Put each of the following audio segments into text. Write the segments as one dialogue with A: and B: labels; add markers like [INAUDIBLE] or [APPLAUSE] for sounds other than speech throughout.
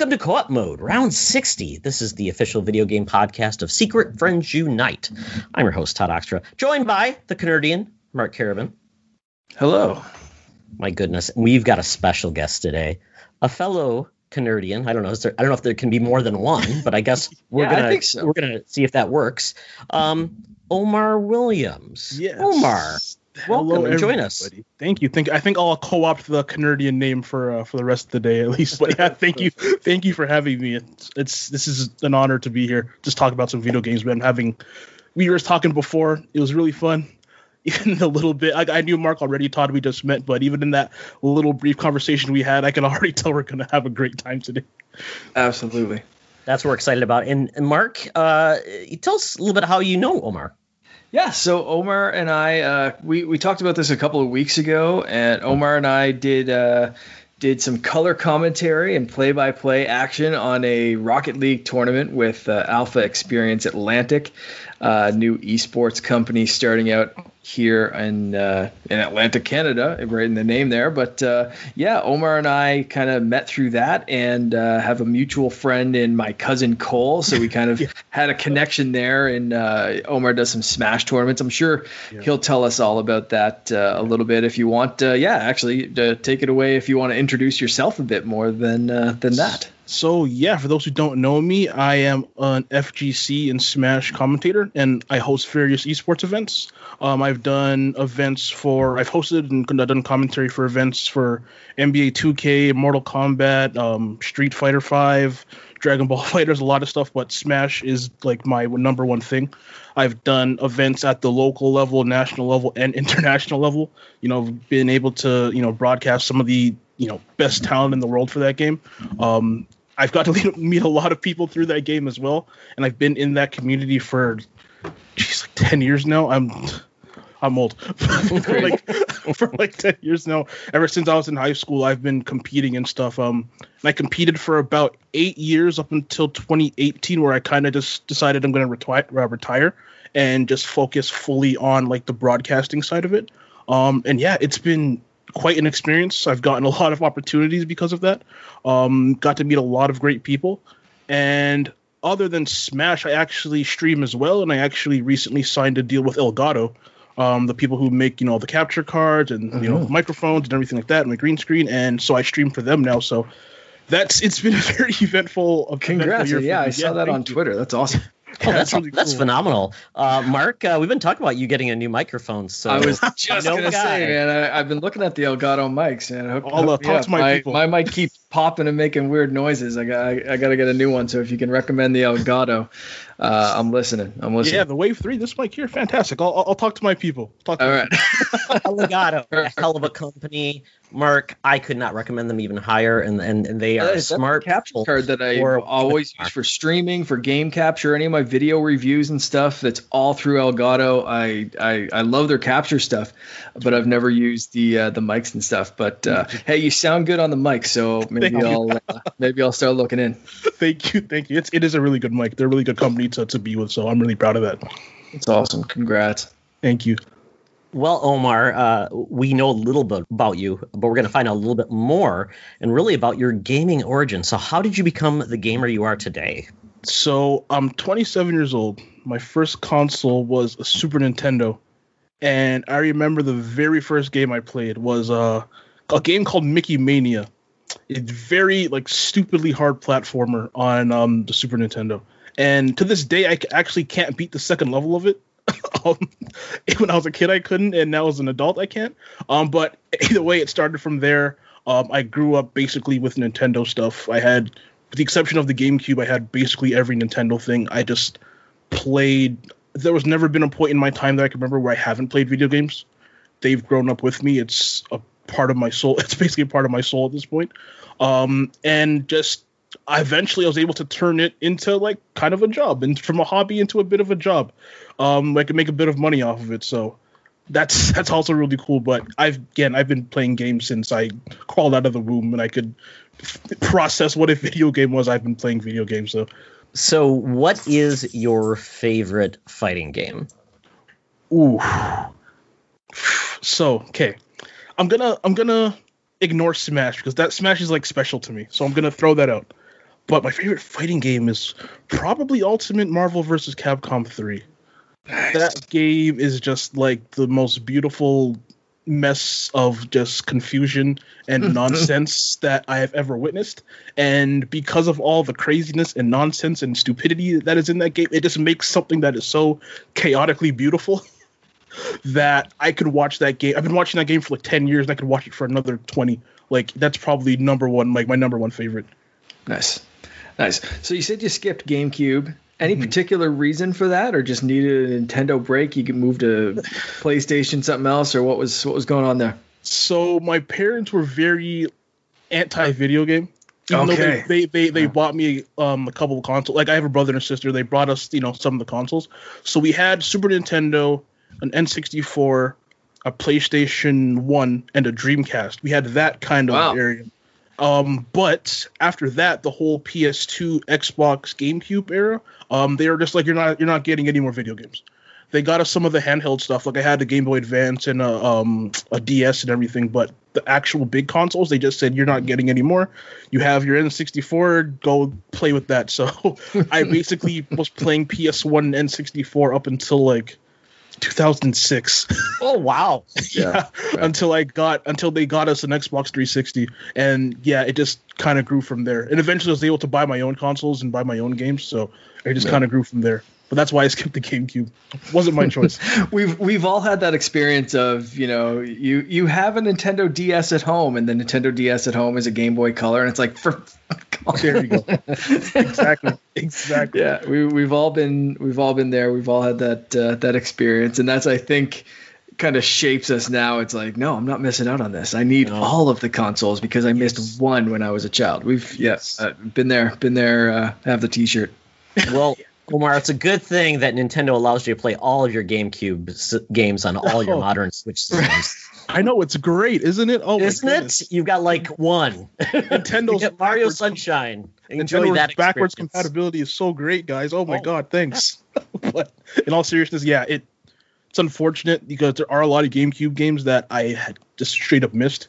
A: Welcome to Co op Mode, round 60. This is the official video game podcast of Secret Friends Unite. I'm your host, Todd Oxtra, joined by the Canadian, Mark Carabin.
B: Hello.
A: My goodness, we've got a special guest today, a fellow Canadian. I don't know. There, I don't know if there can be more than one, but I guess [LAUGHS] we're
B: Yeah,
A: gonna
B: so.
A: we're gonna see if that works. Um, Omar Williams.
C: Yes.
A: Omar, welcome and join us.
C: Thank you. Think I think I'll co-opt the Canadian name for uh, for the rest of the day at [LAUGHS] least. But yeah, thank you, thank you for having me. It's, it's this is an honor to be here. Just talk about some video games. Been having we were talking before. It was really fun. [LAUGHS] Even the little bit I, I knew Mark already. Todd we just met, but even in that little brief conversation we had, I can [LAUGHS] already tell we're gonna have a great time today.
B: Absolutely.
A: That's what we're excited about. And, and Mark, uh, tell us a little bit how you know Omar.
B: Yeah, so Omar and I, uh, we we talked about this a couple of weeks ago, and Omar and I did uh, did some color commentary and play by play action on a Rocket League tournament with uh, Alpha Experience Atlantic, uh, new esports company starting out here in uh, in Atlantic, Canada, right in the name there. But uh, yeah, Omar and I kind of met through that, and uh, have a mutual friend in my cousin Cole. So we kind of [LAUGHS] had a connection there. And uh, Omar does some Smash tournaments. I'm sure he'll tell us all about that uh, a little bit if you want. Uh, yeah, actually, uh, take it away if you want to introduce yourself a bit more than uh, than that.
C: So yeah, for those who don't know me, I am an FGC and Smash commentator, and I host various esports events. Um, I've done events for, I've hosted and done commentary for events for NBA 2K, Mortal Kombat, um, Street Fighter 5, Dragon Ball [LAUGHS] Fighters, a lot of stuff. But Smash is like my number one thing. I've done events at the local level, national level, and [LAUGHS] international level. You know, been able to you know broadcast some of the you know best talent in the world for that game. Um, I've got to [LAUGHS] meet a lot of people through that game as well, and I've been in that community for, geez, like ten years now. I'm, I'm old. [LAUGHS] for like [LAUGHS] for like ten years now. Ever since I was in high school, I've been competing and stuff. Um, and I competed for about eight years up until 2018, where I kind of just decided I'm going to retire, uh, retire, and just focus fully on like the broadcasting side of it. Um, and yeah, it's been quite an experience. I've gotten a [LAUGHS] lot of opportunities because of that. Um, got to meet a lot of great people. And other than Smash, I actually stream as well. And I actually recently signed a deal with Elgato, um, the people who make you know the capture cards and you know microphones and everything like that, and the green screen. And so I stream for them now. So that's it's been [LAUGHS] a very eventful. eventful
B: Congrats!
C: for
B: Yeah. I saw that on
C: you.
B: Twitter. That's awesome.
A: Oh, that's
C: really
A: that's
C: cool.
A: phenomenal. Uh, Mark, uh, we've been talking about you getting a new microphone. So
B: I was [LAUGHS] just
A: No
B: gonna
A: guy.
B: say, man, I, I've been looking at the Elgato mics, and I hope,
C: I'll, uh,
B: hope-
C: talk to my people.
B: My mic keeps popping and making weird noises. I got, I, I got to get a new one. So if you can recommend the Elgato, uh, I'm listening. I'm listening.
C: Yeah, the Wave Three. This mic here, fantastic. I'll, I'll, I'll talk to my people. Talk to
B: All
C: my. [LAUGHS] [LAUGHS]
A: Elgato, a hell of a company. Mark, I could not recommend them even higher, and and, and they are
B: That's
A: smart.
B: capture card that I
A: for-
B: always [LAUGHS] use for streaming, for game capture, any of my video reviews and stuff. That's all through Elgato. I I, I love their capture stuff, but I've never used the uh, the mics and stuff. But uh, hey, you sound good on the mic, so maybe I'll uh, maybe I'll start looking in.
C: Thank you, thank you. It's it is a really good mic. They're a really good company to, to be with, so I'm really proud of that.
B: It's awesome. Congrats.
C: Thank you.
A: Well, Omar, uh, we know a little bit about you, but we're going to find out a little bit more, and really about your gaming origin. So, how did you become the gamer you are today?
C: So I'm 27 years old. My first console was a Super Nintendo, and I remember the very first game I played was uh, a game called Mickey Mania. It's very like stupidly hard platformer on um, the Super Nintendo, and to this day I actually can't beat the second level of it. [LAUGHS] um, [LAUGHS] when I was a kid I couldn't, and now as an adult I can't. Um, but [LAUGHS] either way, it started from there. Um, I grew up basically with Nintendo stuff. I had, with the exception of the GameCube, I had basically every Nintendo thing. I just played. There was never been a point in my time that I can remember where I haven't played video games. They've grown up with me. It's a part of my soul. It's basically a part of my soul at this point. Um, and just I eventually I was able to turn it into like kind of a job and from a hobby into a bit of a job. Um, I could make a bit of money off of it. So that's [LAUGHS] that's also really cool. But I've again I've been playing games since I crawled out of the womb and I could f- [LAUGHS] process what a video game was. I've been playing video games. So
A: So, what is your favorite fighting game?
C: ooh. So okay, I'm gonna I'm gonna ignore Smash because that Smash is like special to me. So I'm gonna throw that out. But my favorite fighting game is probably Ultimate Marvel vs. Capcom 3.
B: Nice.
C: That game is just like the most beautiful mess of just confusion and [LAUGHS] nonsense that I have ever witnessed. And because of all the craziness and nonsense and stupidity that is in that game, it just makes something that is so chaotically beautiful [LAUGHS] that I could watch that game. I've been watching that game for like 10 years and I could watch it for another 20. Like that's probably number one, like my number one favorite.
B: Nice. Nice. So you said you skipped GameCube. Any
C: Mhm.
B: particular reason for that, or just needed a Nintendo break? You could move to [LAUGHS] PlayStation, something else, or what was what was going on there?
C: So my parents were very anti video game. Even though
B: Okay.
C: they, they, they, they bought me um a couple of consoles. Like I have a brother and a sister. They brought us, you know, some of the consoles. So we had Super Nintendo, an N64, a PlayStation 1, and a Dreamcast. We had that kind of
B: Wow.
C: area. Um, but after that, the whole PS2, Xbox, GameCube era, um, they were just like you're not you're not getting any more video games. They got us some of the handheld stuff, like I had the Game Boy Advance and a um a DS and everything, but the actual big consoles, they just said you're not getting any more. You have your N64, go play with that. So [LAUGHS] I basically was playing PS1 and N64 up until like 2006.
A: Oh wow. [LAUGHS]
C: yeah, until I got until they got us an Xbox 360, and yeah, it just kind of grew from there. And eventually, I was able to buy my own consoles and buy my own games, so it just
B: Yeah.
C: kind of grew from there. But that's why I skipped the GameCube. wasn't my choice. [LAUGHS]
B: We've we've all had that experience of you know you you have a Nintendo DS at home, and the Nintendo DS at home is a Game Boy Color, and it's like for [LAUGHS]
C: there you go. exactly. Exactly.
B: yeah we we've all been we've all been there we've all had that uh, that experience and that's i think kind of shapes us now it's like no i'm not missing out on this i need
A: No.
B: all of the consoles because i missed one when i was a child we've yes uh, been there been there uh, have the t-shirt
A: Well, Omar, it's a good thing that Nintendo allows you to play all of your GameCube s- games on all your
C: Oh.
A: modern Switch systems. [LAUGHS]
C: I know it's great, isn't it? Oh,
A: Isn't it? You've got like one.
C: Nintendo's [LAUGHS]
A: Mario Sunshine. Enjoy
C: Nintendo's
A: that
C: backwards
A: experience.
C: compatibility is so great, guys. Oh my
A: Oh.
C: god, thanks. [LAUGHS] but in all seriousness, yeah, it it's unfortunate because there are a lot of GameCube games that I had just straight up missed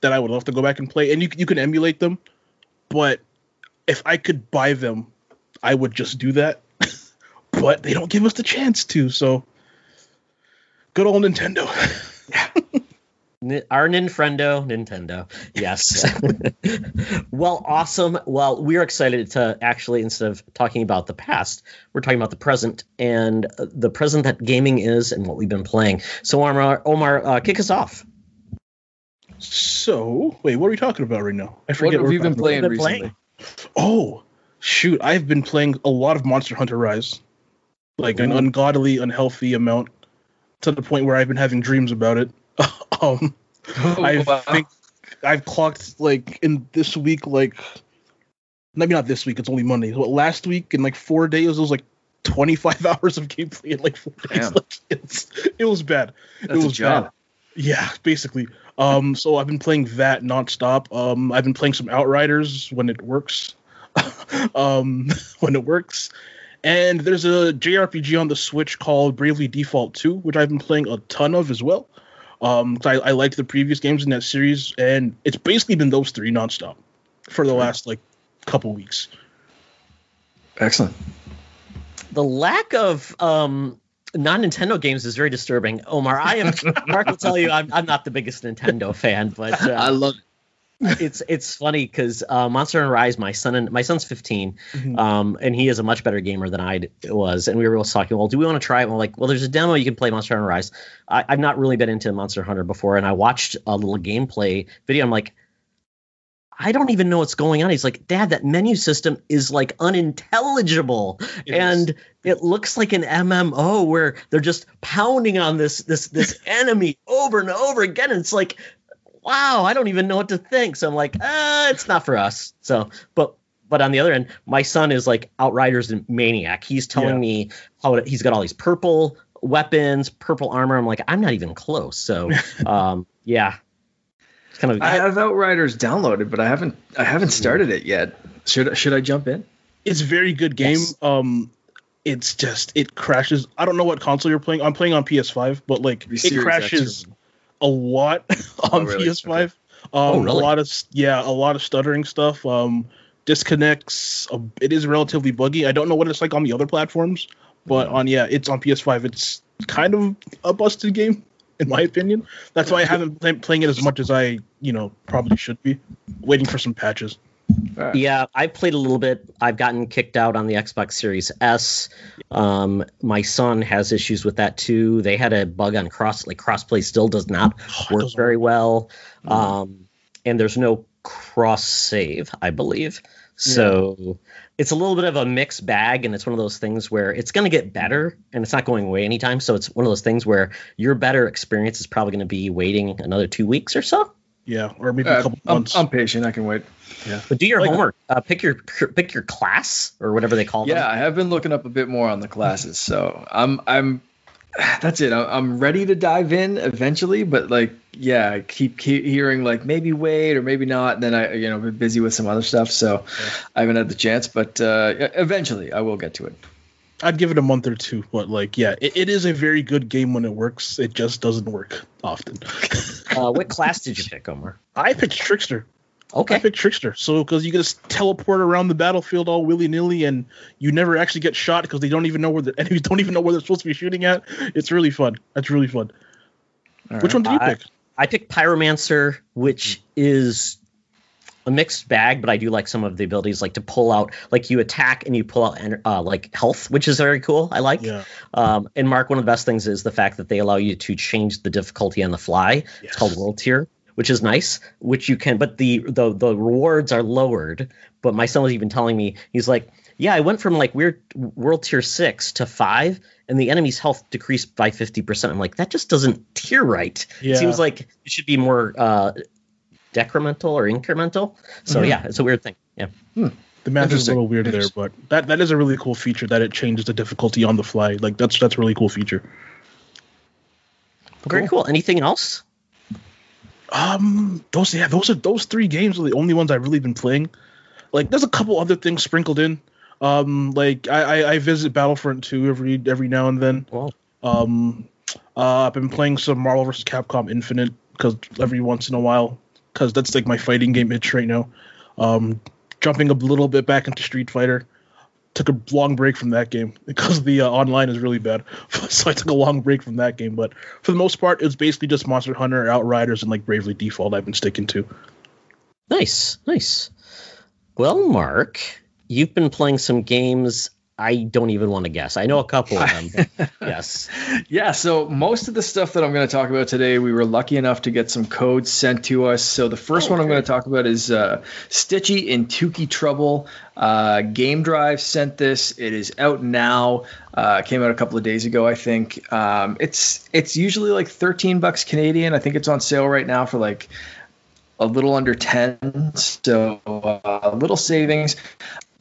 C: that I would love to go back and play, and you you can emulate them, but if I could buy them, I would just do that. But they don't give us the chance to, so good old Nintendo. [LAUGHS]
A: Ni- Our Ninfrendo, Nintendo. Yes. [LAUGHS] well, awesome. Well, we're excited to actually, instead of talking about the past, we're talking about the present and uh, the present that gaming is and what we've been playing. So, Omar, Omar uh, kick us off.
C: So wait, what are we talking about right now? I forget
B: what
C: have
B: you been playing recently
A: playing?
C: Oh, shoot. I've been playing a lot of Monster Hunter Rise. Like an ungodly, unhealthy amount to the point where I've been having dreams about it. [LAUGHS] um, I
B: Wow.
C: think I've clocked like in this week, like maybe not this week, it's only Monday. But last week in like four days, it was like 25 [LAUGHS] hours of gameplay in like four days. Like, it's, it was bad.
B: that's
C: it
B: a
C: was
B: job
C: bad. Yeah, basically. Um, so I've been playing that nonstop. Um, I've been playing some Outriders when it works. [LAUGHS] um, when it works. And there's a JRPG on the Switch called Bravely Default 2, which I've been playing a ton of as well. Um, 'cause I, I liked the previous games in that series, and it's basically been those three nonstop for the last like couple weeks.
B: excellent
A: The lack of um, non Nintendo games is very disturbing. Omar, I am, [LAUGHS] Mark will tell you, I'm, I'm not the biggest Nintendo fan, but
B: i
A: uh,
B: love it
A: it's it's funny because uh, Monster Hunter Rise, my son and my son's 15,
C: Mhm.
A: um, and he is a much better gamer than I was. And we were both talking, well, do we want to try it? And we're like, well, there's a demo you can play Monster Hunter Rise. I, I've not really been into Monster Hunter before, and I watched a little gameplay video. I'm like, I don't even know what's going on. He's like, Dad, that menu system is like unintelligible,
C: It
A: and
C: is.
A: it looks like an MMO where they're just pounding on this this this [LAUGHS] enemy over and over again. And it's like, wow, I don't even know what to think. So I'm like, uh, it's not for us. So, but but on the other end, my son is like Outriders and maniac. He's telling
C: Yeah.
A: me how to, he's got all these purple weapons, purple armor. I'm like, I'm not even close. So, [LAUGHS] um, yeah, it's kind of
B: i have outriders downloaded but i haven't i haven't started it yet should should i jump in
C: It's a very good game.
A: Yes.
C: Um, it's just it crashes. I don't know what console you're playing. I'm playing on PS5, but like it
B: Series X
C: crashes
B: or-
C: a lot [LAUGHS] on
B: Oh, really?
C: PS5. Um,
A: Oh, really?
C: A lot of yeah, a lot of stuttering stuff. Um, disconnects. A, it is relatively buggy. I don't know what it's like on the other platforms, but on yeah, it's on PS5. It's kind of a busted game in my opinion. That's why I haven't been playing it as much as I, you know, probably should be. Waiting for some patches.
A: Right. Yeah, I played a little bit. I've gotten kicked out on the Xbox Series S. Um, my son has issues with that too. They had a bug on cross, like crossplay still does not oh, work very well. Mm. Um, and there's no cross save, I believe. So yeah. it's a little bit of a mixed bag, and it's one of those things where it's going to get better, and it's not going away anytime. So it's one of those things where your better experience is probably going to be waiting another two weeks or so.
C: Yeah, or maybe uh, a couple
B: I'm,
C: months.
B: I'm patient. I can wait.
A: Yeah, but do your like, homework. Uh, pick your pick your class or whatever they call
B: yeah,
A: them.
B: Yeah, I have been looking up a bit more on the classes, so I'm I'm that's it. I'm ready to dive in eventually, but like, yeah, I keep, keep hearing like maybe wait or maybe not. And then I, you know, been busy with some other stuff, so yeah. I haven't had the chance. But uh, eventually, I will get to it.
C: I'd give it a month or two, but like, yeah, it, it is a very good game when it works. It just doesn't work often. [LAUGHS]
A: uh, what class did you pick, Omar?
C: I picked Trickster.
A: Okay. I
C: picked Trickster. So because you can just teleport around the battlefield all willy nilly, and you never actually get shot because they don't even know where the [LAUGHS] enemies don't even know where they're supposed to be shooting at. It's really fun. That's really fun. All which right. one did you pick?
A: I, I picked Pyromancer, which is a mixed bag, but I do like some of the abilities, like to pull out, like you attack and you pull out uh, like health, which is very cool. I like.
C: Yeah.
A: Um, and Mark, one of the best things is the fact that they allow you to change the difficulty on the fly. Yes. It's called World Tier which is nice, which you can, but the, the, the rewards are lowered. But my son was even telling me, he's like, yeah, I went from like weird world tier six to five, and the enemy's health decreased by 50%. I'm like, that just doesn't tier right. Yeah. It seems like it should be more uh, decremental or incremental. So mm-hmm. yeah, it's a weird thing. Yeah.
C: Hmm. The math is a little weird there, but that, that is a really cool feature that it changes the difficulty on the fly. Like that's that's a really cool feature.
A: Very cool. Anything else?
C: Um, those yeah, those are those three games are the only ones I've really been playing. Like, there's a couple other things sprinkled in. Um, like I, I, I visit Battlefront 2 every every now and then.
A: Wow.
C: Um, uh, I've been playing some Marvel vs. Capcom Infinite because every once in a while, because that's like my fighting game itch right now. Um, jumping a little bit back into Street Fighter took a long break from that game [LAUGHS] because the uh, online is really bad. [LAUGHS] so I took a long break from that game. But for the most part, it's basically just Monster Hunter, Outriders, and like Bravely Default. I've been sticking to.
A: Nice, nice. Well, Mark, you've been playing some games I don't even want to guess. I know a couple of them. [LAUGHS] yes.
B: Yeah. So most of the stuff that I'm going to talk about today, we were lucky enough to get some codes sent to us. So the first oh, one I'm going to talk about is uh, Stitchy in Tooki Trouble. Uh, Game Drive sent this. It is out now. Uh, came out a couple of days ago, I think. Um, it's it's usually like 13 bucks Canadian. I think it's on sale right now for like a little under 10 so uh, a little savings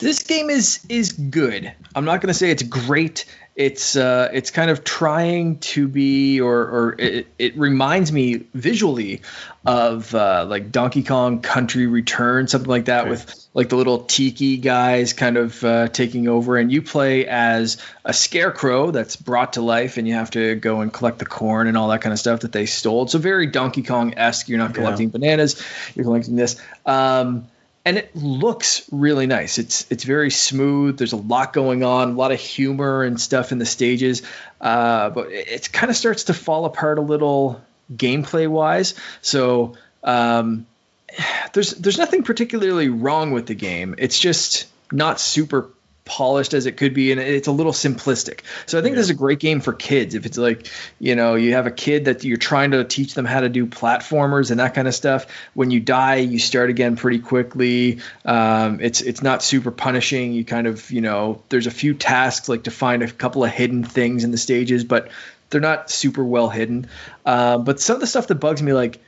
B: this game is is good. I'm not going to say it's great. It's uh, it's kind of trying to be, or or it, it reminds me visually of uh, like Donkey Kong Country Return, something like that, okay. with like the little tiki guys kind of uh, taking over, and you play as a scarecrow that's brought to life, and you have to go and collect the corn and all that kind of stuff that they stole. It's a very Donkey Kong esque. You're not collecting yeah. bananas, you're collecting this. Um, and it looks really nice. It's it's very smooth. There's a lot going on, a lot of humor and stuff in the stages, uh, but it, it kind of starts to fall apart a little gameplay wise. So um, [SIGHS] there's there's nothing particularly wrong with the game. It's just not super polished as it could be, and it's a little simplistic. So I think yeah. this is a great game for kids. If it's like, you know, you have a kid that you're trying to teach them how to do platformers and that kind of stuff. When you die, you start again pretty quickly. Um, it's it's not super punishing. You kind of, you know, there's a few tasks like to find a couple of hidden things in the stages, but they're not super well hidden. Uh, but some of the stuff that bugs me, like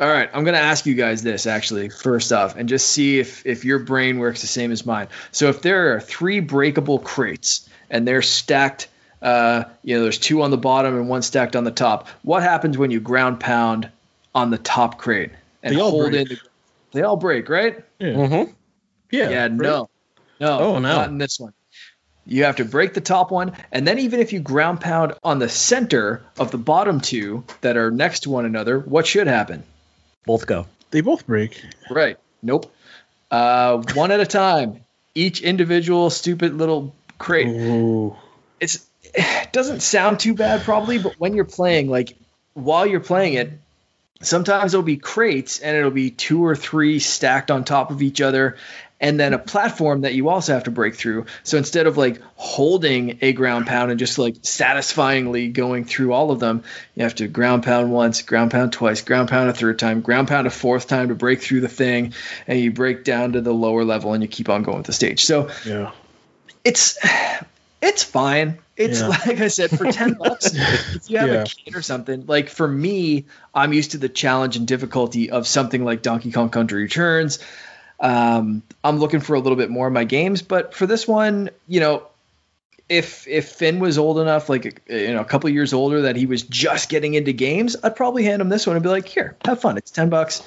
B: all right, I'm going to ask you guys this actually first off, and just see if if your brain works the same as mine. So if there are three breakable crates and they're stacked, uh, you know, there's two on the bottom and one stacked on the top. What happens when you ground pound on the top crate and
C: they
B: hold
C: in? The,
B: they all break, right?
C: Yeah. Mm-hmm.
B: Yeah. Yeah. No. No.
A: Oh no.
B: Not in this one. You have to break the top one, and then even if you ground pound on the center of the bottom two that are next to one another, what should happen?
A: Both go.
C: They both break.
B: Right. Nope. uh, one at a time. Each individual stupid little crate.
C: Ooh.
B: It's it doesn't sound too bad probably, but when you're playing, like while you're playing it, sometimes it'll be crates and it'll be two or three stacked on top of each other and then a platform that you also have to break through. So instead of like holding a ground pound and just like satisfyingly going through all of them, you have to ground pound once, ground pound twice, ground pound a third time, ground pound a fourth time to break through the thing, and you break down to the lower level and you keep on going with the stage. So
C: Yeah.
B: it's it's fine. It's
C: Yeah.
B: like I said, for ten [LAUGHS] bucks, if you have
C: Yeah.
B: a kid or something. Like for me, I'm used to the challenge and difficulty of something like Donkey Kong Country Returns. Um, I'm looking for a little bit more in my games, but for this one, you know, if if Finn was old enough, like you know, a couple years older, that he was just getting into games, I'd probably hand him this one and be like, "Here, have fun. It's ten bucks,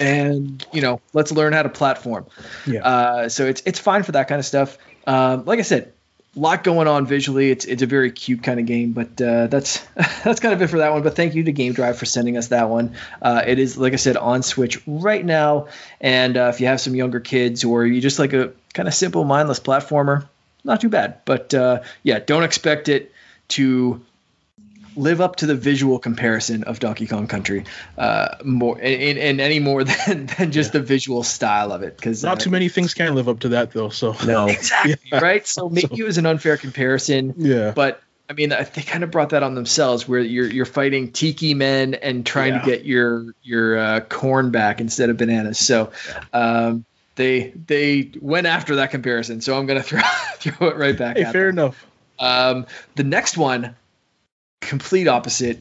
B: and you know, let's learn how to platform."
C: Yeah.
B: Uh, so it's it's fine for that kind of stuff. Um, like I said, lot going on visually. It's it's a very cute kind of game, but uh, that's [LAUGHS] that's kind of it for that one. But thank you to Game Drive for sending us that one. Uh, it is like I said on Switch right now, and uh, if you have some younger kids or you just like a kind of simple mindless platformer, not too bad. But uh, yeah, don't expect it to live up to the visual comparison of Donkey Kong Country uh, more in, in any more [LAUGHS] than, than just the visual style of it because
C: Not too many things can live up to that though. So
A: No. [LAUGHS]
B: exactly right [LAUGHS] so maybe it was an unfair comparison
C: yeah.
B: but i mean they kind of brought that on themselves where you're you're fighting tiki men and trying
C: Yeah.
B: to get your your uh, corn back instead of bananas so um they they went after that comparison so i'm gonna throw throw it right back
C: Hey,
B: at
C: fair
B: them.
C: enough.
B: Um, the next one, complete opposite.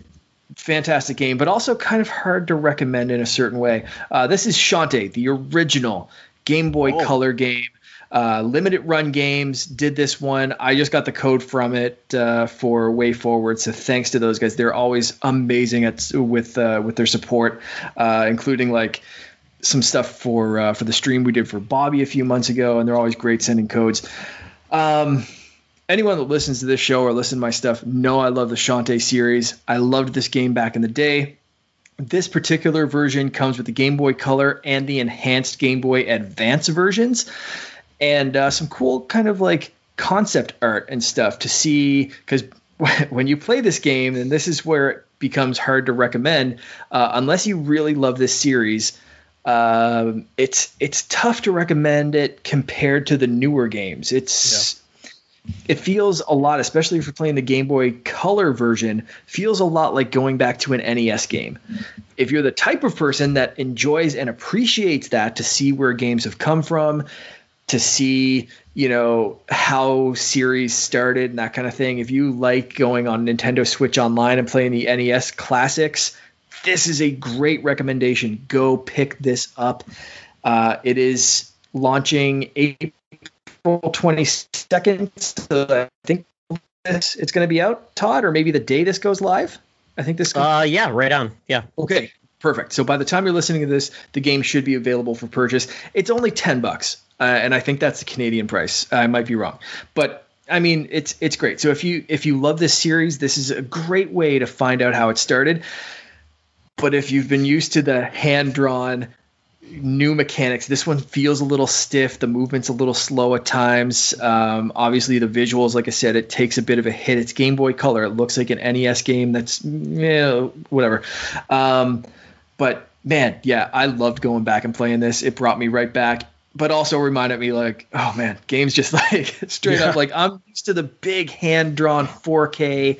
B: Fantastic game, but also kind of hard to recommend in a certain way. Uh, this is Shantae, the original Game Boy
C: Oh.
B: Color game. Uh, limited run games did this one. I just got the code from it uh, for WayForward, so thanks to those guys. They're always amazing at with uh, with their support, uh, including like some stuff for uh, for the stream we did for Bobby a few months ago, and they're always great sending codes. Um, anyone that listens to this show or listen to my stuff know I love the Shantae series. I loved this game back in the day. This particular version comes with the Game Boy Color and the enhanced Game Boy Advance versions, and uh, some cool kind of like concept art and stuff to see because [LAUGHS] when you play this game, and this is where it becomes hard to recommend, uh, unless you really love this series. Um, it's it's tough to recommend it compared to the newer games. It's it feels a lot, especially if you're playing the Game Boy Color version, feels a lot like going back to an NES game. If you're the type of person that enjoys and appreciates that to see where games have come from, to see, you know, how series started and that kind of thing, if you like going on Nintendo Switch Online and playing the NES classics, this is a great recommendation. Go pick this up. Uh, it is launching April 22nd. So I think this it's going to be out, Todd, or maybe the day this goes live. I think this. Goes,
A: Uh, yeah, right on. Yeah.
B: okay, perfect. So by the time you're listening to this, the game should be available for purchase. It's only 10 bucks, uh, and I think that's the Canadian price. I might be wrong, but I mean it's it's great. So if you if you love this series, this is a great way to find out how it started. But if you've been used to the hand drawn new mechanics. This one feels a little stiff. The movement's a little slow at times. Um, obviously, the visuals, like I said, it takes a bit of a hit. It's Game Boy Color. It looks like an NES game. That's yeah, whatever. Um, but man, yeah, I loved going back and playing this. It brought me right back. But also reminded me, like, oh man, games just [LAUGHS] like straight up, like I'm used to the big hand drawn 4K,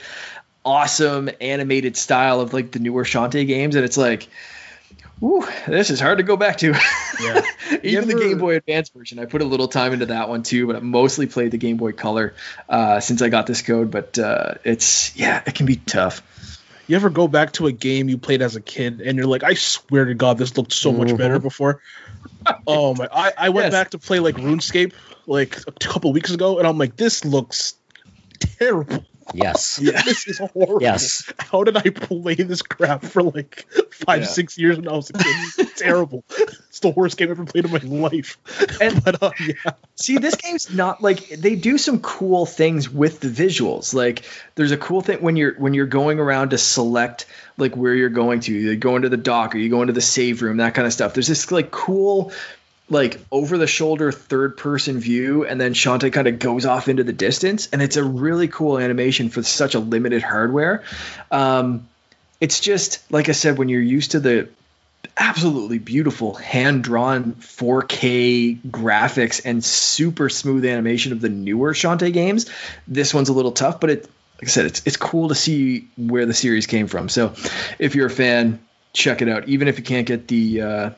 B: awesome animated style of like the newer Shantae games, and it's like, Whew, this is hard to go back to. [LAUGHS]
C: Yeah.
B: Even the Game Boy Advance version, I put a little time into that one too, but I mostly played the Game Boy Color uh, since I got this code. But uh, it's yeah, it can be tough.
C: You ever go back to a game you played as a kid and you're like, I swear to God, this looked so much better before. oh my! I, I went
B: Yes.
C: back to play like RuneScape like a couple weeks ago, and I'm like, this looks terrible.
A: Yes. [LAUGHS]
C: This is horrible.
A: Yes.
C: How did I play this crap for like five,
B: Yeah.
C: six years when I was a kid? [LAUGHS] It's terrible. It's the worst game I've ever played in my life.
B: And- [LAUGHS]
C: but uh, yeah,
B: See, this game's not like they do some cool things with the visuals. Like there's a cool thing when you're when you're going around to select like where you're going to. You go into the dock or you go into the save room, that kind of stuff. There's this like cool like over the shoulder third person view and then Shantae kind of goes off into the distance and it's a really cool animation for such a limited hardware. Um, it's just like I said when you're used to the absolutely beautiful hand drawn 4K graphics and super smooth animation of the newer Shantae games, this one's a little tough, but it like I said it's it's cool to see where the series came from. So if you're a fan, check it out even if you can't get the uh,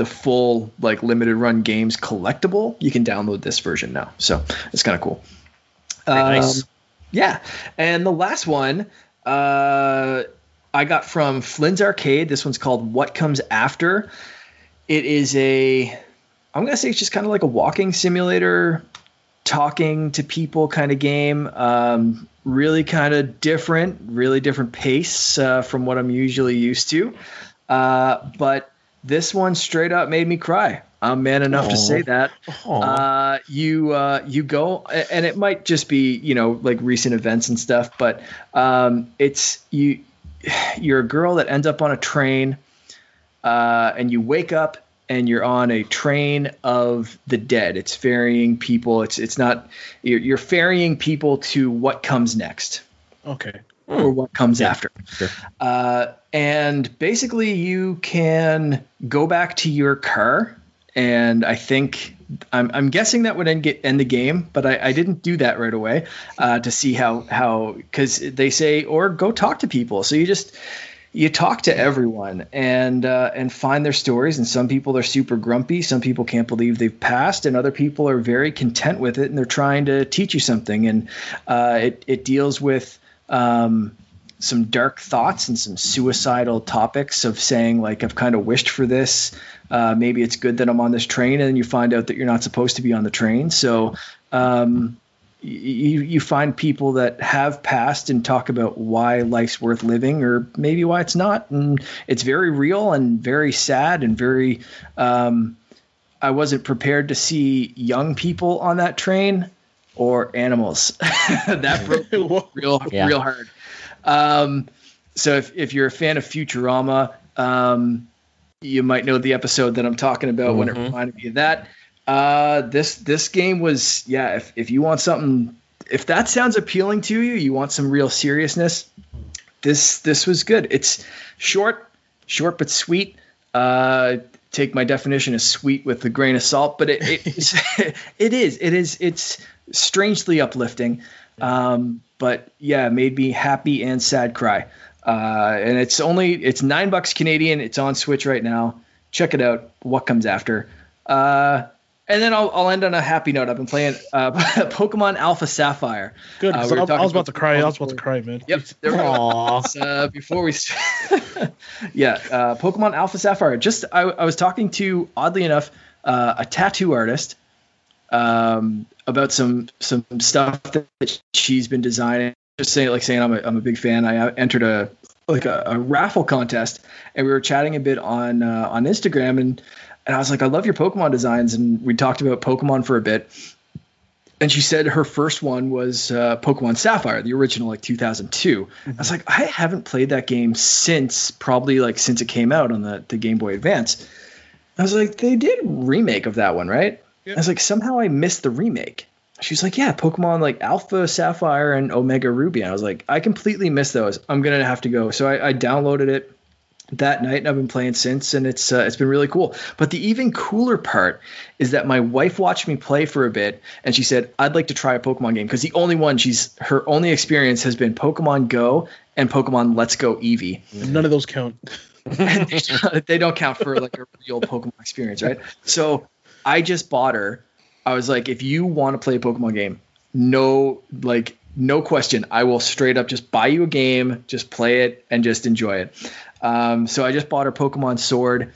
B: the full like limited run games collectible, you can download this version now. So it's kind of cool.
A: Um, nice.
B: Yeah, and the last one uh, I got from Flynn's Arcade. This one's called What Comes After. It is a I'm gonna say it's just kind of like a walking simulator, talking to people kind of game. Um, really kind of different, really different pace uh, from what I'm usually used to. Uh, but this one straight up made me cry. I'm man enough Aww. to say that. Uh, you uh, you go, and it might just be you know like recent events and stuff, but um, it's you. [SIGHS] You're a girl that ends up on a train, uh, and you wake up and you're on a train of the dead. It's ferrying people. It's it's not you're, you're ferrying people to what comes next.
C: Okay.
B: Or what comes yeah. after. Sure. Uh, and basically, you can go back to your car, and I think I'm, I'm guessing that would end, get, end the game, but I, I didn't do that right away uh, to see how how because they say or go talk to people. So you just you talk to everyone and uh, and find their stories. And some people are super grumpy. Some people can't believe they've passed, and other people are very content with it, and they're trying to teach you something. And uh, it it deals with um, some dark thoughts and some suicidal topics of saying like I've kind of wished for this. Uh, maybe it's good that I'm on this train, and then you find out that you're not supposed to be on the train. So um, you you find people that have passed and talk about why life's worth living, or maybe why it's not, and it's very real and very sad and very. Um, I wasn't prepared to see young people on that train or animals. [LAUGHS] that [LAUGHS] broke real yeah. real hard. Um, so if, if you're a fan of Futurama, um, you might know the episode that I'm talking about mm-hmm. when it mm-hmm. reminded me of that. Uh, this this game was yeah. If if you want something, if that sounds appealing to you, you want some real seriousness. This this was good. It's short, short but sweet. Uh, take my definition of sweet with a grain of salt, but it it, [LAUGHS] it is it is it's strangely uplifting. Um, but yeah, made me happy and sad cry. Uh, and it's only it's nine bucks Canadian. It's on Switch right now. Check it out. What comes after? Uh, and then I'll, I'll end on a happy note. I've been playing uh, [LAUGHS] Pokemon Alpha Sapphire.
C: Good. Uh, we I, I was about to cry. I was about to cry, man.
B: Yep. There we. Uh, before we, [LAUGHS] yeah, uh, Pokemon Alpha Sapphire. Just I, I was talking to oddly enough uh, a tattoo artist um, about some some stuff that she's been designing. Just saying, like saying, I'm a, I'm a big fan. I entered a like a, a raffle contest, and we were chatting a bit on uh, on Instagram, and and I was like, I love your Pokemon designs, and we talked about Pokemon for a bit. And she said her first one was uh, Pokemon Sapphire, the original, like 2002. Mm-hmm. I was like, I haven't played that game since probably like since it came out on the, the Game Boy Advance. I was like, they did remake of that one, right? Yep. I was like, somehow I missed the remake. She's like, yeah, Pokemon like Alpha Sapphire and Omega Ruby. And I was like, I completely missed those. I'm gonna have to go. So I, I downloaded it that night and I've been playing since and it's uh, it's been really cool. But the even cooler part is that my wife watched me play for a bit and she said I'd like to try a Pokemon game because the only one she's her only experience has been Pokemon Go and Pokemon Let's Go Eevee.
C: None of those count. [LAUGHS]
B: they don't count for like a real Pokemon experience, right? So I just bought her. I was like, if you want to play a Pokemon game, no like no question, I will straight up just buy you a game, just play it and just enjoy it. Um, so I just bought her Pokemon Sword.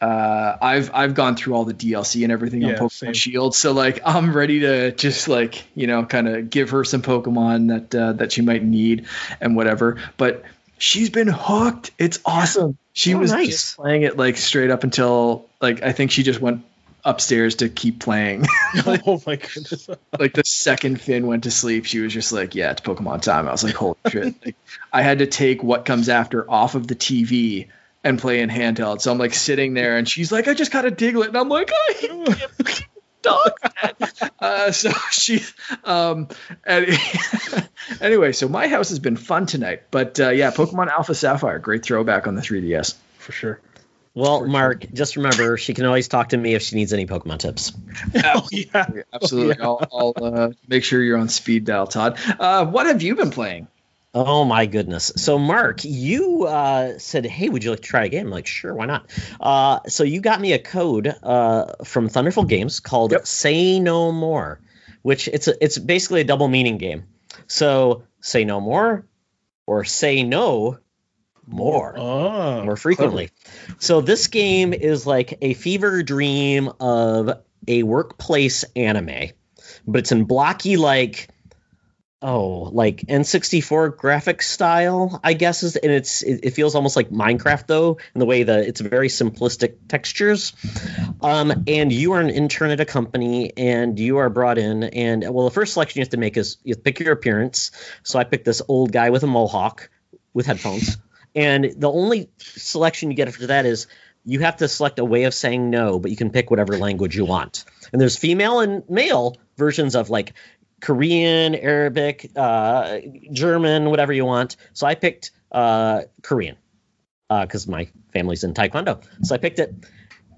B: Uh, I've I've gone through all the DLC and everything yeah, on Pokemon same. Shield, so like [LAUGHS] I'm ready to just like you know kind of give her some Pokemon that uh, that she might need and whatever. But she's been hooked. It's awesome. She oh, was nice. just playing it like straight up until like I think she just went upstairs to keep playing.
C: like, [LAUGHS] [LAUGHS] oh my goodness!
B: like the second Finn went to sleep, she was just like, "Yeah, it's Pokemon time." I was like, "Holy shit!" [LAUGHS] Like, I had to take what comes after off of the TV and play in handheld. So I'm like sitting there, and she's like, "I just got a Diglett," and I'm like, "I hate dog." uh, so she, um, and, anyway, so my house has been fun tonight. But uh, yeah, Pokemon Alpha Sapphire, great throwback on the 3DS
C: for sure.
A: Well, Mark, just remember she can always talk to me if she needs any Pokemon tips. [LAUGHS]
B: Absolutely, yeah. absolutely. I'll, I'll uh, make sure you're on speed dial, Todd. Uh, what have you been playing?
A: Oh my goodness! So Mark, you uh, said, "Hey, would you like to try a game?" I'm like, "Sure, why not?" Uh, so you got me a code uh, from Thunderful Games called yep. "Say No More," which it's a, it's basically a double meaning game. So say no more, or say no more,
C: oh,
A: more frequently. So this game is like a fever dream of a workplace anime, but it's in blocky like oh like n64 graphic style i guess is and it's it, it, feels almost like minecraft though in the way that it's very simplistic textures. Um, and you are an intern at a company and you are brought in and well the first selection you have to make is you pick your appearance. So i picked this old guy with a mohawk with headphones and the only selection you get after that is you have to select a way of saying no but you can pick whatever language you want and there's female and male versions of like Korean, Arabic, uh, German, whatever you want. So I picked uh, Korean because uh, my family's in Taekwondo. So I picked it.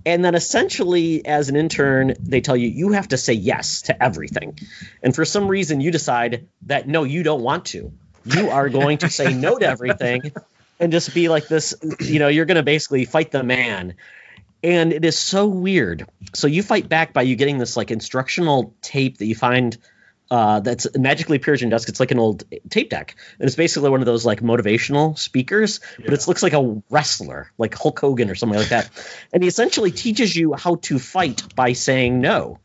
A: And then essentially, as an intern, they tell you you have to say yes to everything. And for some reason, you decide that no, you don't want to. You are going to say no to everything [LAUGHS] and just be like this. You know, you're going to basically fight the man. And it is so weird. So you fight back by you getting this like instructional tape that you find uh, that's magically appears in desk. It's like an old tape deck, and it's basically one of those like motivational speakers, yeah. but it looks like a wrestler, like Hulk Hogan or something like that. and he essentially teaches you how to fight by saying no,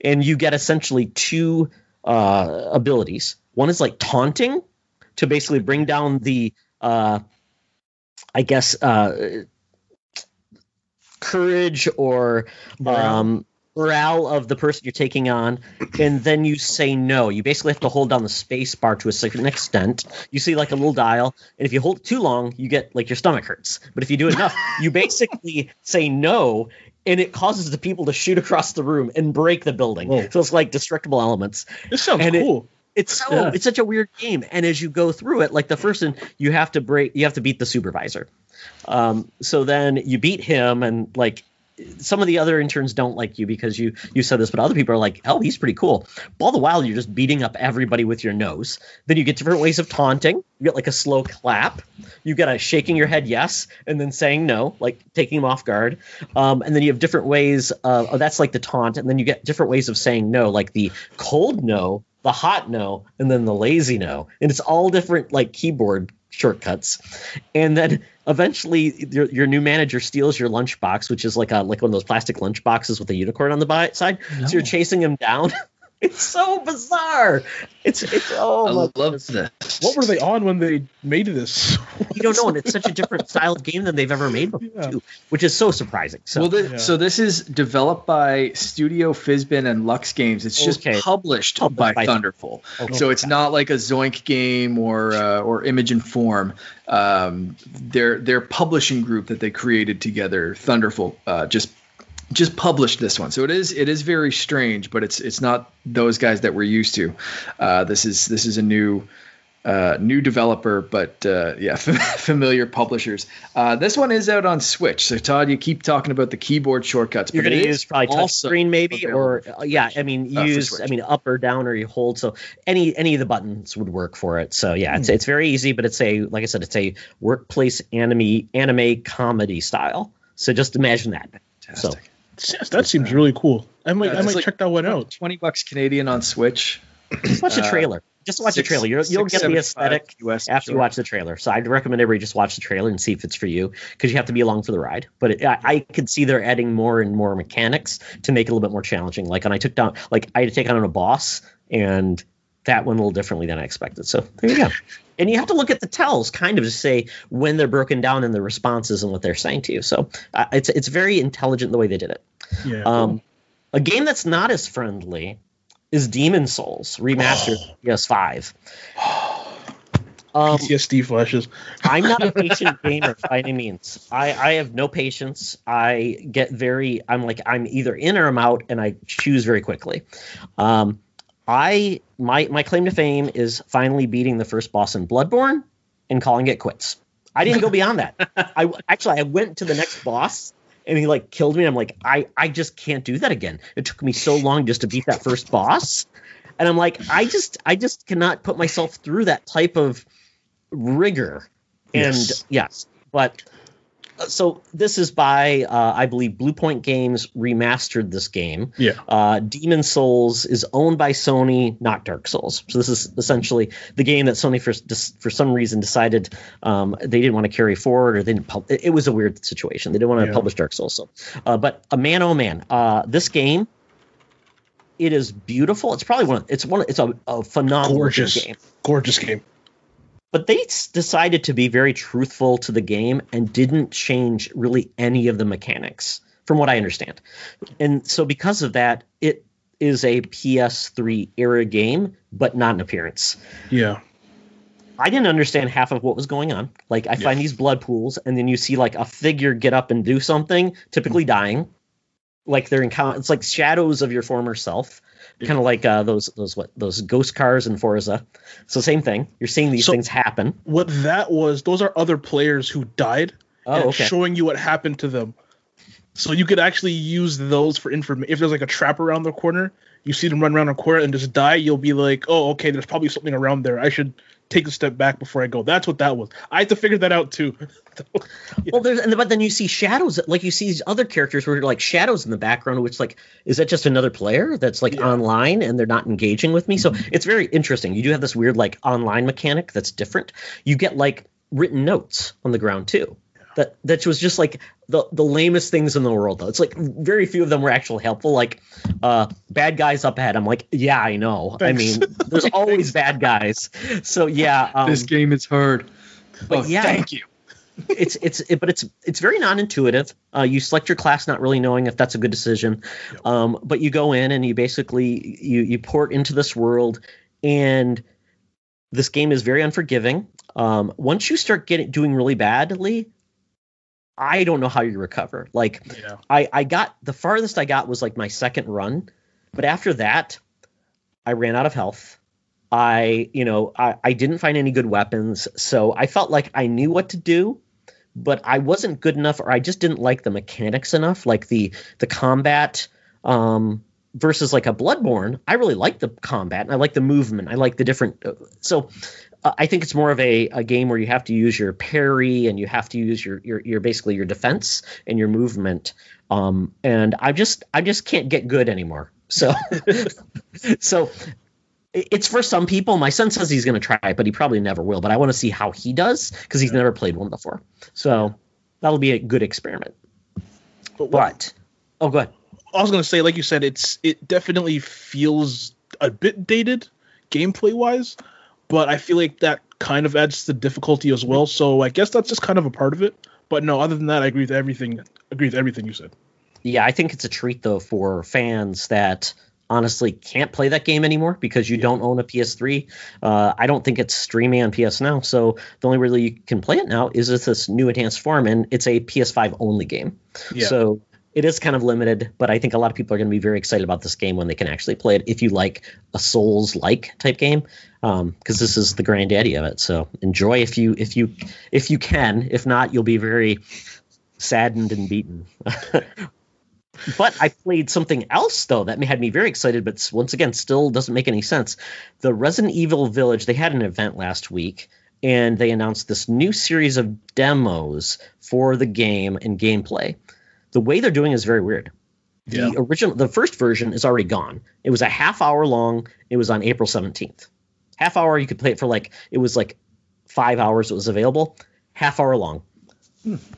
A: and you get essentially two uh, abilities. One is like taunting to basically bring down the, uh, I guess, uh, courage or um, morale of the person you're taking on, and then you say no. You basically have to hold down the space bar to a certain extent. You see like a little dial, and if you hold it too long, you get like your stomach hurts. But if you do enough, [LAUGHS] you basically say no, and it causes the people to shoot across the room and break the building. Whoa. So it's like destructible elements.
C: This sounds
A: and
C: cool. It,
A: it's so yeah. it's such a weird game, and as you go through it, like the first one, you have to break, you have to beat the supervisor. Um, so then you beat him, and like some of the other interns don't like you because you you said this, but other people are like, oh, he's pretty cool. But all the while, you're just beating up everybody with your nose. Then you get different ways of taunting. You get like a slow clap. You get a shaking your head yes, and then saying no, like taking them off guard. Um, and then you have different ways. Of, oh, that's like the taunt, and then you get different ways of saying no, like the cold no, the hot no, and then the lazy no. And it's all different like keyboard shortcuts. And then eventually your, your new manager steals your lunchbox, which is like a like one of those plastic lunch boxes with a unicorn on the side. No. So you're chasing him down. [LAUGHS] [LAUGHS] It's so bizarre. It's it's oh I
B: love goodness. this.
C: What were they on when they made this? [LAUGHS]
A: you don't know, and it's such a different style of game than they've ever made before, yeah. too, which is so surprising. So,
B: well, yeah. so this is developed by Studio Fizbin and Lux Games. It's just okay. published, published by, by, Thunderful. Okay. So it's not like a Zoink game or uh, or Image and Form. Um, their their publishing group that they created together, Thunderful, uh, just just published this one. So it is it is very strange, but it's it's not those guys that we're used to. Uh, this is this is a new uh, new developer, but uh, yeah, [LAUGHS] familiar publishers. Uh, this one is out on Switch. So Todd, you keep talking about the keyboard shortcuts.
A: You're going to use probably touch screen, maybe, or uh, yeah, I mean, uh, use I mean up or down or you hold. So any any of the buttons would work for it. So yeah, it's hmm. it's very easy, but it's a like I said, it's a workplace anime anime comedy style. So just imagine that. Fantastic. So
C: that seems really cool. I might, yeah, I might like check that one out.
B: Twenty bucks Canadian on Switch.
A: Just watch the uh, trailer. Just watch six, the trailer. You'll, you'll get the aesthetic US after you watch the trailer. So I'd recommend everybody just watch the trailer and see if it's for you because you have to be along for the ride. But it, I, I could see they're adding more and more mechanics to make it a little bit more challenging. Like, when I took down, like, I had to take on a boss, and that went a little differently than I expected. So there you go. [LAUGHS] and you have to look at the tells kind of to say when they're broken down in the responses and what they're saying to you. So uh, it's it's very intelligent the way they did it.
C: Yeah. Um,
A: a game that's not as friendly is Demon's Souls remastered [SIGHS] PS5. [SIGHS] Um,
C: PTSD flashes. [LAUGHS]
A: I'm not a patient [LAUGHS] gamer by any means. I, I have no patience. I get very. I'm like I'm either in or I'm out, and I choose very quickly. Um, I my my claim to fame is finally beating the first boss in Bloodborne and calling it quits. I didn't go beyond that. I actually I went to the next boss and he like killed me. I'm like I I just can't do that again. It took me so long just to beat that first boss, and I'm like I just I just cannot put myself through that type of rigor. And
C: Yes.
A: yes, but so this is by uh, I believe Bluepoint Games remastered this game.
C: Yeah.
A: Uh, Demon's Souls is owned by Sony, not Dark Souls. So this is essentially the game that Sony for for some reason decided um, they didn't want to carry forward, or they didn't. Pub- it, it was a weird situation. They didn't want to
C: Yeah.
A: publish Dark Souls. So, uh, but a man, oh man, uh, this game. It is beautiful. It's probably one. Of, it's one. It's a, a phenomenal
C: Gorgeous.
A: game
C: Gorgeous game.
A: But they decided to be very truthful to the game and didn't change really any of the mechanics from what i understand. And so because of that it is a ps3 era game but not an appearance.
C: Yeah.
A: i didn't understand half of what was going on. Like i find these blood pools and then you see like a figure get up and do something typically dying. Like they're in it's like shadows of your former self kind of like uh, those those what those ghost cars in Forza. So same thing. You're seeing these
C: So-
A: things happen.
C: What that was, those are other players who died
A: Oh,
C: and
A: okay.
C: showing you what happened to them. So you could actually use those for information. If there's like a trap around the corner, you see them run around a corner and just die, you'll be like, oh, okay, there's probably something around there. I should take a step back before I go. That's what that was. I had to figure that out too. [LAUGHS]
A: Well, there's and but then you see shadows, like you see these other characters where you're like shadows in the background, which like is that just another player that's like
C: Yeah.
A: online and they're not engaging with me? So mm-hmm. it's very interesting. You do have this weird like online mechanic that's different. You get like written notes on the ground too. That that was just like the the lamest things in the world though. It's like very few of them were actually helpful. Like uh bad guys up ahead. I'm like, yeah, I know.
C: Thanks.
A: I mean, [LAUGHS] there's always bad guys. So yeah, um,
B: this game is hard.
A: but
B: oh,
A: yeah.
B: thank you. [LAUGHS]
A: it's it's it, but it's it's very non-intuitive. Uh, you select your class not really knowing if that's a good decision, um, but you go in and you basically you you port into this world, and this game is very unforgiving. Um, once you start getting doing really badly, I don't know how you recover. Like
C: yeah.
A: I I got the farthest I got was like my second run, but after that, I ran out of health. I you know I I didn't find any good weapons, so I felt like I knew what to do, but I wasn't good enough, or I just didn't like the mechanics enough, like the the combat. Um, versus like a Bloodborne, I really like the combat and I like the movement. I like the different. uh, So uh, I think it's more of a, a game where you have to use your parry and you have to use your your, your basically your defense and your movement. Um, and I just I just can't get good anymore. So [LAUGHS] so it's for some people. My son says he's going to try it, but he probably never will. But I want to see how he does because he's never played one before. So that'll be a good experiment.
C: But what,
A: But oh, go ahead.
C: I was gonna say, like you said, it's it definitely feels a bit dated gameplay wise, but I feel like that kind of adds to the difficulty as well. So I guess that's just kind of a part of it. But no, other than that, I agree with everything. Agree with everything you said.
A: Yeah, I think it's a treat though for fans that honestly can't play that game anymore because you don't own a PS3. Uh, I don't think it's streaming on PS now, so the only way that you can play it now is with this new enhanced form, and it's a PS5 only game.
C: Yeah.
A: So it is kind of limited, but I think a lot of people are going to be very excited about this game when they can actually play it. If you like a Souls-like type game, um, because this is the granddaddy of it. So enjoy if you if you if you can. If not, you'll be very saddened and beaten. [LAUGHS] but I played something else though that had me very excited, but once again, still doesn't make any sense. The Resident Evil Village. They had an event last week, and they announced this new series of demos for the game and gameplay. The way they're doing is very weird. The
C: Yeah.
A: original, the first version is already gone. It was a half hour long. It was on April seventeenth. Half hour, you could play it for like it was like five hours. It was available. Half hour long.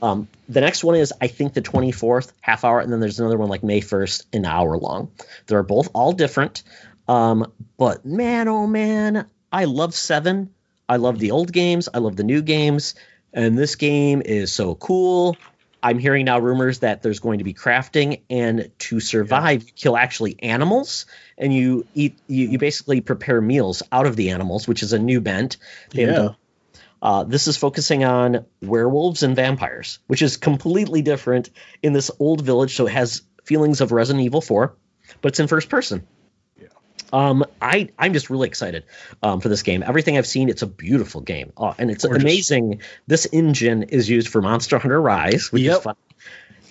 A: Um, the next one is I think the 24th, half hour, and then there's another one like May 1st, an hour long. They're both all different. Um, but man, oh man, I love Seven. I love the old games. I love the new games, and this game is so cool. I'm hearing now rumors that there's going to be crafting, and to survive, you kill actually animals, and you eat. You, you basically prepare meals out of the animals, which is a new bent. They
C: Yeah.
A: Uh, this is focusing on werewolves and vampires, which is completely different in this old village. So it has feelings of Resident Evil 4, but it's in first person. Um, I I'm just really excited um, for this game. Everything I've seen, it's a beautiful game, oh, and it's
C: Gorgeous.
A: amazing. This engine is used for Monster Hunter Rise, which
C: Yep.
A: is fun.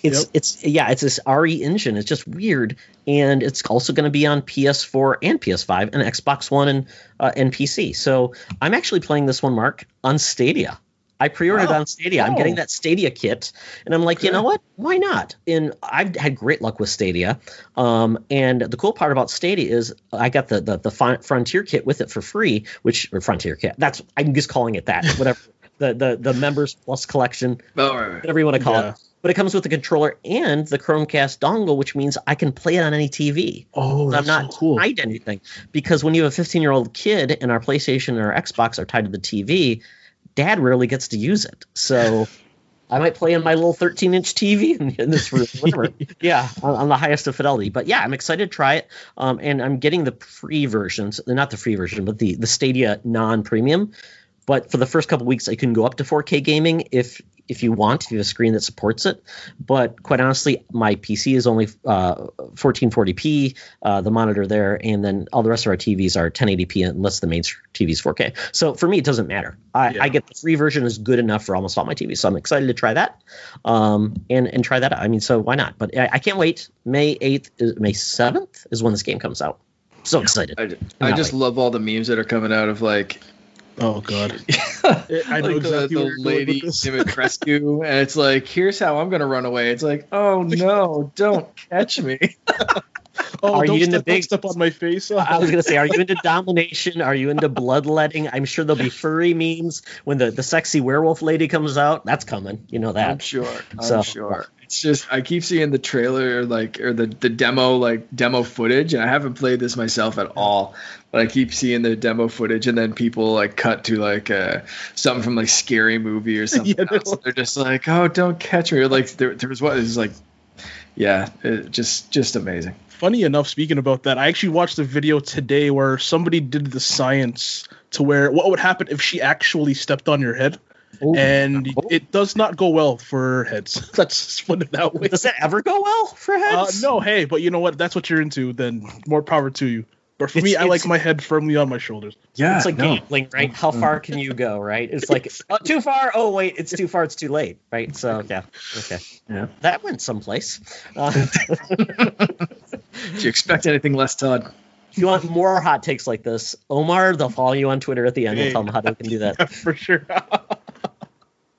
A: It's
C: Yep.
A: it's yeah, it's this RE engine. It's just weird, and it's also going to be on PS4 and PS5 and Xbox One and uh, and PC. So I'm actually playing this one, Mark, on Stadia. I pre-ordered on Stadia. I'm getting
C: Oh.
A: that Stadia kit, and I'm like, you know what? Why not? And I've had great luck with Stadia. Um, and the cool part about Stadia is I got the the, the Fron- Frontier kit with it for free, which or Frontier kit. That's I'm just calling it that. [LAUGHS] Whatever the the the members plus collection,
B: Oh, right, right.
A: whatever you want to call
C: Yeah.
A: it. But it comes with the controller and the Chromecast dongle, which means I can play it on any TV.
C: Oh,
A: I'm not
C: so cool.
A: tied to anything because when you have a 15 year old kid and our PlayStation and our Xbox are tied to the TV, Dad rarely gets to use it. So I might play on my little 13 inch TV in, in this room, whatever. [LAUGHS] yeah, on, on the highest of fidelity. But yeah, I'm excited to try it. Um, and I'm getting the free versions, not the free version, but the the Stadia non premium. But for the first couple weeks, I can go up to 4K gaming if if you want, if you have a screen that supports it. But quite honestly, my PC is only uh, 1440p, uh, the monitor there, and then all the rest of our TVs are 1080p unless the main TV is 4K. So for me, it doesn't matter. I,
B: Yeah.
A: I get the free version is good enough for almost all my TVs. So I'm excited to try that, um, and and try that. out. I mean, so why not? But I, I can't wait. May 8th, is, May 7th is when this game comes out. So excited.
B: I, I just love all the memes that are coming out of like,
C: Oh god. [LAUGHS]
B: like
C: I know exactly
B: the, the lady
C: with this.
B: Dimitrescu, and it's like, here's how I'm gonna run away. It's like, oh [LAUGHS] no, don't catch me. [LAUGHS]
C: Oh,
A: Are
C: don't
A: you in the big-
C: step on my face?
A: I was gonna say, are you into domination? Are you into bloodletting? I'm sure there'll be furry memes when the, the sexy werewolf lady comes out. That's coming. You know that.
B: I'm sure. I'm
A: So-
B: sure. It's just I keep seeing the trailer like or the the demo like demo footage, and I haven't played this myself at all. But I keep seeing the demo footage, and then people like cut to like uh, something from like scary movie or [LAUGHS] something.
C: Yeah,
B: else. They're just like, oh, don't catch me. Or like there, there was what is like, yeah, it, just just amazing.
C: Funny enough, speaking about that, I actually watched a video today where somebody did the science to where what would happen if she actually stepped on your head,
A: Ooh.
C: and
A: Oh.
C: it does not go well for heads. [LAUGHS] Let's just put it that way.
A: Does that ever go well for
C: Uh,
A: heads?
C: no, hey, but you know what? That's what you're into. Then more power to you. But for me, I like my head firmly on my shoulders.
B: Yeah,
A: It's like gambling, right? How far can you go, right? It's like [LAUGHS] oh, too far. Oh wait, it's too far. It's too late, right? So yeah, okay,
B: Yeah.
A: that went someplace. Uh, [LAUGHS]
B: Do you expect anything less, Todd?
A: if you want more hot takes like this, Omar, they'll follow you on Twitter at the end. We'll tell them how they can do that.
C: for sure.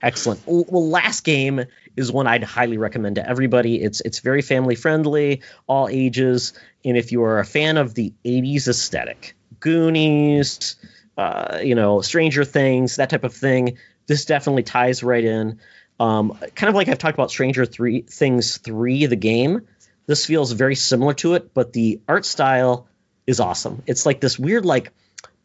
A: Excellent. Well, last game is one I'd highly recommend to everybody. It's it's very family friendly, all ages, and if you are a fan of the '80s aesthetic, Goonies, uh, you know, Stranger Things, that type of thing, this definitely ties right in. Um, kind of like I've talked about Stranger Three Things three, the game. This feels very similar to it, but the art style is awesome. It's like this weird like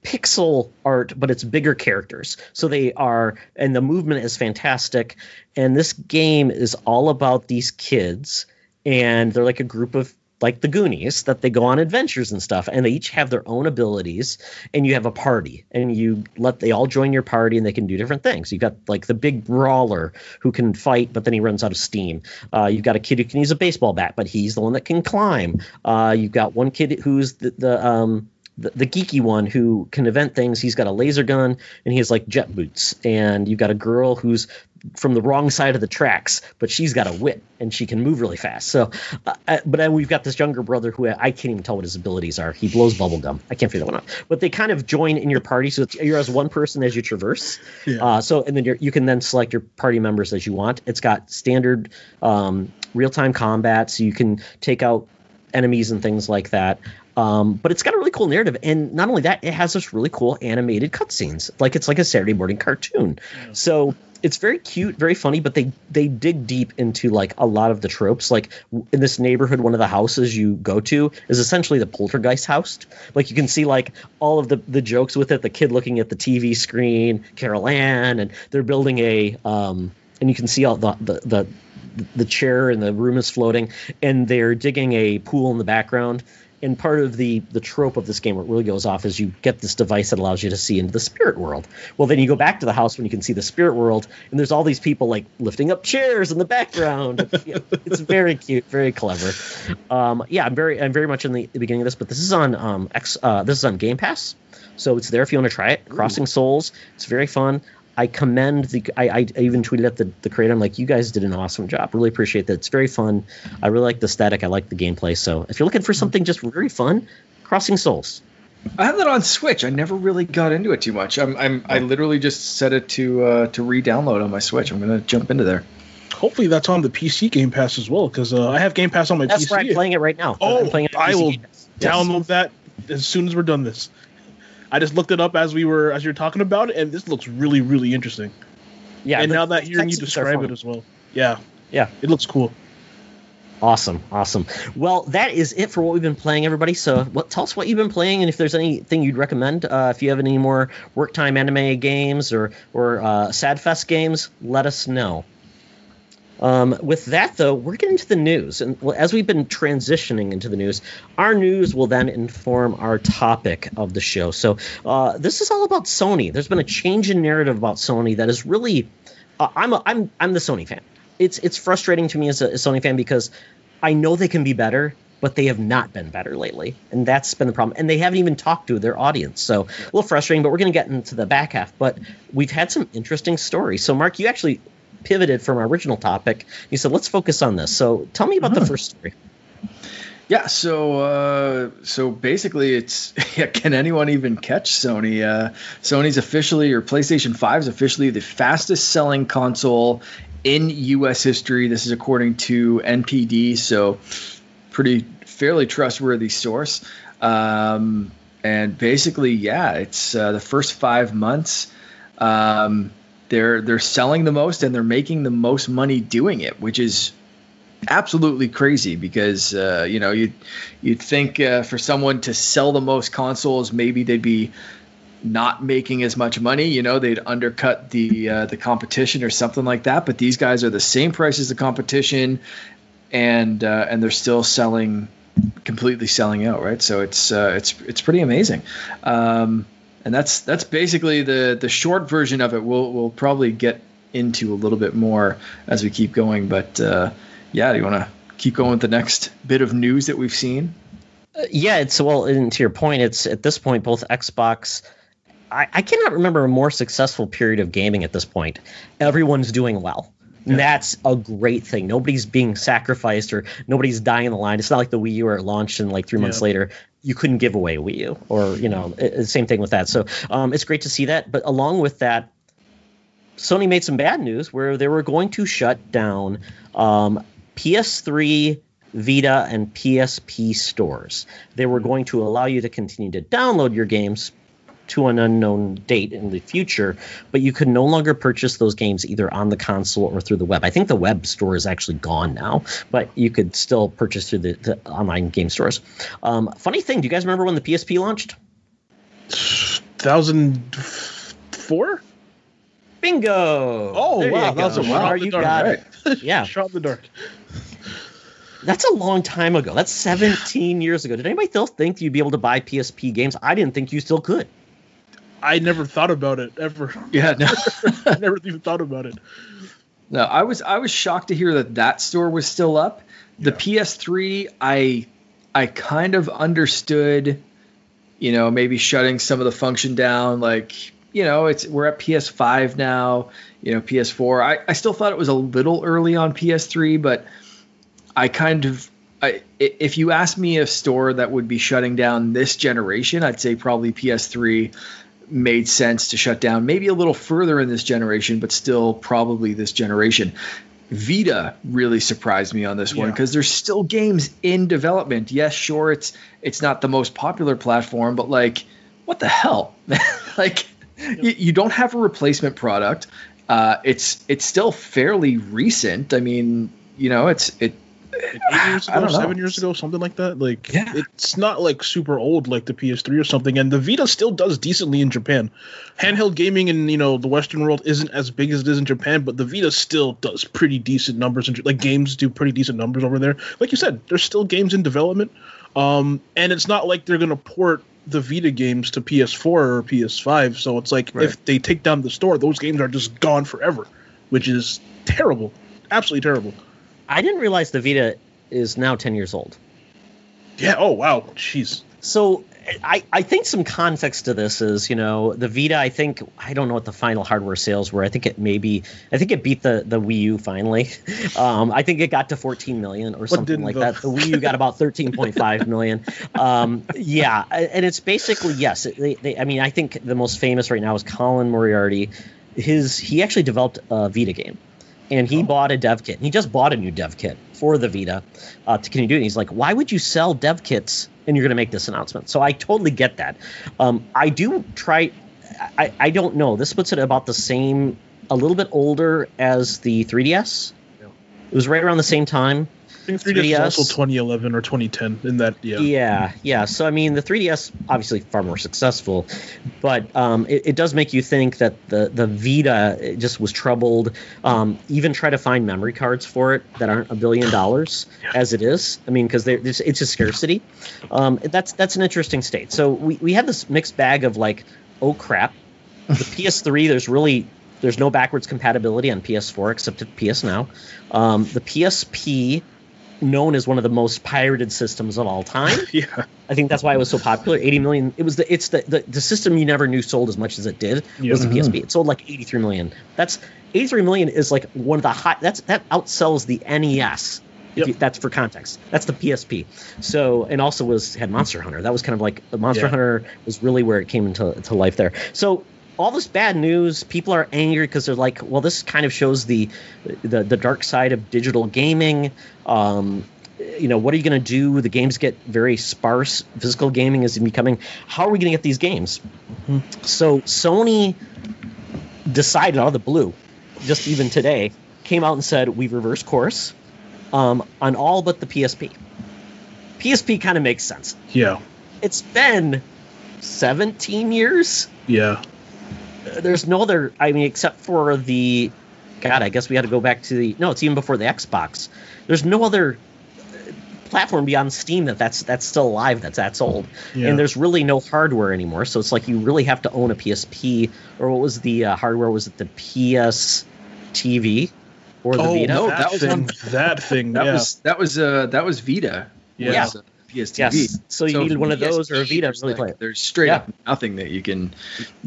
A: pixel art, but it's bigger characters. So they are, and the movement is fantastic. And this game is all about these kids, and they're like a group of like the Goonies that they go on adventures and stuff, and they each have their own abilities. And you have a party, and you let they all join your party, and they can do different things. You've got like the big brawler who can fight, but then he runs out of steam. Uh, you've got a kid who can use a baseball bat, but he's the one that can climb. Uh, you've got one kid who's the, the um, the, the geeky one who can invent things. He's got a laser gun and he has like jet boots. And you've got a girl who's from the wrong side of the tracks, but she's got a whip and she can move really fast. So, uh, uh, but then we've got this younger brother who I can't even tell what his abilities are. He blows bubble gum. I can't figure that one out. But they kind of join in your party, so it's, you're as one person as you traverse.
C: Yeah.
A: Uh, so, and then you're, you can then select your party members as you want. It's got standard um, real time combat, so you can take out enemies and things like that. Um, but it's got a really cool narrative, and not only that, it has this really cool animated cutscenes, like it's like a Saturday morning cartoon. So it's very cute, very funny, but they they dig deep into like a lot of the tropes. Like in this neighborhood, one of the houses you go to is essentially the poltergeist house. Like you can see like all of the the jokes with it. The kid looking at the TV screen, Carol Ann, and they're building a um, and you can see all the the the the chair in the room is floating and they're digging a pool in the background And part of the the trope of this game, where it really goes off, is you get this device that allows you to see into the spirit world. Well, then you go back to the house when you can see the spirit world, and there's all these people like lifting up chairs in the background. it's [LAUGHS] very cute, very clever. Um, yeah, I'm very I'm very much in the, the beginning of this, but this is on um, X. Uh, this is on Game Pass, so it's there if you want to try it. Crossing Souls, it's very fun. I commend the. I, I even tweeted at the, the creator. I'm like, you guys did an awesome job. Really appreciate that. It's very fun. I really like the aesthetic. I like the gameplay. So if you're looking for something just very fun, Crossing Souls.
B: I have that on Switch. I never really got into it too much. I'm, I'm I literally just set it to uh, to re-download on my Switch. I'm gonna jump into there.
C: Hopefully that's on the PC Game Pass as well, because uh, I have Game Pass on my
A: That's
C: PC.
A: where I'm playing it right now.
C: Oh,
A: I'm playing it
C: I will
A: Game Yes.
C: Download that as soon as we're done this. I just looked it up as we were as you were talking about it, and this looks really, really interesting.
A: Yeah,
C: and now that hearing you describe it as well, yeah,
A: Yeah.
C: it looks cool.
A: Awesome, awesome. Well, that is it for what we've been playing, everybody. So, what, tell us what you've been playing, and if there's anything you'd recommend. Uh, if you have any more work time anime games or or uh, Sad Fest games, let us know. Um, with that, though, we're getting to the news, and as we've been transitioning into the news, our news will then inform our topic of the show. So, uh, this is all about Sony. There's been a change in narrative about Sony that is really, uh, I'm a, I'm I'm the Sony fan. It's it's frustrating to me as a Sony fan because I know they can be better, but they have not been better lately, and that's been the problem. And they haven't even talked to their audience, so a little frustrating. But we're going to get into the back half. But we've had some interesting stories. So, Mark, you actually pivoted from our original topic. You said let's focus on this. So, tell me about the first story.
B: Yeah, so uh, so basically, it's [LAUGHS] yeah, can anyone even catch Sony? Uh, Sony's officially, or PlayStation Five is officially the fastest selling console in U.S. history. This is according to NPD, so pretty fairly trustworthy source. Um, and basically, yeah, it's uh, the first five months. Um, they're they're selling the most and they're making the most money doing it, which is absolutely crazy because uh, you know you'd you'd think uh, for someone to sell the most consoles maybe they'd be not making as much money you know they'd undercut the uh, the competition or something like that. But these guys are the same price as the competition and uh, and they're still selling completely selling out right? So it's uh, it's it's pretty amazing. Um, and that's that's basically the the short version of it we'll we'll probably get into a little bit more as we keep going but uh, yeah, do you want to keep going with the next bit of news that we've seen?
A: Uh, yeah, it's well, and to your point, it's at this point both Xbox. I, I cannot remember a more successful period of gaming at this point. Everyone's doing well. And that's a great thing. Nobody's being sacrificed or nobody's dying in the line. It's not like the Wii U where it launched and like three months
C: Yeah.
A: later you couldn't give away a Wii U or you know it- same thing with that. So um, it's great to see that. But along with that, Sony made some bad news where they were going to shut down um, PS3, Vita, and PSP stores. They were going to allow you to continue to download your games to an unknown date in the future, but you could no longer purchase those games either on the console or through the web. I think the web store is actually gone now, but you could still purchase through the, the online game stores. Um, funny thing, do you guys remember when the PSP launched?
C: Thousand four?
A: Bingo!
C: Oh
A: There you
C: wow,
A: go.
C: that was a
A: Lamar,
C: shot
A: you got
C: right.
A: it. [LAUGHS] Yeah.
C: shot in the dark.
A: That's a long time ago. That's 17 years ago. Did anybody still think you'd be able to buy PSP games? I didn't think you still could.
C: I never thought about it ever.
B: Yeah, no, [LAUGHS]
C: I never even thought about it.
B: no. I was I was shocked to hear that that store was still up. The PS3, I I kind of understood, you know, maybe shutting some of the function down. Like, you know, it's we're at PS5 now. You know, PS4. I I still thought it was a little early on PS3, but I kind of. I, i- if you ask me a store that would be shutting down this generation, I'd say probably PS3 made sense to shut down maybe a little further in this generation, but still probably this generation. Vita really surprised me on this one
C: Yeah.
B: because there's still games in development. Yes, sure, it's it's not the most popular platform, but like, what the hell? [LAUGHS] like, you, you don't have a replacement product. Uh, it's it's still fairly recent. I mean, you know, it's it.
C: Eight years [LAUGHS] ago, seven years ago, something like that. Like,
B: Yeah.
C: it's not like super old like the PS3 or something. And the Vita still does decently in Japan. Handheld gaming in you know the Western world isn't as big as it is in Japan, but the Vita still does pretty decent numbers. And like games do pretty decent numbers over there. Like you said, there's still games in development. Um, and it's not like they're gonna port the Vita games to PS4 or PS5. So it's like
B: Right.
C: if they take down the store, those games are just gone forever, which is terrible, absolutely terrible.
A: I didn't realize the Vita is now 10 years old.
C: Yeah. Oh wow. Jeez.
A: So I, I think some context to this is, you know, the Vita, I think, I don't know what the final hardware sales were. I think it maybe, I think it beat the, the Wii U finally. [LAUGHS] Um, I think it got to 14 million or something like
C: the-
A: that. The Wii U got about 13.5 [LAUGHS] million. Um, yeah. And it's basically, yes. They, they, I mean, I think the most famous right now is Colin Moriarty. His, he actually developed a Vita game and he bought a dev kit. He just bought a new dev kit for the Vita uh, to continue doing. it. He's like, why would you sell dev kits and you're going to make this announcement? So I totally get that. Um, I do try. I, I don't know. This puts it about the same, a little bit older as the 3DS. It was right around the same time.
C: Think 3DS is also
A: 3DS.
C: 2011 or 2010 in that. Yeah.
A: Yeah, yeah. So I mean, the 3DS obviously far more successful, but um, it, it does make you think that the the Vita just was troubled. Um, even try to find memory cards for it that aren't a billion dollars as it is. I mean, because it's it's a scarcity. Um, that's that's an interesting state. So we we have this mixed bag of like, oh crap, the [LAUGHS] PS3. There's really there's no backwards compatibility on PS4 except at PS Now. Um, the PSP known as one of the most pirated systems of all time. [LAUGHS]
C: Yeah.
A: I think that's why it was so popular. 80 million. It was the it's the the, the system you never knew sold as much as it did was the
C: mm-hmm.
A: PSP. It sold like 83 million. That's 83 million is like one of the high. That's that outsells the NES. If
C: Yep.
A: you- that's for context. That's the PSP. So and also was had Monster Hunter. That was kind of like Monster
C: Yeah.
A: Hunter was really where it came into to life there. So all this bad news, people are angry because they're like, well, this kind of shows the the, the dark side of digital gaming. Um, you know, what are you going to do? The games get very sparse. Physical gaming is becoming. How are we going to get these games? So Sony decided out of the blue, just even today, came out and said we've reversed course um, on all but the PSP. PSP kind of makes sense.
C: Yeah.
A: It's been 17 years.
C: Yeah.
A: There's no other. I mean, except for the. God, I guess we had to go back to the. No, it's even before the Xbox. There's no other uh, platform beyond Steam that that's that's still alive. That's that's old.
C: Yeah.
A: And there's really no hardware anymore. So it's like you really have to own a PSP or what was the uh, hardware? Was it the PS TV or the
C: oh,
A: Vita?
B: no,
C: that,
B: that was
C: thing. that thing. [LAUGHS]
B: That
C: yeah.
B: was that was uh that was Vita.
C: Yeah.
B: was, uh, PSTV.
A: Yes. So you needed one of those or a Vita to
B: there's
A: really
B: like-
A: play it.
B: There's straight
A: Yeah.
B: up nothing that you can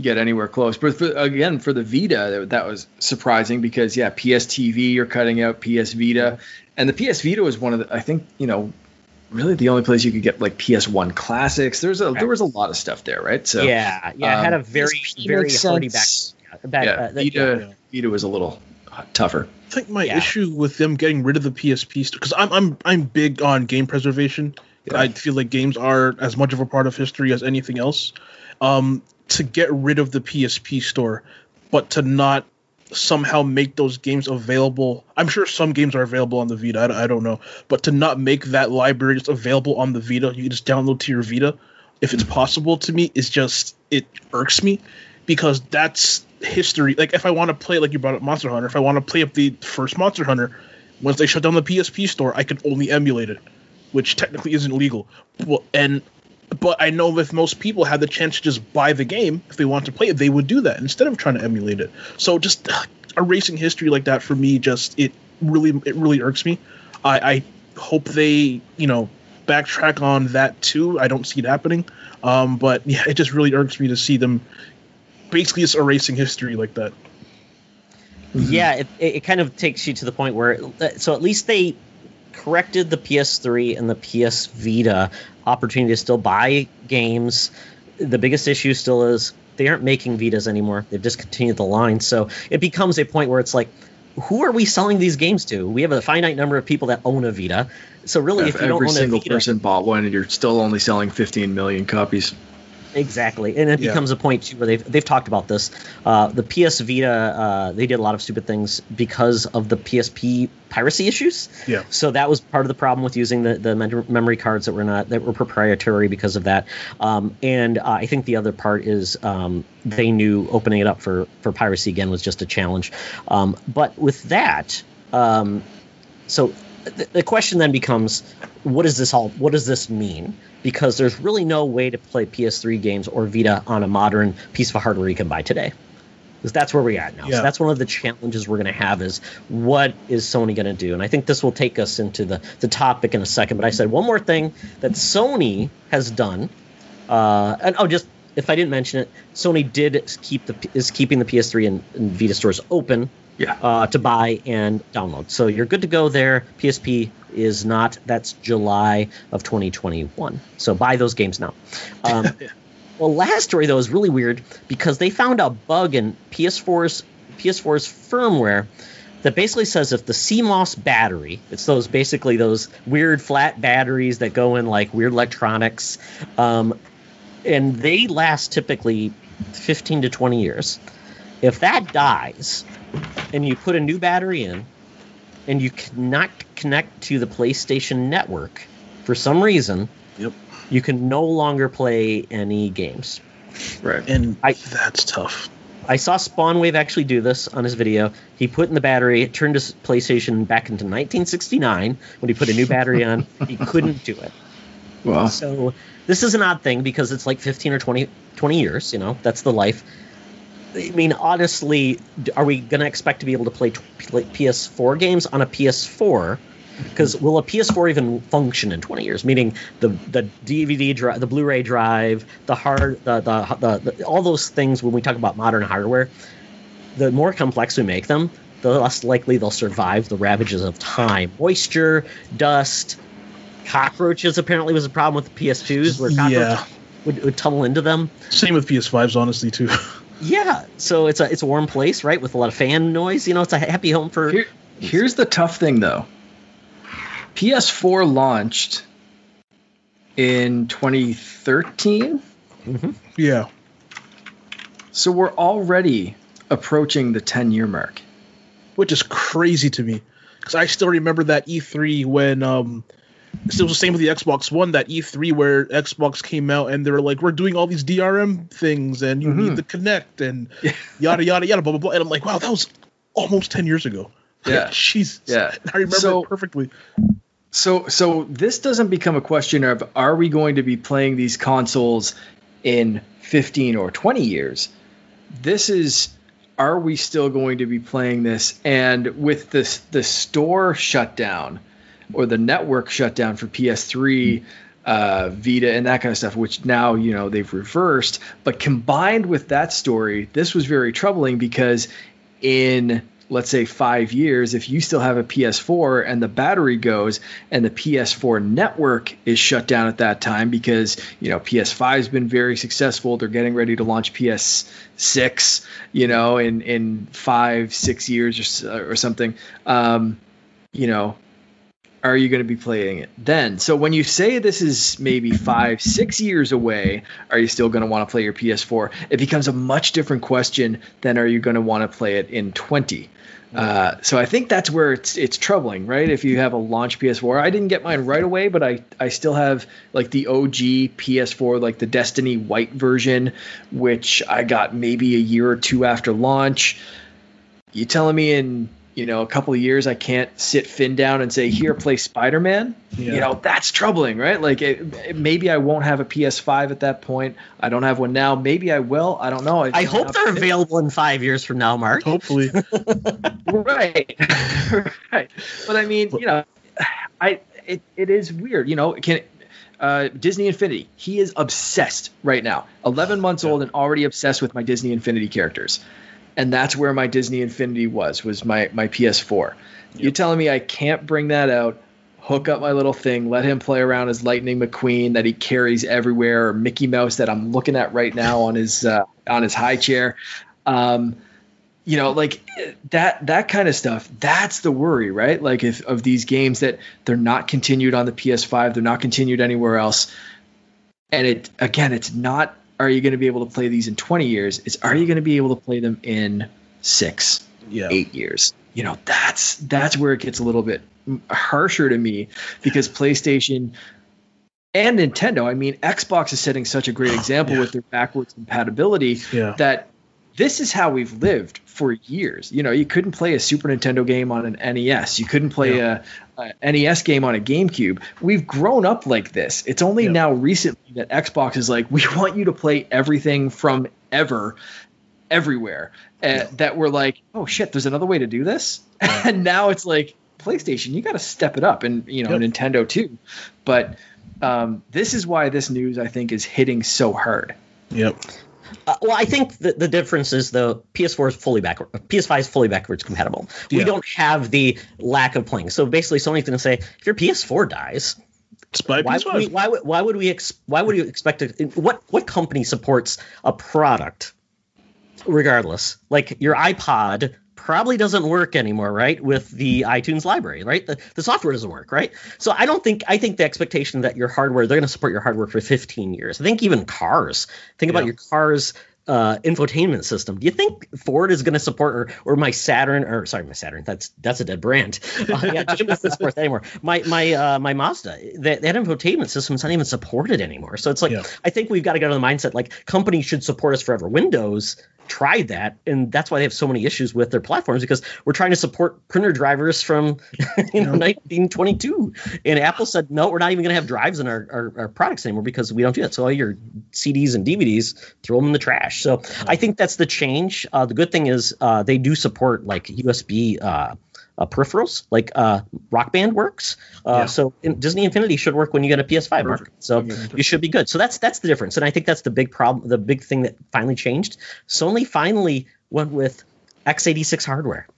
B: get anywhere close. But for, again, for the Vita, that, that was surprising because yeah, PSTV you're cutting out PS Vita, and the PS Vita was one of the I think you know really the only place you could get like PS1 classics. There's a there was a lot of stuff there, right? So
A: yeah, yeah. it had a
B: um,
A: very very
B: makes
A: hardy back. back
B: yeah,
A: uh, that-
B: Vita Vita was a little uh, tougher.
C: I think my
A: Yeah.
C: issue with them getting rid of the PSP because I'm I'm I'm big on game preservation.
B: Yeah.
C: I feel like games are as much of a part of history as anything else. Um, to get rid of the PSP store, but to not somehow make those games available. I'm sure some games are available on the Vita. I, I don't know, but to not make that library just available on the Vita, you can just download to your Vita, if it's possible to me, is just it irks me because that's history. Like if I want to play, like you brought up Monster Hunter, if I want to play up the first Monster Hunter, once they shut down the PSP store, I can only emulate it, which technically isn't legal. Well, and but I know if most people had the chance to just buy the game if they want to play it, they would do that instead of trying to emulate it. So just uh, erasing history like that for me, just it really it really irks me. I, I hope they you know backtrack on that too. I don't see it happening, um, but yeah, it just really irks me to see them basically just erasing history like that.
A: Yeah, it, it it kind of takes you to the point where so at least they corrected the PS3 and the PS Vita opportunity to still buy games. The biggest issue still is they aren't making Vitas anymore. They've discontinued the line, so it becomes a point where it's like, who are we selling these games to? We have a finite number of people that own a Vita. So really, if,
B: if
A: you don't
B: every
A: own a
B: single
A: Vita,
B: person bought one and you're still only selling 15 million copies.
A: Exactly, and it
C: Yeah.
A: becomes a point too where they've they've talked about this. Uh, the PS Vita, uh, they did a lot of stupid things because of the PSP piracy issues.
C: Yeah.
A: So that was part of the problem with using the the memory cards that were not that were proprietary because of that. Um, and uh, I think the other part is um, they knew opening it up for for piracy again was just a challenge. Um, but with that, um, so the, the question then becomes, what does this all? What does this mean? Because there's really no way to play PS3 games or Vita on a modern piece of hardware you can buy today. Because that's where we're at now.
C: Yeah.
A: So that's one of the challenges we're going to have is what is Sony going to do? And I think this will take us into the, the topic in a second. But I said one more thing that Sony has done. Uh, and oh, just if I didn't mention it, Sony did keep the is keeping the PS3 and, and Vita stores open
B: Yeah.
A: uh, to buy and download. So you're good to go there. PSP is not. That's July of 2021. So buy those games now. Um, [LAUGHS] well, last story though is really weird because they found a bug in PS4's PS4's firmware that basically says if the CMOS battery, it's those basically those weird flat batteries that go in like weird electronics, um, and they last typically 15 to 20 years. If that dies, and you put a new battery in, and you cannot connect to the PlayStation Network for some reason,
C: Yep.
A: you can no longer play any games.
B: Right.
C: And
A: I-
C: that's tough.
A: I saw Spawnwave actually do this on his video. He put in the battery, it turned his PlayStation back into 1969 when he put a new battery on. He couldn't do it.
B: Well,
A: So this is an odd thing because it's like 15 or 20, 20 years, you know, that's the life. I mean, honestly, are we going to expect to be able to play, t- play PS4 games on a PS4? Because will a PS4 even function in 20 years? Meaning the the DVD drive, the Blu-ray drive, the hard, the, the, the, the all those things. When we talk about modern hardware, the more complex we make them, the less likely they'll survive the ravages of time, moisture, dust, cockroaches. Apparently, was a problem with the PS2s where cockroaches
C: Yeah.
A: would, would tunnel into them.
C: Same with PS5s, honestly, too. [LAUGHS]
A: Yeah, so it's a it's a warm place, right, with a lot of fan noise. You know, it's a happy home for.
B: Here, here's the tough thing, though. PS4 launched in 2013,
C: yeah.
B: so we're already approaching the 10 year mark.
C: Which is crazy to me. Because I still remember that E3 when um it was the same with the Xbox One, that E3 where Xbox came out and they were like, We're doing all these DRM things and you
B: Mhm.
C: need to connect and [LAUGHS] yada yada yada blah blah blah. And I'm like, wow, that was almost ten years ago. [LAUGHS]
B: Yeah.
C: Jesus.
B: Yeah. [LAUGHS]
C: I remember
B: So-
C: it perfectly.
B: So, so this doesn't become a question of are we going to be playing these consoles in 15 or 20 years? This is are we still going to be playing this? And with this the store shutdown or the network shutdown for PS3, uh, Vita, and that kind of stuff, which now you know they've reversed. But combined with that story, this was very troubling because in let's say five years, if you still have a PS4 and the battery goes and the PS4 network is shut down at that time because you know PS5 has been very successful, they're getting ready to launch PS6, you know, in in five six years or, or something. Um, you know, are you going to be playing it then? So when you say this is maybe five, six years away, are you still going to want to play your PS4? It becomes a much different question than are you going to want to play it in 20. Uh, so I think that's where it's it's troubling, right? If you have a launch PS4, I didn't get mine right away, but I I still have like the OG PS4, like the Destiny White version, which I got maybe a year or two after launch. You telling me in you know a couple of years I can't sit Finn down and say here play Spider Man?
C: Yeah.
B: You know that's troubling, right? Like it, it- maybe I won't have a PS5 at that point. I don't have one now. Maybe I will. I don't know.
A: I hope they're [LAUGHS] available in five years from now, Mark.
C: Hopefully. [LAUGHS]
B: right [LAUGHS] right but i mean you know i it, it is weird you know can uh, Disney Infinity. He is obsessed right now. 11 months old and already obsessed with my Disney Infinity characters. And that's where my Disney Infinity was, was my, my PS4. You telling me I can't bring that out, hook up my little thing, let him play around as Lightning McQueen that he carries everywhere, or Mickey Mouse that I'm looking at right now on his uh, on his high chair. Um, you know like that that kind of stuff that's the worry right like if of these games that they're not continued on the ps5 they're not continued anywhere else and it again it's not are you going to be able to play these in 20 years it's are you going to be able to play them in six
C: Yeah.
B: eight years you know that's that's where it gets a little bit harsher to me because playstation and nintendo i mean xbox is setting such a great [SIGHS] example
C: Yeah.
B: with their backwards compatibility
C: Yeah.
B: that this is how we've lived for years. You know, you couldn't play a Super Nintendo game on an NES. You couldn't play a, a, NES game on a GameCube. We've grown up like this. It's only yeah. now recently that Xbox is like, we want you to play everything from ever, everywhere. Uh, that we're like, oh shit, there's another way to do this. [LAUGHS] and now it's like PlayStation, you got to step it up, and you know yep. Nintendo too. But um, this is why this news I think is hitting so hard.
C: Yep.
A: Uh, well, I think the, the difference is the PS4 is fully backward, PS5 is fully backwards compatible. Yeah. We don't have the lack of playing. So basically, Sony's going to say if your PS4 dies, why, Would we, why, would, why would we ex, why would you expect to what what company supports a product regardless like your iPod probably doesn't work anymore, right? With the iTunes library, right? The, the software doesn't work, right? So I don't think I think the expectation that your hardware they're going to support your hardware for 15 years. I think even cars. Think about your cars uh, infotainment system. Do you think Ford is going to support or, or my Saturn or sorry my Saturn that's that's a dead brand. Uh, yeah, doesn't support that anymore. My my uh, my Mazda that, that infotainment system is not even supported anymore. So it's like yeah. I think we've got to get on the mindset like companies should support us forever. Windows tried that, and that's why they have so many issues with their platforms because we're trying to support printer drivers from [LAUGHS] you know 1922, and Apple said no, we're not even going to have drives in our, our, our, products anymore because we don't do that. So all your CDs and DVDs, throw them in the trash. So I think that's the change. Uh, the good thing is uh, they do support like USB. Uh, uh, peripherals like uh, Rock Band works. Uh, yeah. So in, Disney Infinity should work when you get a PS5 mark. So you should be good. So that's that's the difference, and I think that's the big problem, the big thing that finally changed. Sony finally went with x86 hardware.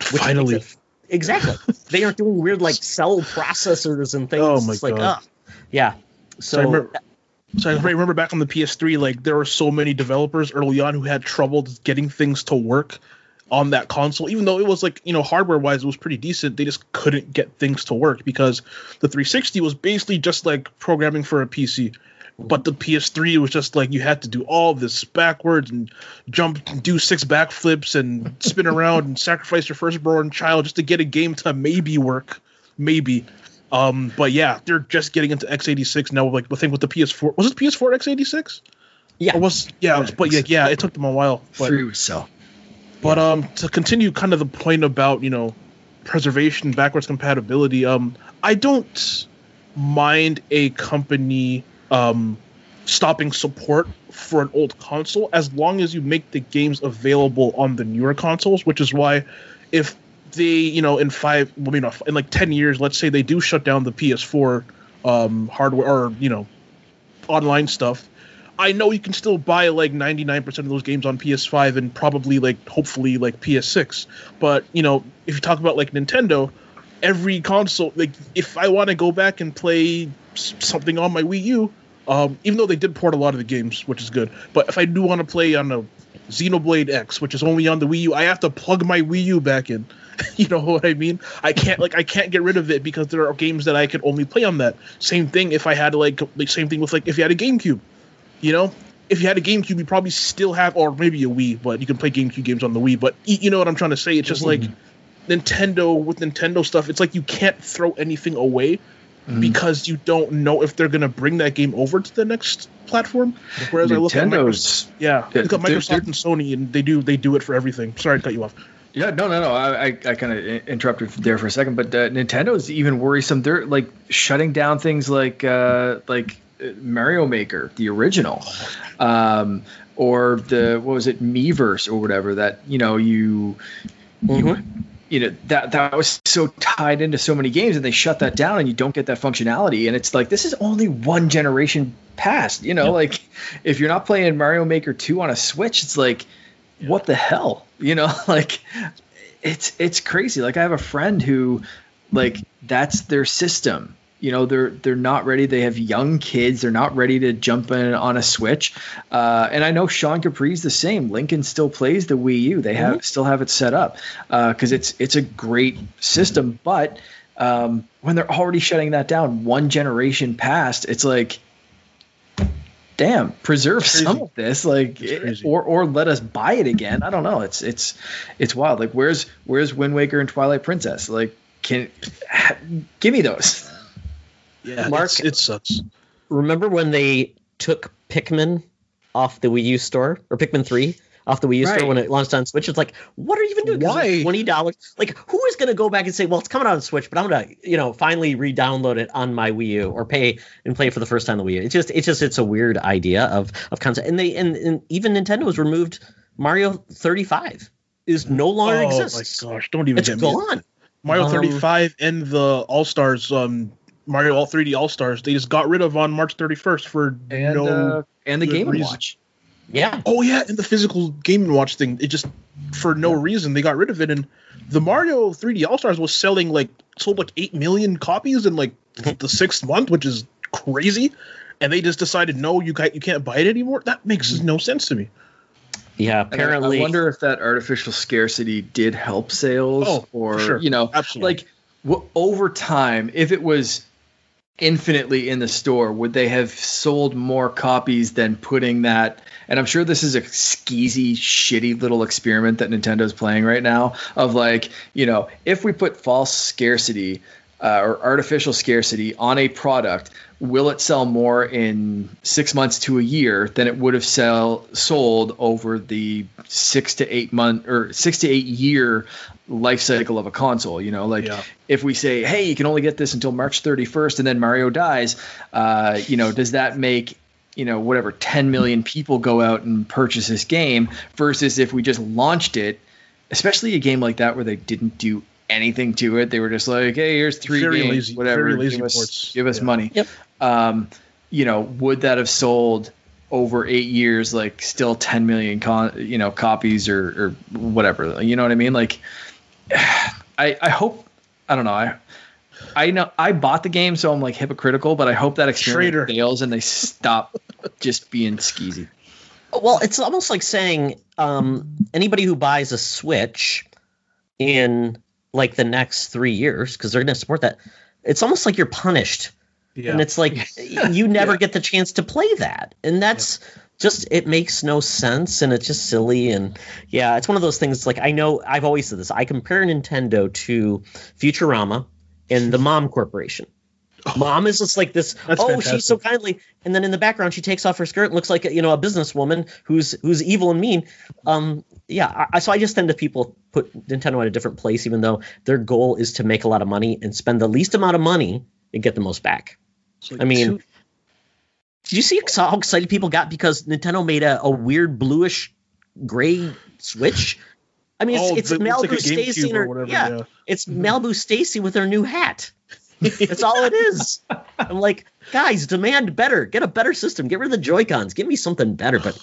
C: Finally.
A: exactly. [LAUGHS] they aren't doing weird like cell processors and things.
C: Oh my
A: it's
C: god.
A: Like, uh, yeah. So.
C: so I remember, so I remember back on the PS3, like there were so many developers early on who had trouble getting things to work on that console, even though it was like, you know, hardware wise, it was pretty decent. They just couldn't get things to work because the 360 was basically just like programming for a PC. But the PS3 was just like you had to do all this backwards and jump, do six backflips and spin around and sacrifice your firstborn child just to get a game to maybe work, maybe. Um, but yeah, they're just getting into x86 now. Like the thing with the PS4, was it PS4 x86?
A: Yeah,
C: or was yeah, but yeah, yeah, it took them a while. But,
B: Three so.
C: But um, to continue kind of the point about you know preservation, backwards compatibility. Um, I don't mind a company um stopping support for an old console as long as you make the games available on the newer consoles. Which is why if they you know in five, well, you know, in like ten years, let's say they do shut down the PS4 um hardware or you know online stuff I know you can still buy like 99% of those games on PS5 and probably like hopefully like PS6. But, you know, if you talk about like Nintendo, every console like if I want to go back and play something on my Wii U, um, even though they did port a lot of the games, which is good, but if I do want to play on a Xenoblade X, which is only on the Wii U, I have to plug my Wii U back in. [LAUGHS] you know what I mean? I can't like I can't get rid of it because there are games that I could only play on that. Same thing if I had like like same thing with like if you had a GameCube. You know, if you had a GameCube, you probably still have, or maybe a Wii, but you can play GameCube games on the Wii. But you know what I'm trying to say? It's just mm-hmm. like Nintendo with Nintendo stuff. It's like you can't throw anything away mm-hmm. because you don't know if they're gonna bring that game over to the next platform. Whereas Nintendo's, I look at Microsoft, yeah, look at Microsoft they're, they're, and Sony, and they do they do it for everything. Sorry to cut you off.
B: Yeah, no, no, no. I, I, I kind of interrupted there for a second, but uh, Nintendo's even worrisome. They're like shutting down things like uh, like Mario Maker, the original, um, or the what was it, Miiverse or whatever that you know you. Mm-hmm. you you know that that was so tied into so many games and they shut that down and you don't get that functionality and it's like this is only one generation past you know yep. like if you're not playing mario maker 2 on a switch it's like yep. what the hell you know [LAUGHS] like it's it's crazy. Like i have a friend who like that's their system. You know they're they're not ready. They have young kids. They're not ready to jump in on a switch. Uh, and i know sean capri's the same. Lincoln still plays the wii u. They have mm-hmm. still have it set up because uh, it's it's a great system. But um, when they're already shutting that down one generation past it's like damn preserve some of this like eh, or or let us buy it again. I don't know. It's it's it's wild. Like where's where's wind waker and twilight princess? Like can give me those.
C: Yeah, Mark, it sucks.
A: Remember when they took Pikmin off the Wii U store or Pikmin Three off the Wii U
B: Right.
A: store when it launched on Switch. It's like, what are you even doing? it's
C: Why?
A: Twenty dollars? Like, who is going to go back and say, well, it's coming out on Switch, but I'm gonna, you know, finally re-download it on my Wii U or pay and play it for the first time on the Wii U. It's just, it's just, it's a weird idea of of concept. And they and, and even Nintendo has removed Mario 35 is no longer
C: oh
A: exists.
C: my gosh! Don't even
A: It's
C: get me.
A: gone.
C: Mario
A: Um,
C: 35 and the All Stars, um, Mario All 3D All Stars, they just got rid of on March 31st for
B: And
C: no.
B: uh, and the
C: good
B: Game and
C: reason.
B: Watch.
A: Yeah.
C: oh yeah, and the physical Game and Watch thing, it just for no reason they got rid of it. And the Mario 3D All Stars was selling like sold like eight million copies in like [LAUGHS] the sixth month, which is crazy. And they just decided no, you can't you can't buy it anymore. That makes no sense to me.
A: Yeah.
B: And I-
A: Apparently.
B: I wonder if that artificial scarcity did help sales,
C: Oh,
B: or
C: for sure.
B: you know,
C: Absolutely.
B: like w- over time, if it was infinitely in the store, would they have sold more copies than putting that? And I'm sure this is a skeezy, shitty little experiment that Nintendo's playing right now. Of like, you know, if we put false scarcity uh, or artificial scarcity on a product, will it sell more in six months to a year than it would have sell sold over the six to eight month or six to eight year life cycle of a console? You know, like
C: Yeah.
B: if we say, hey, you can only get this until March 31st, and then Mario dies, uh, you know, does that make you know whatever 10 million people go out and purchase this game versus if we just launched it, especially a game like that where they didn't do anything to it, they were just like, hey, here's three
C: Very
B: games,
C: lazy-
B: whatever,
C: very lazy
B: give us,
C: ports.
B: give us
C: Yeah.
B: money.
A: Yep.
B: Um, you know, would that have sold? over eight years, like still 10 million con, you know, copies or, or whatever, you know what I mean? Like, [SIGHS] I, I hope, I don't know. I, I know I bought the game, so I'm like hypocritical, but I hope that experiment
C: Traitor.
B: fails and they stop just being skeezy.
A: Well, it's almost like saying um, anybody who buys a Switch in like the next three years, because they're going to support that, it's almost like you're punished.
C: Yeah.
A: And it's like [LAUGHS] you never get the chance to play that. And that's just, it makes no sense and it's just silly. And yeah, it's one of those things like I know I've always said this. I compare Nintendo to Futurama and the Mom Corporation. Mom is just like this.
C: That's
A: oh, she's so kindly, and then in the background she takes off her skirt and looks like you know a businesswoman who's who's evil and mean. Um, yeah. I, so I just tend to people put Nintendo in a different place, even though their goal is to make a lot of money and spend the least amount of money and get the most back.
C: Like
A: I mean,
C: two-
A: Did you see how excited people got because Nintendo made a, a weird bluish gray Switch? I mean, it's,
C: Oh,
A: it's
C: it's
A: Malibu
C: a GameCube
A: Stacy
C: or whatever,
A: yeah,
C: yeah.
A: it's Malibu Stacy with her new hat. That's all it is. I'm like, guys, demand better. Get a better system. Get rid of the Joy Cons. Give me something better. But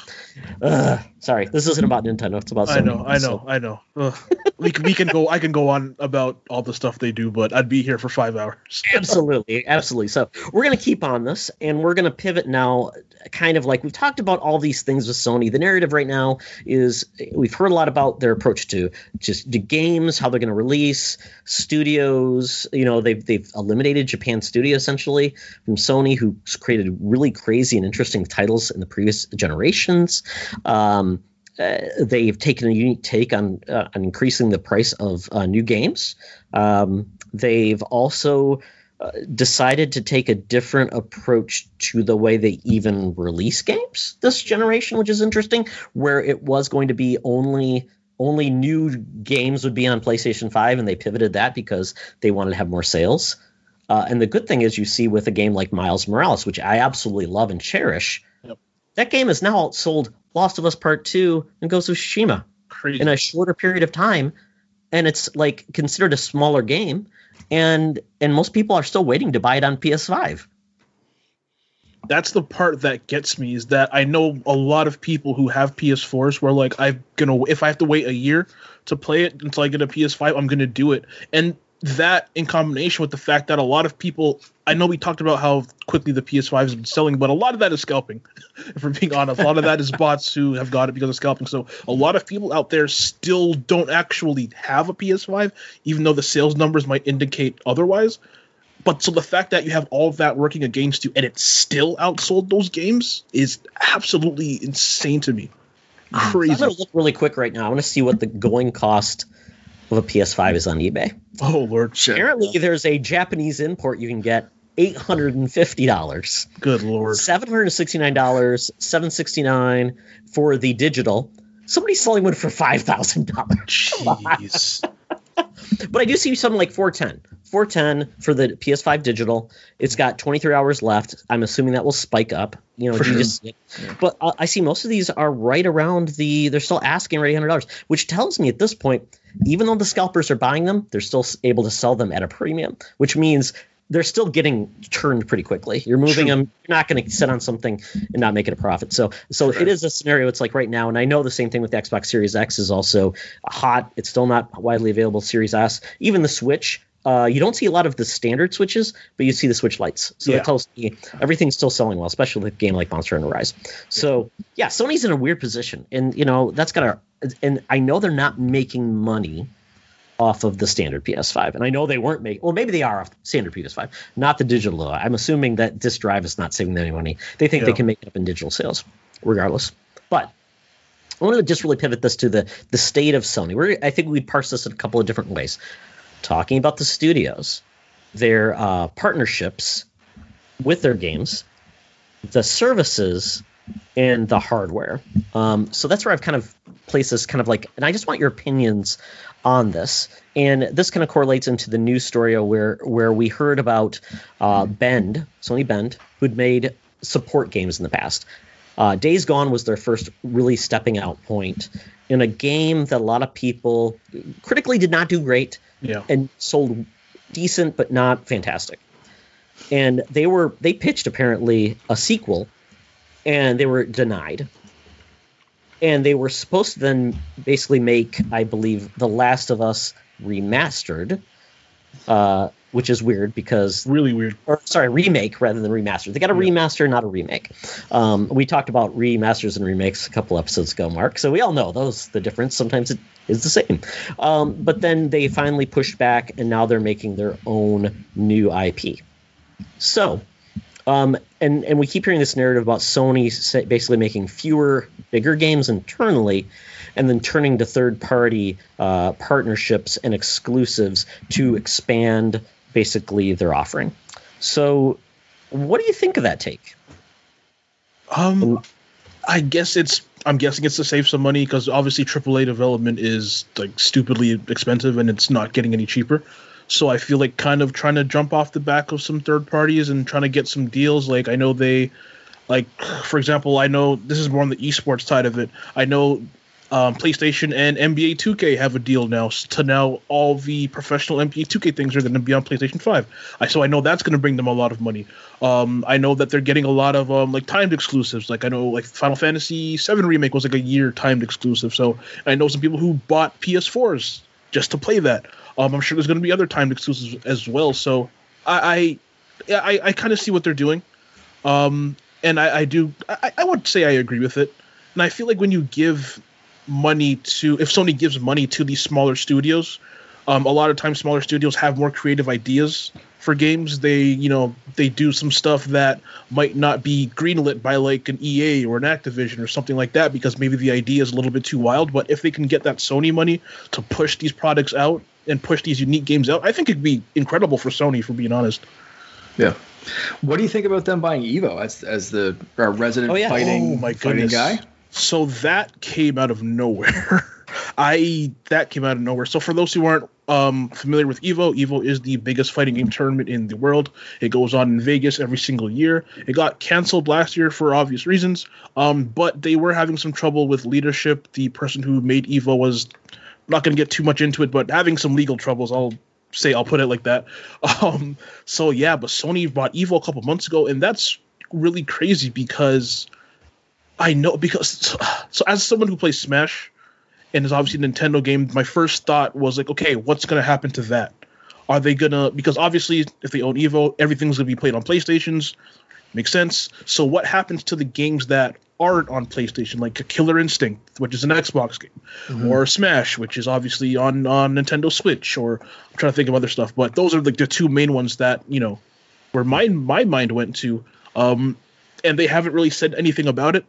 A: uh, sorry, this isn't about Nintendo. It's about Sony.
C: I know, I know,
A: so-
C: I know. Ugh. we can, we can go. I can go on about all the stuff they do, but I'd be here for five hours. [LAUGHS]
A: absolutely absolutely so we're going to keep on this and we're going to pivot now kind of like we've talked about all these things with sony the narrative right now is we've heard a lot about their approach to just the games how they're going to release studios you know they've, they've eliminated japan studio essentially from sony who's created really crazy and interesting titles in the previous generations um, uh, they've taken a unique take on uh, on increasing the price of uh, new games. Um, they've also uh, decided to take a different approach to the way they even release games this generation, which is interesting. Where it was going to be only only new games would be on PlayStation 5, and they pivoted that because they wanted to have more sales. Uh, and the good thing is, you see with a game like Miles Morales, which I absolutely love and cherish,
C: Yep.
A: that game has now outsold Last of Us Part 2 and Ghost of Tsushima
C: Crazy.
A: in a shorter period of time and it's like considered a smaller game and and most people are still waiting to buy it on PS5.
C: That's the part that gets me is that I know a lot of people who have PS4s where like I'm gonna if I have to wait a year to play it until I get a PS5, I'm gonna do it. And that in combination with the fact that a lot of people I know we talked about how quickly the PS5 has been selling, but a lot of that is scalping. [LAUGHS] If we're being honest, a lot of that is bots who have got it because of scalping. So a lot of people out there still don't actually have a PS5, even though the sales numbers might indicate otherwise. But so the fact that you have all of that working against you and it still outsold those games is absolutely insane to me. Crazy.
A: I'm going to look really quick right now. I want to see what the going cost of a PS5 is on eBay.
C: Oh lord,
B: Sure.
A: Apparently there's a Japanese import you can get $850.
C: good lord.
A: $769, $769 for the digital. somebody's selling one for five thousand dollars.
C: Jeez. [LAUGHS]
A: But I do see something like 410. 410 for the PS5 digital. It's got 23 hours left. I'm assuming that will spike up. You know, you
B: sure.
A: just, but uh, I see most of these are right around the. They're still asking right hundred dollars, which tells me at this point, even though the scalpers are buying them, they're still able to sell them at a premium, which means they're still getting turned pretty quickly. You're moving them. You're not going to sit on something and not make it a profit. So, so it is a scenario. It's like right now, and I know the same thing with the Xbox Series X is also hot. It's still not widely available. Series S, even the Switch. Uh, you don't see a lot of the standard switches, but you see the Switch lights. So
C: Yeah.
A: that tells me everything's still selling well, especially with a game like Monster Hunter Rise. So yeah, Sony's in a weird position, and you know that's to. And I know they're not making money off of the standard PS5, and I know they weren't making. Well, maybe they are off the standard PS5, not the digital. I'm assuming that disk drive is not saving them any money. They think they can make it up in digital sales, regardless. But I want to just really pivot this to the the state of Sony. We're, I think we'd parse this in a couple of different ways. Talking about the studios, their uh, partnerships with their games, the services, and the hardware. Um, so that's where I've kind of placed this kind of like, and I just want your opinions on this. And this kind of correlates into the news story where where we heard about uh, Bend, Sony Bend, who'd made support games in the past. Uh, Days Gone was their first really stepping out point in a game that a lot of people critically did not do great
C: Yeah.
A: and sold decent but not fantastic. And they were they pitched apparently a sequel and they were denied. And they were supposed to then basically make, I believe, The Last of Us remastered, uh, which is weird because
C: Really weird.
A: or sorry, remake rather than remaster. They got a remaster, not a remake. Um, we talked about remasters and remakes a couple episodes ago, Mark. So we all know those the difference. Sometimes it is the same. Um, but then they finally pushed back, and now they're making their own new IP. So, um, and and we keep hearing this narrative about Sony basically making fewer, bigger games internally, and then turning to third-party uh, partnerships and exclusives to expand basically they're offering. So, what do you think of that take?
C: Um, I guess it's. I'm guessing it's to save some money because obviously AAA development is like stupidly expensive and it's not getting any cheaper. So I feel like kind of trying to jump off the back of some third parties and trying to get some deals. Like I know they, like for example, I know this is more on the esports side of it. I know um, PlayStation and NBA 2K have a deal now. To now, all the professional NBA 2K things are going to be on PlayStation 5. I so I know that's going to bring them a lot of money. Um, I know that they're getting a lot of um, like timed exclusives. Like I know like Final Fantasy 7 remake was like a year timed exclusive. So I know some people who bought PS4s just to play that. Um, I'm sure there's going to be other timed exclusives as well. So I I I, I kind of see what they're doing. Um, and I, I do I, I would say I agree with it. And I feel like when you give money to if Sony gives money to these smaller studios, um, a lot of times smaller studios have more creative ideas for games. They you know they do some stuff that might not be greenlit by like an EA or an Activision or something like that because maybe the idea is a little bit too wild. But if they can get that Sony money to push these products out and push these unique games out, I think it'd be incredible for Sony. For being honest.
B: Yeah. What do you think about them buying Evo as as the our resident
A: Oh, yeah.
B: fighting
C: Oh, my
B: fighting guy?
C: So that came out of nowhere. [LAUGHS] I that came out of nowhere. So for those who aren't um, familiar with Evo, Evo is the biggest fighting game tournament in the world. It goes on in Vegas every single year. It got canceled last year for obvious reasons, um, but they were having some trouble with leadership. The person who made Evo was I'm not going to get too much into it, but having some legal troubles. I'll say I'll put it like that. [LAUGHS] Um, so yeah, but Sony bought Evo a couple months ago, and that's really crazy because I know because so, so as someone who plays Smash and is obviously a Nintendo game, my first thought was like, okay, what's gonna happen to that? Are they gonna because obviously if they own Evo, everything's gonna be played on PlayStations. Makes sense. So what happens to the games that aren't on PlayStation, like Killer Instinct, which is an Xbox game, or Smash, which is obviously on on Nintendo Switch, or I'm trying to think of other stuff, but those are like the two main ones that you know where my my mind went to. Um, and they haven't really said anything about it.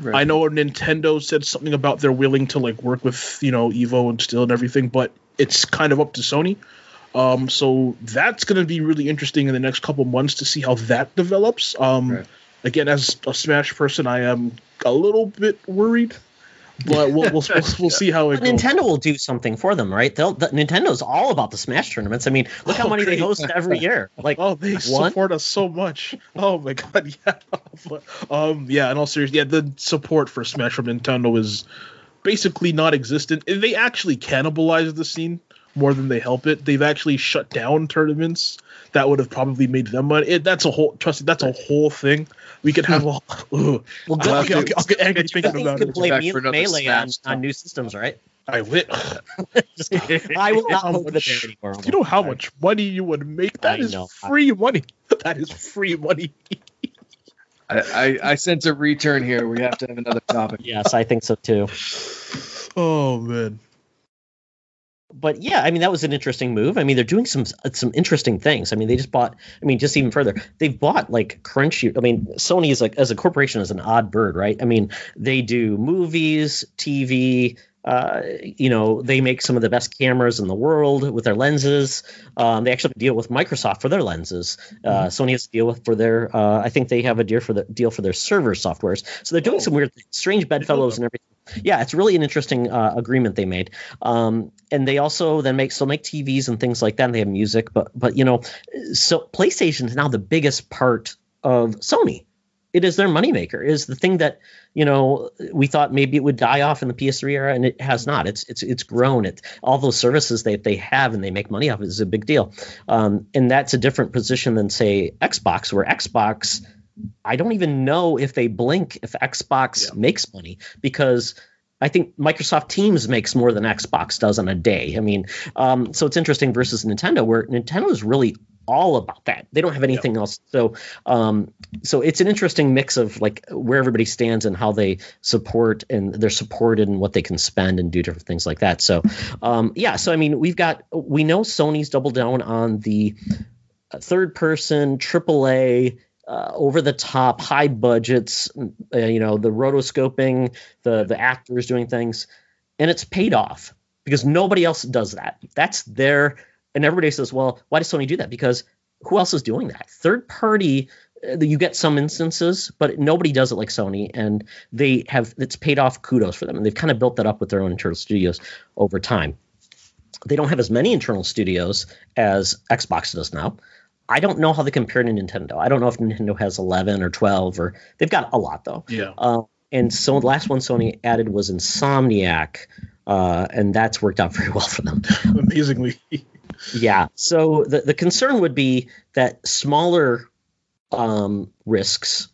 B: Right.
C: I know Nintendo said something about they're willing to like work with you know Evo and still and everything, but it's kind of up to Sony. Um, so that's going to be really interesting in the next couple months to see how that develops. Um,
B: Right.
C: Again, as a Smash person, I am a little bit worried but we'll we'll, we'll, [LAUGHS] we'll see how it
A: But
C: goes.
A: Nintendo will do something for them, right? They'll the, Nintendo's all about the Smash tournaments. I mean, look how
C: Oh,
A: many they host every [LAUGHS] year. Like
C: Oh, they
A: one.
C: support us so much. Oh my god, [LAUGHS] yeah. But, um, yeah. In all seriousness, yeah, the support for Smash from Nintendo is basically non-existent. They actually cannibalize the scene more than they help it. They've actually shut down tournaments that would have probably made them money. It, that's a whole. Trust me, that's a whole thing. We could have. a ugh. [LAUGHS]
A: Well,
C: I'll,
A: good
C: I'll,
A: thing
C: I'll,
A: you-
C: I'll get angry
A: good
C: thinking about it.
A: play Me- Melee on, on new systems, right?
C: I lit. [LAUGHS]
A: Just kidding. I will not hold the
C: much-
A: there anymore.
C: You know how much money you would make? That
A: I
C: is
A: know.
C: free money. [LAUGHS] That is free money.
B: I, I, I sense a return here. We have to have another topic.
A: Yes, I think so too.
C: Oh man.
A: But yeah, I mean that was an interesting move. I mean they're doing some uh, some interesting things. I mean they just bought. I mean just even further, they've bought like Crunchy. I mean Sony is like as a corporation is an odd bird, right? I mean they do movies, TV. Uh, you know they make some of the best cameras in the world with their lenses. Um, they actually deal with Microsoft for their lenses. Uh, Sony has to deal with for their. Uh, I think they have a deal for the deal for their server softwares. So they're doing
C: Oh.
A: some weird, things. strange bedfellows and everything. Yeah, it's really an interesting uh, agreement they made. Um, and they also then make still make TVs and things like that. And they have music, but but you know, so PlayStation is now the biggest part of Sony. It is their moneymaker. is the thing that you know we thought maybe it would die off in the PS3 era, and it has not. It's it's it's grown. It all those services that they have and they make money off it is a big deal. Um, and that's a different position than say Xbox, where Xbox. I don't even know if they blink if Xbox
C: Yeah.
A: makes money because I think Microsoft Teams makes more than Xbox does on a day. I mean, um, so it's interesting versus Nintendo, where Nintendo is really all about that. They don't have anything else. So, um, so it's an interesting mix of like where everybody stands and how they support and they're supported and what they can spend and do different things like that. So, um, yeah. So I mean, we've got we know Sony's doubled down on the uh, third person AAA. Uh, over the top, high budgets, uh, you know, the rotoscoping, the the actors doing things, and it's paid off because nobody else does that. That's their, and everybody says, well, why does Sony do that? Because who else is doing that? Third party, uh, you get some instances, but nobody does it like Sony, and they have it's paid off. Kudos for them, and they've kind of built that up with their own internal studios over time. They don't have as many internal studios as Xbox does now. I don't know how they compare to Nintendo. I don't know if Nintendo has 11 or 12 or they've got a lot though.
C: Yeah.
A: Uh, and so the last one Sony added was Insomniac, uh, and that's worked out [LAUGHS] very well for them.
C: Amazingly. [LAUGHS]
A: Yeah. So the, the concern would be that smaller um, risks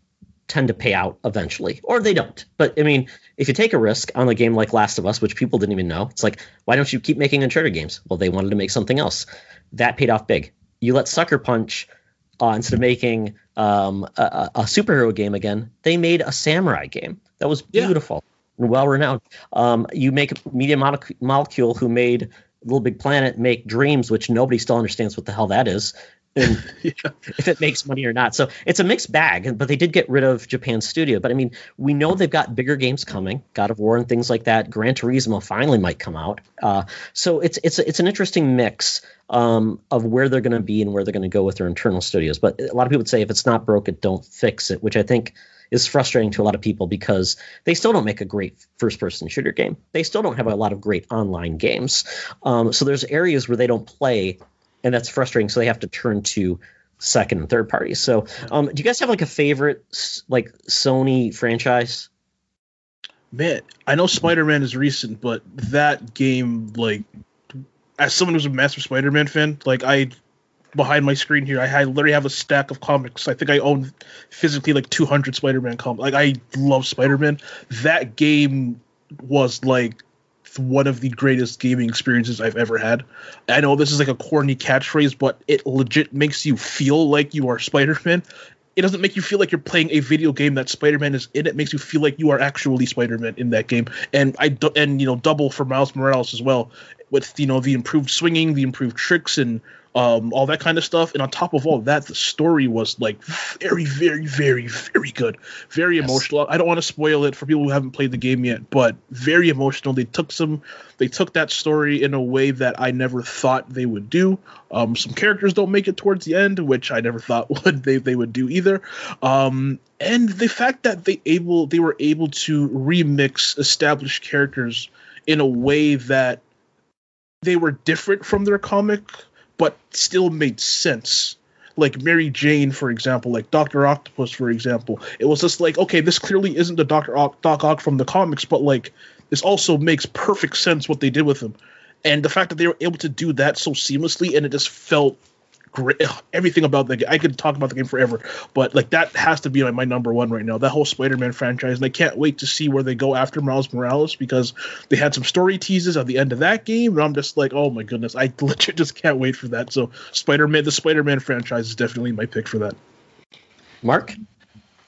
A: tend to pay out eventually, or they don't. But I mean, if you take a risk on a game like Last of Us, which people didn't even know, it's like, why don't you keep making Uncharted games? Well, they wanted to make something else. That paid off big. You let Sucker Punch, uh, instead of making um, a, a superhero game again, they made a samurai game that was
C: Yeah.
A: beautiful and well renowned. Um, you make Media Molecule, who made Little Big Planet, make Dreams, which nobody still understands what the hell that is. And [LAUGHS]
C: yeah.
A: if it makes money or not. So it's a mixed bag, but they did get rid of Japan's studio. But I mean, we know they've got bigger games coming, God of War and things like that. Gran Turismo finally might come out. Uh, so it's it's it's an interesting mix um, of where they're going to be and where they're going to go with their internal studios. But a lot of people would say if it's not broke, it don't fix it, which I think is frustrating to a lot of people because they still don't make a great first person shooter game. They still don't have a lot of great online games. Um, so there's areas where they don't play and that's frustrating. So they have to turn to second and third parties. So, um, do you guys have like a favorite like Sony franchise?
C: Man, I know Spider Man is recent, but that game, like, as someone who's a massive Spider Man fan, like, I, behind my screen here, I, I literally have a stack of comics. I think I own physically like 200 Spider Man comics. Like, I love Spider Man. That game was like one of the greatest gaming experiences I've ever had. I know this is like a corny catchphrase, but it legit makes you feel like you are Spider Man. It doesn't make you feel like you're playing a video game that Spider Man is in. It makes you feel like you are actually Spider Man in that game. And I do, and you know double for Miles Morales as well, with you know the improved swinging, the improved tricks, and um, all that kind of stuff. And on top of all that, the story was like very, very, very, very good, very yes. emotional. I don't want to spoil it for people who haven't played the game yet, but very emotional. They took some, they took that story in a way that I never thought they would do. Um, some characters don't make it towards the end, which I never thought [LAUGHS] would they they would do either. Um, and the fact that they able they were able to remix established characters in a way that they were different from their comic but still made sense like Mary Jane, for example, like Doctor Octopus, for example. It was just like, okay, this clearly isn't the Doctor Doc Ock from the comics, but like this also makes perfect sense what they did with him, and the fact that they were able to do that so seamlessly, and it just felt great. Everything about the game, I could talk about the game forever, but like that has to be like my number one right now. That whole Spider-Man franchise, and I can't wait to see where they go after Miles Morales because they had some story teases at the end of that game, and I'm just like, oh my goodness, I [LAUGHS] legit just can't wait for that. So Spider-Man, the Spider-Man franchise is definitely my pick for that.
A: Mark.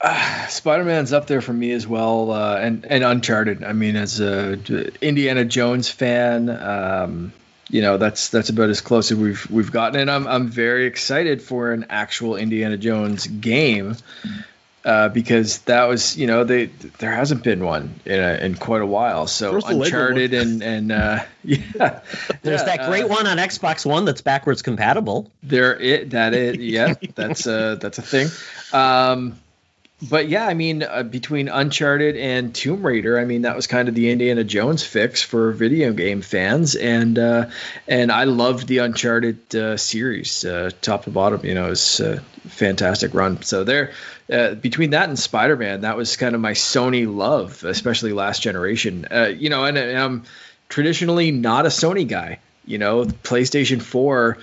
B: Uh, Spider-Man's up there for me as well, uh, and and Uncharted. I mean, as a Indiana Jones fan, um, you know that's that's about as close as we've we've gotten. And I'm I'm very excited for an actual Indiana Jones game uh, because that was you know they there hasn't been one in a, in quite a while. So Uncharted and and uh, [LAUGHS] yeah.
A: There's yeah, that great uh, one on Xbox One that's backwards compatible.
B: There it that it yeah that's a that's a thing. Um, but yeah, I mean, uh, between Uncharted and Tomb Raider, I mean, that was kind of the Indiana Jones fix for video game fans, and uh, and I loved the Uncharted uh, series, uh, top to bottom. You know, it was a fantastic run. So there, uh, between that and Spider Man, that was kind of my Sony love, especially last generation. Uh, you know, and, and I'm traditionally not a Sony guy. You know, PlayStation Four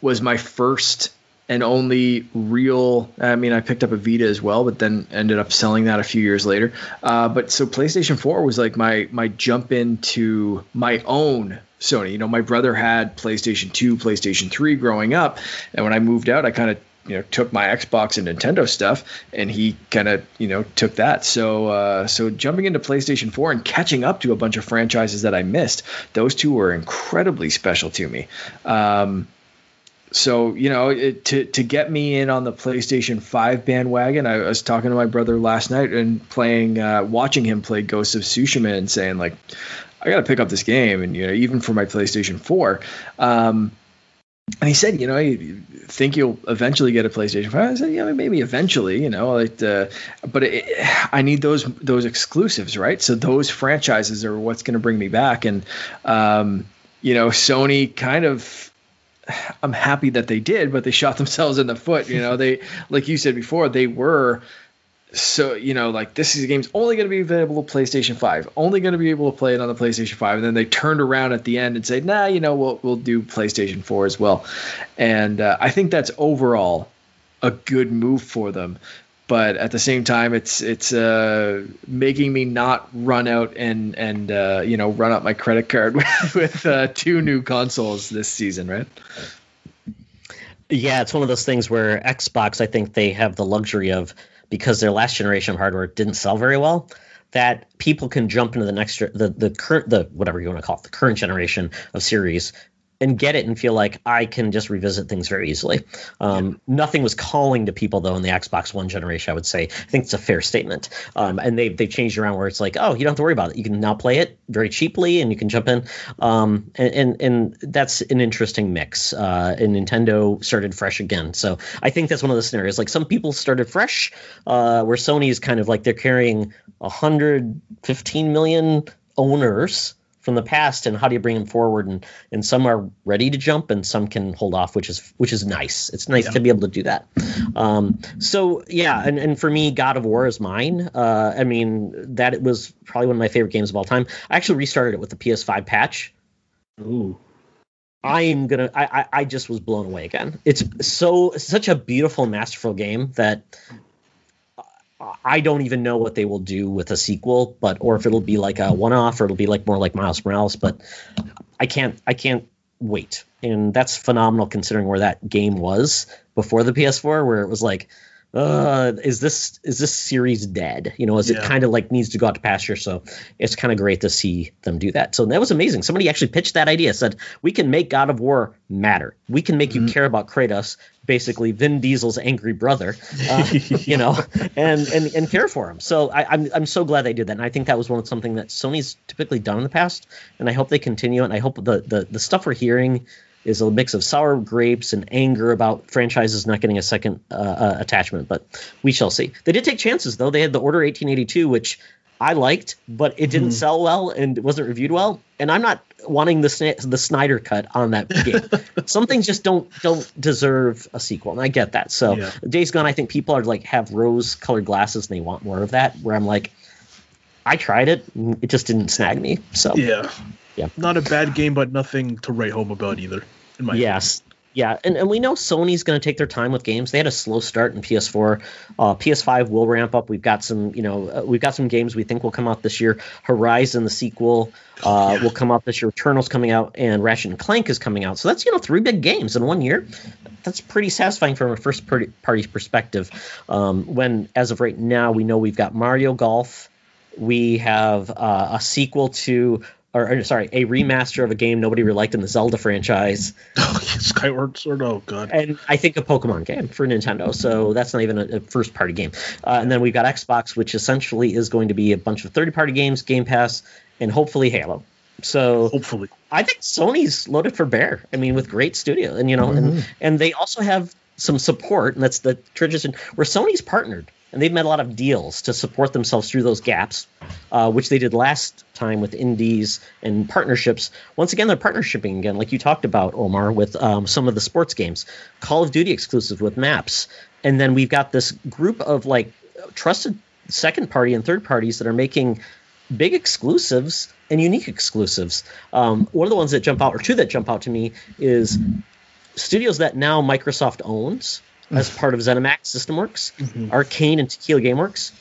B: was my first and only real i mean i picked up a vita as well but then ended up selling that a few years later. Uh, but so playstation 4 was like my my jump into my own sony. You know my brother had playstation 2 playstation 3 growing up and when i moved out i kind of you know took my xbox and nintendo stuff and he kind of you know took that. So uh, so jumping into playstation 4 and catching up to a bunch of franchises that i missed those two were incredibly special to me. Um, so you know it, to to get me in on the PlayStation 5 bandwagon I was talking to my brother last night and playing uh, watching him play Ghost of Tsushima and saying like I got to pick up this game and you know even for my PlayStation 4 um, and he said, you know, you think you'll eventually get a PlayStation 5? I said, yeah, maybe eventually, you know, like, uh, but it, I need those those exclusives, right? So those franchises are what's going to bring me back. And, um, you know, Sony kind of I'm happy that they did, but they shot [LAUGHS] themselves in the foot. You know, they like you said before, they were so you know like this is game's only going to be available to PlayStation 5, only going to be able to play it on the PlayStation 5, and then they turned around at the end and said, nah, you know, we'll we'll do PlayStation 4 as well, and uh, I think that's overall a good move for them but at the same time, it's it's uh, making me not run out and and uh, you know run up my credit card [LAUGHS] with, with uh, two new consoles this season, right?
A: Yeah, it's one of those things where Xbox, I think they have the luxury of because their last generation of hardware didn't sell very well, that people can jump into the next the the current the whatever you want to call it the current generation of series and get it and feel like I can just revisit things very easily. Um. Nothing was calling to people though in the Xbox One generation. I would say I think it's a fair statement. Um, and they they changed around where it's like, oh, you don't have to worry about it. You can now play it very cheaply and you can jump in. Um, and, and, and that's an interesting mix. Uh, and Nintendo started fresh again. So I think that's one of the scenarios. Like some people started fresh, uh, where Sony is kind of like they're carrying 115 million owners from the past and how do you bring them forward and and some are ready to jump and some can hold off which is which is nice it's nice yeah. to be able to do that um, so yeah and, and for me god of war is mine uh, i mean that was probably one of my favorite games of all time i actually restarted it with the ps5 patch
C: ooh
A: I'm gonna. I, I, I just was blown away again. It's so such a beautiful, masterful game that I don't even know what they will do with a sequel, but or if it'll be like a one-off or it'll be like more like Miles Morales. But I can't I can't wait, and that's phenomenal considering where that game was before the PS4, where it was like uh, is this is this series dead? You know, is it kind of like needs to go out to pasture? So it's kind of great to see them do that. So that was amazing. Somebody actually pitched that idea. Said we can make God of War matter. We can make you care about Kratos, basically Vin Diesel's angry brother. Uh, [LAUGHS] you know, and and and care for him. So I, I'm I'm so glad they did that, and I think that was one of something that Sony's typically done in the past, and I hope they continue. And I hope the the the stuff we're hearing is a mix of sour grapes and anger about franchises not getting a second uh, uh, attachment, but we shall see. They did take chances though. They had the Order 1882, which I liked, but it didn't sell well and it wasn't reviewed well. And I'm not wanting the the Snyder cut on that game. [LAUGHS] Some things just don't don't deserve a sequel, and I get that. So
C: Yeah.
A: Days Gone, I think people are like have rose colored glasses and they want more of that. Where I'm like, I tried it, it just didn't snag me. So
C: Yeah.
A: Yeah.
C: Not a bad game, but nothing to write home about either. In my
A: Yes. Yeah, and, and we know Sony's going to take their time with games. They had a slow start in PS4. Uh, PS5 will ramp up. We've got some, you know, uh, we've got some games we think will come out this year. Horizon, the sequel, uh,
C: Yeah.
A: will come out this year. Returnal's coming out, and Ratchet and Clank is coming out. So that's you know three big games in one year. That's pretty satisfying from a first party party perspective. Um, when as of right now, we know we've got Mario Golf. We have uh, a sequel to. Or, or, sorry, a remaster of a game nobody really liked in the Zelda franchise [LAUGHS]
C: Oh, Skyward Sword. Oh god.
A: and I think a Pokemon game for Nintendo. So that's not even a, a first party game. Uh, and then we've got Xbox, which essentially is going to be a bunch of third party games, Game Pass, and hopefully Halo. So
C: Hopefully.
A: I think Sony's loaded for bear. I mean, with great studio, and you know, and and they also have some support, and that's the tradition where Sony's partnered, and they've made a lot of deals to support themselves through those gaps, uh, which they did last time with indies and partnerships. Once again, they're partnershiping again, like you talked about, Omar, with um, some of the sports games, Call of Duty exclusive with Maps, and then we've got this group of like trusted second party and third parties that are making big exclusives and unique exclusives. Um, one of the ones that jump out, or two that jump out to me, is studios that now Microsoft owns [LAUGHS] as part of ZeniMax SystemWorks, mm-hmm. Arkane and Tequila GameWorks,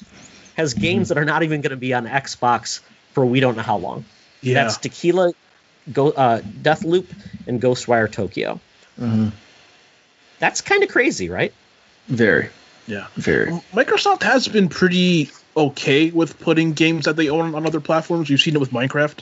A: has mm-hmm. games that are not even going to be on Xbox for we don't know how long.
C: Yeah.
A: That's Tequila, Go, uh, Deathloop, and Ghostwire Tokyo. Mm-hmm. That's kind of crazy, right?
B: Very,
C: yeah.
B: very.
C: Microsoft has been pretty okay with putting games that they own on other platforms. You've seen it with Minecraft.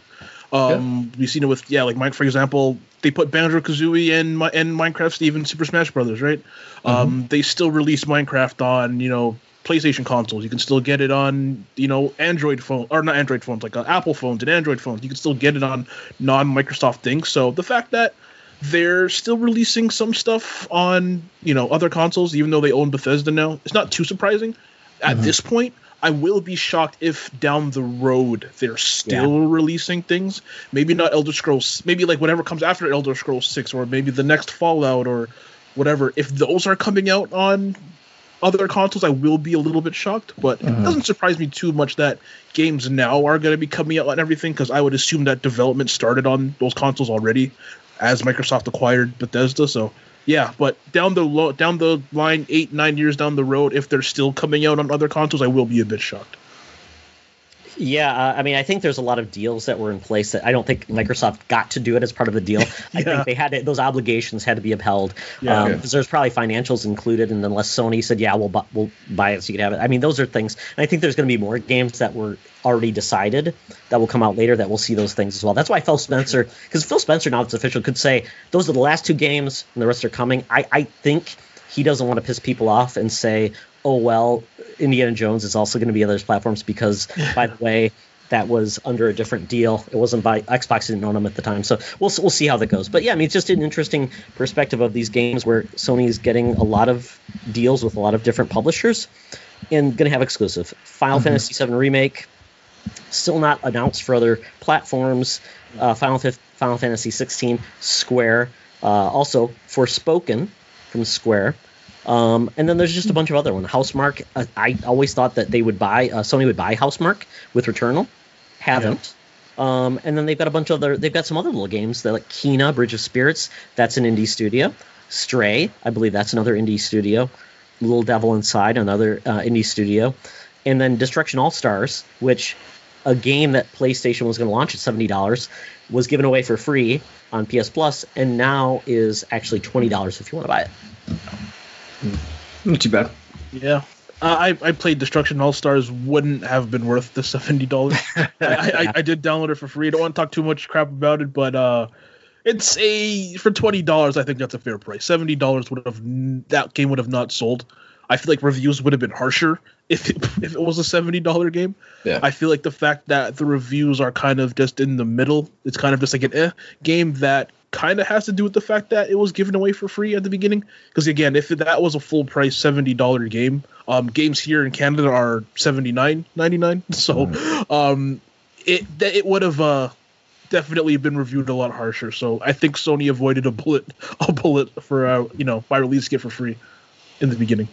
C: Um, We've seen it with yeah, like Mike for example, they put Banjo Kazooie and and Minecraft, even Super Smash Brothers, right? Um, they still release Minecraft on you know PlayStation consoles. You can still get it on you know Android phone or not Android phones, like uh, Apple phones and Android phones. You can still get it on non Microsoft things. So the fact that they're still releasing some stuff on you know other consoles, even though they own Bethesda now. It's not too surprising. At this point, I will be shocked if down the road they're still releasing things. Maybe not Elder Scrolls. Maybe like whatever comes after Elder Scrolls Six, or maybe the next Fallout, or whatever. If those are coming out on other consoles, I will be a little bit shocked. But it mm-hmm. doesn't surprise me too much that games now are going to be coming out on everything because I would assume that development started on those consoles already as Microsoft acquired Bethesda. So yeah, but down the down the line, eight nine years down the road, if they're still coming out on other consoles, I will be a bit shocked.
A: Yeah, uh, I mean, I think there's a lot of deals that were in place that I don't think Microsoft got to do it as part of the deal. I think they had to, those obligations had to be upheld
C: Yeah.
A: because there's probably financials included, and unless Sony said, "Yeah, we'll bu- we'll buy it so you can have it," I mean, those are things. And I think there's going to be more games that were already decided that will come out later that will see those things as well. That's why Phil Spencer, because Phil Spencer now it's official, could say those are the last two games and the rest are coming. I I think he doesn't want to piss people off and say, "Oh well, Indiana Jones is also going to be on those platforms," because [LAUGHS] by the way, that was under a different deal. It wasn't by Xbox didn't own them at the time, so we'll we'll see how that goes. But yeah, I mean, it's just an interesting perspective of these games where Sony is getting a lot of deals with a lot of different publishers and going to have exclusive. Final Fantasy VII remake still not announced for other platforms. Uh, Final Fif- Final Fantasy 16 Square, uh, also Forspoken from Square. Um, and then there's just a bunch of other ones. Housemarque. Uh, I always thought that they would buy uh, Sony would buy Housemarque with Returnal. Haven't. Um, and then they've got a bunch of other. They've got some other little games that like Kena, Bridge of Spirits. That's an indie studio. Stray, I believe that's another indie studio. Little Devil Inside, another uh, indie studio. And then Destruction All Stars, which a game that PlayStation was going to launch at seventy dollars was given away for free on PS Plus, and now is actually twenty dollars if you want to buy it.
B: Not too bad.
C: Yeah. I, I played Destruction All Stars. Wouldn't have been worth the seventy dollars. [LAUGHS] I, I, I [LAUGHS] did download it for free. I don't want to talk too much crap about it, but uh, it's a for twenty dollars. I think that's a fair price. Seventy dollars would have that game would have not sold. I feel like reviews would have been harsher [LAUGHS] if it, if it was a seventy dollar game.
B: Yeah.
C: I feel like the fact that the reviews are kind of just in the middle. It's kind of just like an eh game that kind of has to do with the fact that it was given away for free at the beginning. Because again, if that was a full price seventy dollar game, um, games here in Canada are seventy nine ninety nine. [LAUGHS] So, um, it it would have uh definitely been reviewed a lot harsher. So I think Sony avoided a bullet [LAUGHS] a bullet for uh, you know by releasing it for free in the beginning.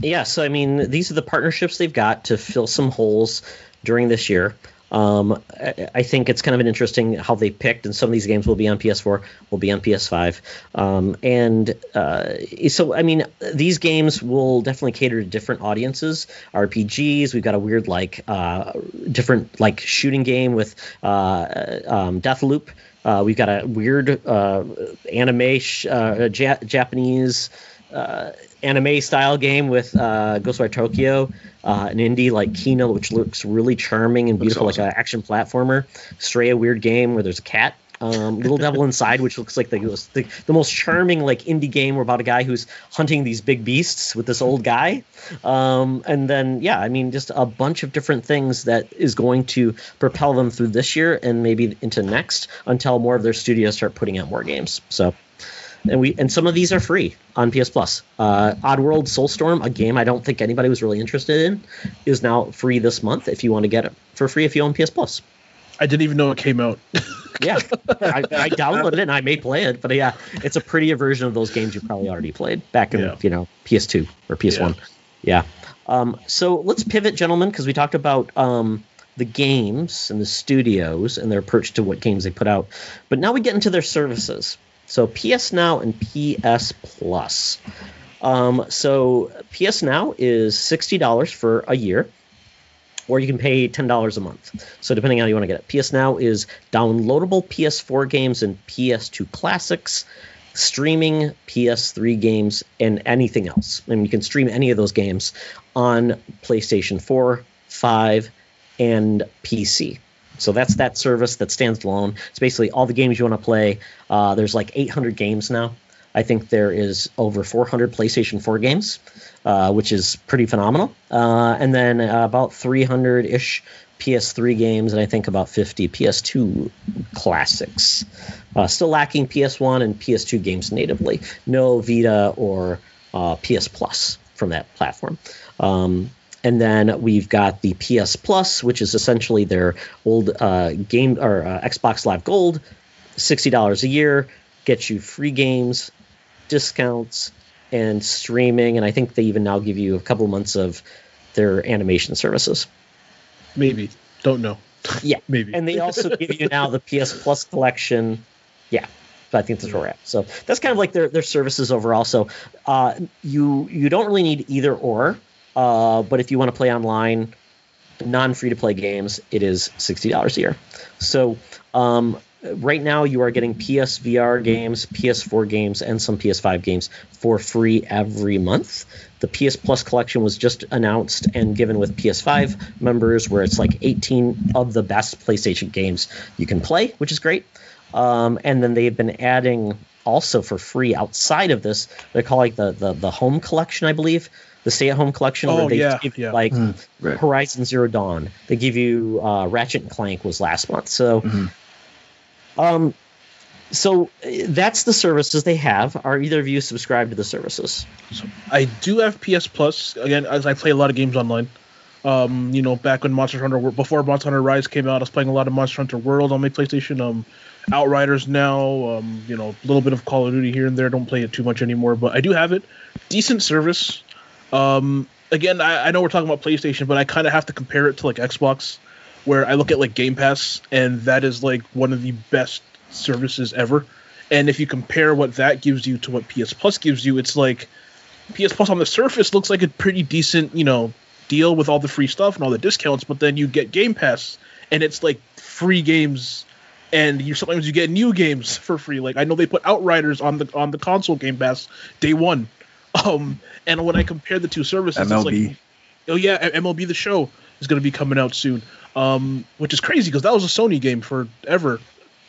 A: Yeah, so I mean, these are the partnerships they've got to fill some holes during this year. Um, I, I think it's kind of an interesting how they picked, and some of these games will be on PS4, will be on PS5, um, and uh, so I mean, these games will definitely cater to different audiences. RPGs, we've got a weird like uh, different like shooting game with uh, um, Deathloop. Uh, we've got a weird uh, anime sh- uh, ja- Japanese uh, anime style game with uh, Ghostwire Tokyo, uh, an indie like Kena, which looks really charming and beautiful,
B: awesome.
A: like an action platformer. Stray, a weird game where there's a cat. Um, Little Devil [LAUGHS] Inside, which looks like the, the the most charming like indie game about a guy who's hunting these big beasts with this old guy. Um, and then yeah, I mean just a bunch of different things that is going to propel them through this year and maybe into next until more of their studios start putting out more games. So and we and some of these are free on PS Plus. Uh, Oddworld Soulstorm, a game I don't think anybody was really interested in, is now free this month if you want to get it for free if you own PS Plus.
C: I didn't even know it came out. [LAUGHS]
A: Yeah, I, I downloaded it and I may play it, but yeah, it's a prettier version of those games you probably already played back in
C: Yeah.
A: you know PS2 or PS1. Yeah. Um, so let's pivot, gentlemen, because we talked about um, the games and the studios and their approach to what games they put out. But now we get into their services. So PS Now and PS Plus. Um, so PS Now is sixty dollars for a year, or you can pay ten dollars a month. So depending on how you want to get it. PS Now is downloadable PS4 games and PS2 classics, streaming PS3 games, and anything else. And you can stream any of those games on PlayStation 4, 5, and PC. So that's that service that stands alone. It's basically all the games you want to play. Uh, there's like 800 games now. I think there is over 400 PlayStation 4 games, uh, which is pretty phenomenal. Uh, and then uh, about 300 ish PS3 games, and I think about 50 PS2 classics. Uh, still lacking PS1 and PS2 games natively. No Vita or uh, PS Plus from that platform. Um, and then we've got the PS Plus, which is essentially their old uh, game or uh, Xbox Live Gold, sixty dollars a year, gets you free games, discounts, and streaming. And I think they even now give you a couple months of their animation services.
C: Maybe. Don't know.
A: Yeah, [LAUGHS]
C: Maybe.
A: and they also give you now the PS Plus collection. Yeah, so I think that's where we're at. So that's kind of like their their services overall. So uh, you you don't really need either or, uh, but if you want to play online, non free to play games, it is sixty dollars a year. So um, right now you are getting PSVR games, PS4 games, and some PS5 games for free every month. The PS Plus collection was just announced and given with PS5 members, where it's like 18 of the best PlayStation games you can play, which is great. Um, and then they've been adding also for free outside of this. They're calling the the the home collection, I believe, the stay at home collection,
C: Oh,
A: where they
C: yeah,
A: give you
C: yeah.
A: like
B: right.
A: Horizon Zero Dawn. They give you uh, Ratchet and Clank was last month. So,
B: Mhm.
A: um, so uh, that's the services they have. Are either of you subscribed to the services?
C: I do have PS Plus again, as I play a lot of games online. Um, you know, back when Monster Hunter before Monster Hunter Rise came out, I was playing a lot of Monster Hunter World on my PlayStation. Um, Outriders now, um, you know, a little bit of Call of Duty here and there. Don't play it too much anymore, but I do have it. Decent service. Um, again, I, I know we're talking about PlayStation, but I kind of have to compare it to like Xbox, where I look at like Game Pass, and that is like one of the best services ever. And if you compare what that gives you to what PS Plus gives you, it's like PS Plus on the surface looks like a pretty decent, you know, deal with all the free stuff and all the discounts, but then you get Game Pass and it's like free games and you sometimes you get new games [LAUGHS] for free. Like I know they put Outriders on the on the console Game Pass day one. Um, and when I compare the two services, it's
B: MLB.
C: like, oh yeah, MLB the Show is going to be coming out soon. Um, which is crazy because that was a Sony game forever,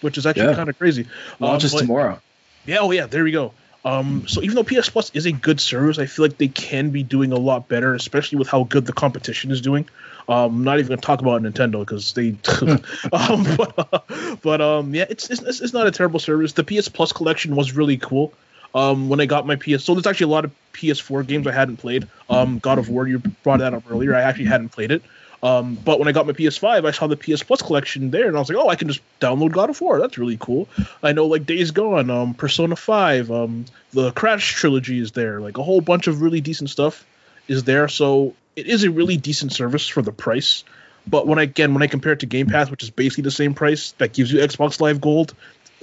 C: which is actually
B: Yeah.
C: kind of crazy.
B: Launches
C: Um,
B: tomorrow.
C: Yeah, oh yeah, there we go. Um, so even though PS Plus is a good service, I feel like they can be doing a lot better, especially with how good the competition is doing. Um, I'm not even gonna talk about Nintendo because they, [LAUGHS] um, but, [LAUGHS] but um, yeah, it's, it's it's not a terrible service. The PS Plus collection was really cool. Um, when I got my PS, so there's actually a lot of PS4 games I hadn't played. Um, God of War, you brought that up earlier. I actually hadn't played it. Um, but when I got my PS5, I saw the PS Plus collection there, and I was like, oh, I can just download God of War. That's really cool. I know like Days Gone, um, Persona 5, um, the Crash trilogy is there. Like a whole bunch of really decent stuff is there. So it is a really decent service for the price. But when I again when I compare it to Game Pass, which is basically the same price, that gives you Xbox Live Gold,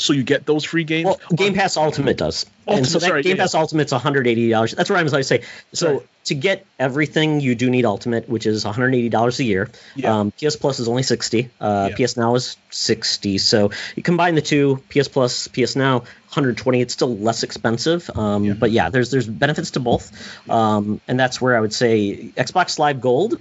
C: so you get those free games.
A: Well, Game Pass Ultimate does, and so that
C: sorry,
A: Game
C: yeah.
A: Pass Ultimate's 180 dollars. That's what I was going to say. So
C: Sorry.
A: to get everything, you do need Ultimate, which is 180 dollars a year.
C: Yeah.
A: Um, PS Plus is only 60. Uh. PS Now is 60. So you combine the two, PS Plus, PS Now, 120. It's still less expensive. Um. But yeah, there's there's benefits to both, um, and that's where I would say Xbox Live Gold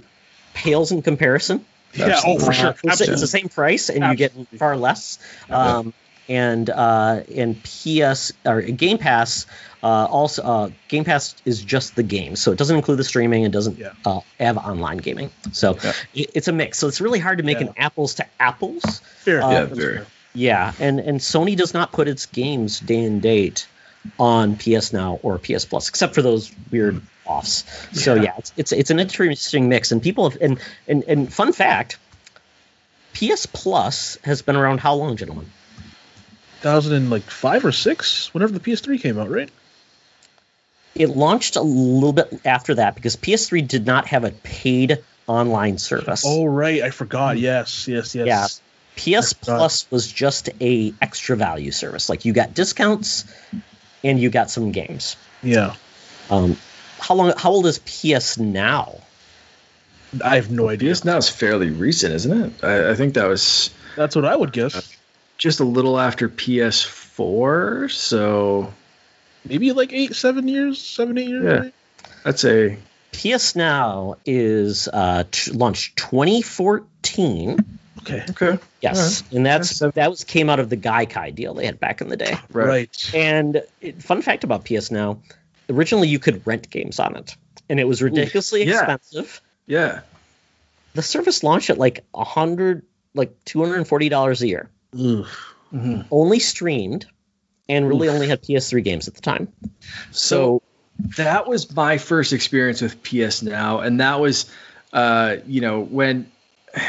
A: pales in comparison.
C: yeah, oh for
A: Uh,
C: sure,
A: it's, it's the same price, and you get far less. Um, and uh, and PS or Game Pass uh, also uh, Game Pass is just the game, so it doesn't include the streaming. It doesn't
C: Yeah.
A: uh, have online gaming, so
B: Yeah.
A: it, it's a mix. So it's really hard to make
C: Yeah.
A: an apples to apples.
C: Fair.
A: uh,
B: Yeah,
C: fair.
A: Yeah, and and Sony does not put its games day and date on PS Now or PS Plus, except for those weird offs. So
C: Yeah.
A: yeah, it's, it's it's an interesting mix, and people have, and and and fun fact, PS Plus has been around how long, gentlemen?
C: 2005 or six, whenever the PS3 came out, right?
A: It launched a little bit after that because PS3 did not have a paid online service.
C: Oh right, I forgot. Yes, yes, yes.
A: Yeah. PS. Plus was just a extra value service. Like you got discounts and you got some games.
C: Yeah.
A: Um, how long? How old is PS Now?
C: I have no idea.
B: PS Now is fairly recent, isn't it? I, I think that was
C: That's what I would guess.
B: Just a little after PS4. So
C: Maybe like eight, seven years, seven, eight years.
B: Yeah.
C: maybe?
B: I'd say
A: PS Now is uh, t- launched 2014.
C: Okay.
B: okay.
A: Yes, and that's
B: That's-
A: that was came out of the Gaikai deal they had back in the day.
B: Right.
C: Right.
A: And it, fun fact about PS Now, originally you could rent games on it, and it was ridiculously
B: yeah.
A: expensive.
B: Yeah.
A: The service launched at like a hundred, like two hundred and forty dollars a year.
C: Ugh.
B: Mm-hmm.
A: Only streamed, and really only had PS3 games at the time.
B: So that was my first experience with PS Now, and that was, uh, you know, when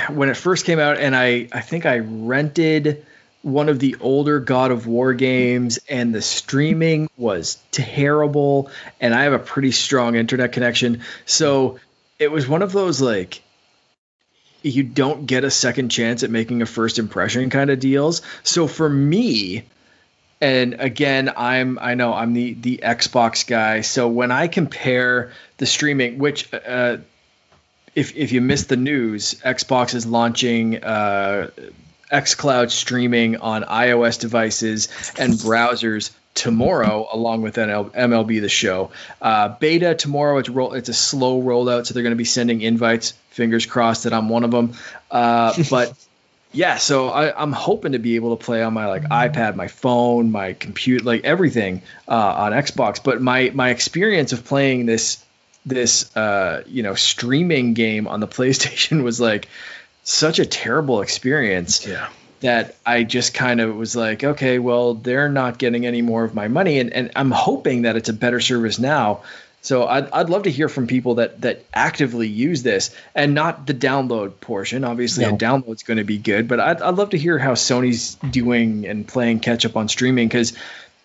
B: when it first came out, and I I think I rented one of the older God of War games, and the streaming was terrible, and I have a pretty strong internet connection, so it was one of those like you don't get a second chance at making a first impression kind of deals. So for me, and again i'm i know i'm the the xbox guy so when i compare the streaming which uh if if you missed the news xbox is launching uh xcloud streaming on ios devices and browsers tomorrow along with NL, mlb the show uh beta tomorrow it's roll it's a slow rollout so they're going to be sending invites fingers crossed that i'm one of them uh [LAUGHS] but yeah, so I, I'm hoping to be able to play on my like iPad, my phone, my computer, like everything uh, on Xbox. But my my experience of playing this this uh, you know streaming game on the [LAUGHS] PlayStation was like such a terrible experience
C: Yeah.
B: That I just kind of was like, okay, well, they're not getting any more of my money, and and I'm hoping that it's a better service now. So I'd, I'd love to hear from people that that actively use this and not the download portion. Obviously,
A: No.
B: a download's going to be good, but I'd, I'd love to hear how Sony's doing and playing catch up on streaming because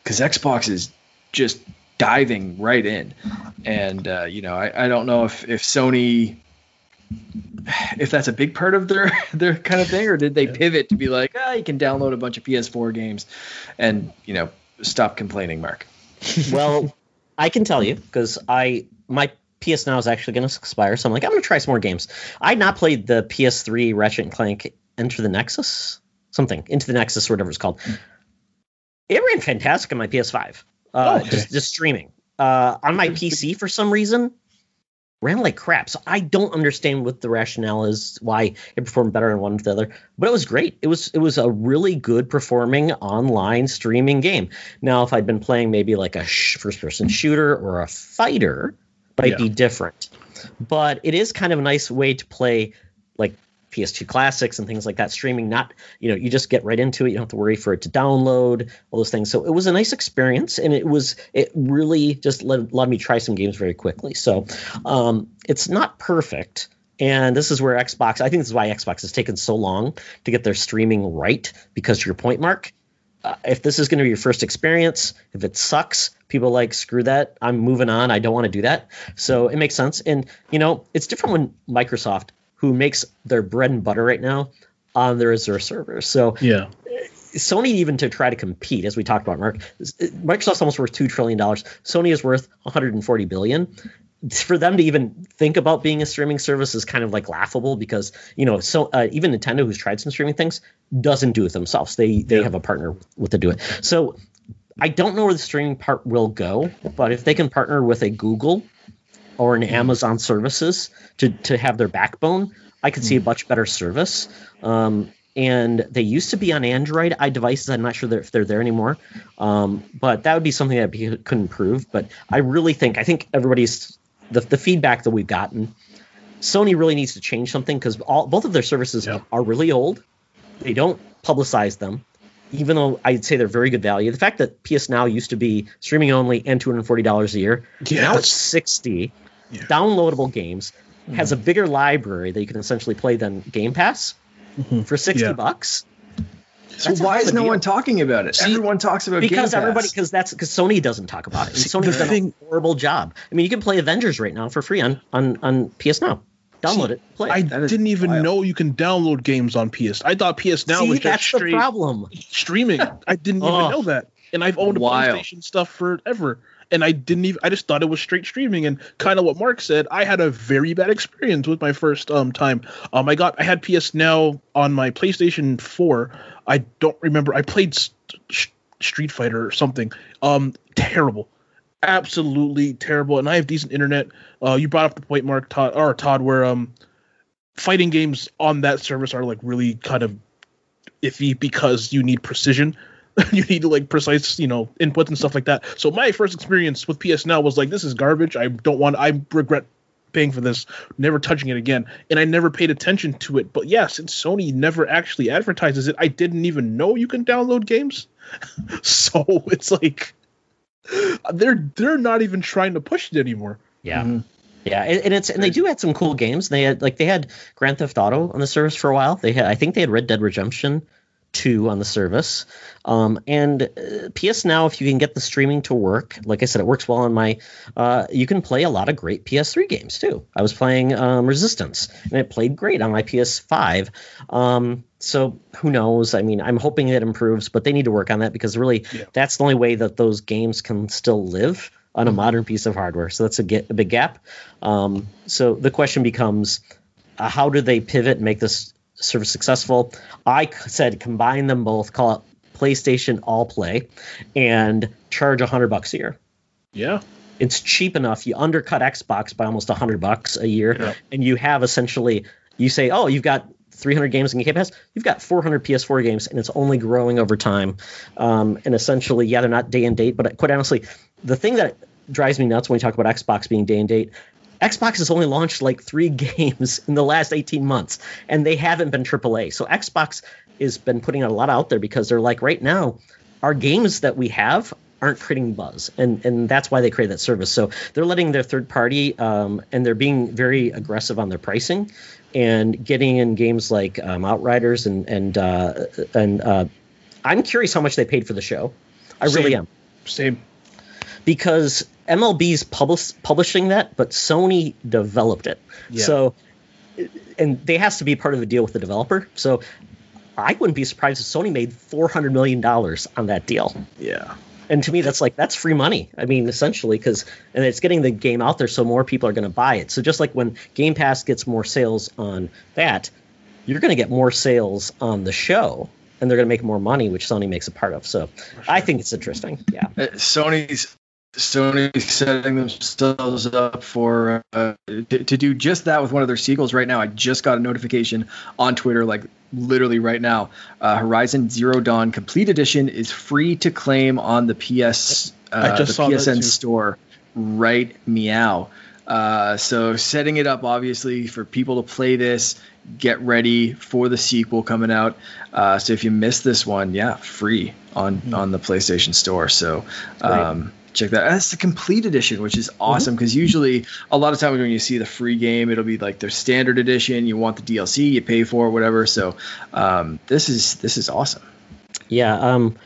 B: because Xbox is just diving right in, and uh, you know I, I don't know if if Sony if that's a big part of their [LAUGHS] their kind of thing, or did they pivot to be like, ah, you can download a bunch of PS4 games, and you know, stop complaining, Mark. [LAUGHS]
A: well, I can tell you because I my PS Now is actually going to expire, so I'm like I'm going to try some more games. I not played the PS3 Ratchet and Clank Enter the Nexus, something Into the Nexus, or whatever it's called. It ran fantastic on my PS5. Uh,
C: Okay.
A: just, just streaming. uh, on my [LAUGHS] PC for some reason ran like crap. So I don't understand what the rationale is why it performed better on one or the other. But it was great. It was it was a really good performing online streaming game. Now, if I'd been playing maybe like a sh- first person shooter or a fighter, might
C: Yeah.
A: be different. But it is kind of a nice way to play like PS2 classics and things like that streaming not you know you just get right into it. You don't have to worry for it to download all those things. So it was a nice experience and it was it really just let, let me try some games very quickly. So um, it's not perfect and this is where xbox i think this is why xbox has taken so long to get their streaming right because to your point mark uh, if this is going to be your first experience if it sucks people like screw that i'm moving on i don't want to do that. So it makes sense and you know it's different when microsoft who makes their bread and butter right now on their Azure servers. So
C: Yeah.
A: Sony even to try to compete, as we talked about, Mark, Microsoft's almost worth two trillion dollars. Sony is worth 140 billion. For them to even think about being a streaming service is kind of like laughable because you know, so uh, even Nintendo, who's tried some streaming things, doesn't do it themselves. They they have a partner with to do it. So I don't know where the streaming part will go, but if they can partner with a Google or an Amazon services to to have their backbone, I could see a much better service. Um, and they used to be on Android i devices. I'm not sure if they're there anymore, um, but that would be something that could improve. But I really think I think everybody's the the feedback that we've gotten. Sony really needs to change something because all both of their services
C: Yeah.
A: are really old. They don't publicize them, even though I'd say they're very good value. The fact that PS Now used to be streaming only and two hundred forty dollars a year,
C: Yeah,
A: now it's sixty
C: Yeah.
A: downloadable games, has a bigger library that you can essentially play than Game Pass
C: Mhm.
A: for sixty
C: Yeah.
A: bucks.
B: So
A: That's
B: why is no
A: deal.
B: one talking about it?
C: See,
B: Everyone talks about
A: Because
B: Game
A: everybody, because that's because Sony doesn't talk about it. And
C: See,
A: Sony's
C: the
A: done
C: thing-
A: a horrible job. I mean, you can play Avengers right now for free on on on PS Now. Download
C: See,
A: it, play.
C: I
A: it.
C: Didn't even
B: wild.
C: know you can download games on PS. I thought PS Now
A: See,
C: was just
A: that's the
C: straight
A: problem.
C: streaming. I didn't even know that. And I've owned
B: Wild.
C: PlayStation stuff forever. And I didn't even I just thought it was straight streaming and kind of what Mark said, I had a very bad experience with my first um time. Um I got I had PS Now on my PlayStation 4. I don't remember I played St- St- Street Fighter or something. Um terrible. Absolutely terrible. And I have decent internet. Uh you brought up the point Mark Todd or Todd where um fighting games on that service are like really kind of iffy because you need precision. [LAUGHS] you need like precise, you know, inputs and stuff like that. So my first experience with PS Now was like, this is garbage. I don't want. I regret paying for this. Never touching it again. And I never paid attention to it. But yeah, since Sony never actually advertises it, I didn't even know you can download games. [LAUGHS] so it's like they're they're not even trying to push it anymore.
A: Yeah.
B: Mhm.
A: Yeah, and, and it's and they do had some cool games. They had like they had Grand Theft Auto on the service for a while. They had I think they had Red Dead Redemption 2 on the service. Um, and uh, PS Now, if you can get the streaming to work, like I said, it works well on my. Uh, you can play a lot of great PS3 games too. I was playing um, Resistance, and it played great on my PS5. Um, so who knows? I mean, I'm hoping it improves, but they need to work on that because really,
C: Yeah.
A: that's the only way that those games can still live on a modern piece of hardware. So that's a, ga- a big gap. Um, so the question becomes, uh, how do they pivot and make this service successful? I said combine them both, call it PlayStation All Play, and charge a hundred bucks a year.
C: Yeah.
A: It's cheap enough. You undercut Xbox by almost a hundred bucks a year,
C: Yeah.
A: and you have essentially you say, oh, you've got 300 games in Game Pass. You've got 400 PS4 games, and it's only growing over time. Um, and essentially, yeah, they're not day and date, but quite honestly, the thing that drives me nuts when we talk about Xbox being day and date. Xbox has only launched like three [LAUGHS] games in the last 18 months, and they haven't been AAA. So Xbox has been putting a lot out there because they're like, right now, our games that we have aren't creating buzz, and and that's why they create that service. So they're letting their third party, um, and they're being very aggressive on their pricing, and getting in games like um, Outriders and and uh, and uh, I'm curious how much they paid for the show. I really am
C: Same.
A: Because MLB's publish, publishing that, but Sony developed it.
C: Yeah.
A: So, and they has to be part of the deal with the developer. So, I wouldn't be surprised if Sony made four hundred million dollars on that deal.
C: Yeah.
A: And to me, that's like that's free money. I mean, essentially, because and it's getting the game out there, so more people are going to buy it. So just like when Game Pass gets more sales on that, you're going to get more sales on the show, and they're going to make more money, which Sony makes a part of. So I think it's interesting. Yeah.
B: Uh, Sony's Sony setting themselves up for uh, to, to, do just that with one of their sequels right now. I just got a notification on Twitter, like literally right now. Uh, Horizon Zero Dawn Complete Edition is free to claim on the PS uh, the PSN store. Right, meow. Uh, so setting it up obviously for people to play this, get ready for the sequel coming out. Uh, so if you missed this one, yeah, free on mm-hmm. on the PlayStation Store. So. Um, check that. That's the complete edition, which is awesome because mm-hmm. usually a lot of times when you see the free game, it'll be like their standard edition. You want the DLC, you pay for it, whatever. So um, this is this is awesome.
A: Yeah. Um,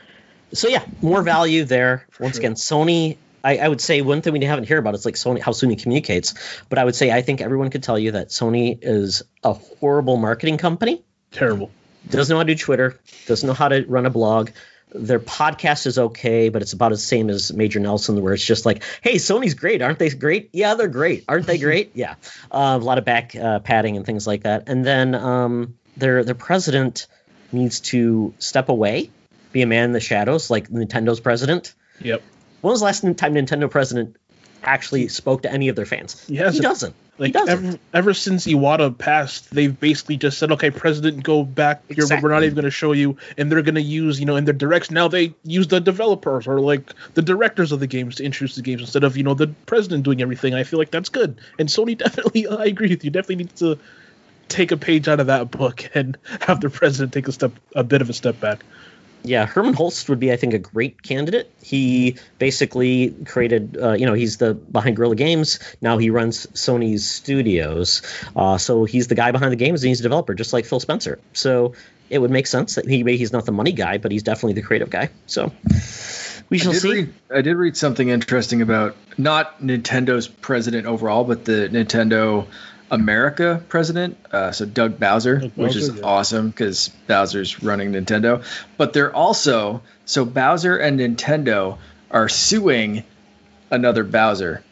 A: so yeah, more value there. Once sure. again, Sony I, I, would say one thing we haven't heard about is like Sony, how Sony communicates. But I would say I think everyone could tell you that Sony is a horrible marketing company.
C: Terrible.
A: Doesn't know how to do Twitter. Doesn't know how to run a blog. Their podcast is okay, but it's about the same as Major Nelson, where it's just like, "Hey, Sony's great, aren't they great? Yeah, they're great, aren't they great? [LAUGHS] yeah." Uh, a lot of back uh, padding and things like that. And then um, their their president needs to step away, be a man in the shadows, like Nintendo's president.
C: Yep.
A: When was the last time Nintendo president actually spoke to any of their fans?
C: He, he
A: doesn't.
C: Like. Ever, ever, since Iwata passed, they've basically just said, "Okay, president, go back exactly. we're not even going to show you." And they're going to use, you know, in their directs now they use the developers or like the directors of the games to introduce the games instead of you know the president doing everything. I feel like that's good. And Sony [LAUGHS] definitely, I agree with you, definitely needs to take a page out of that book and have the president take a step, a bit of a step back
A: yeah, Hermen Hulst would be, I think, a great candidate. He basically created, uh, you know, he's the behind Guerrilla Games. Now he runs Sony's studios. Uh, so he's the guy behind the games and he's a developer, just like Phil Spencer. So it would make sense that he he's not the money guy, but he's definitely the creative guy. So we shall
B: I
A: see.
B: Read, I did read something interesting about not Nintendo's president overall, but the Nintendo America president, uh, so Doug Bowser, Doug which is yeah. awesome because Bowser's running Nintendo. But they're also so Bowser and Nintendo are suing another Bowser.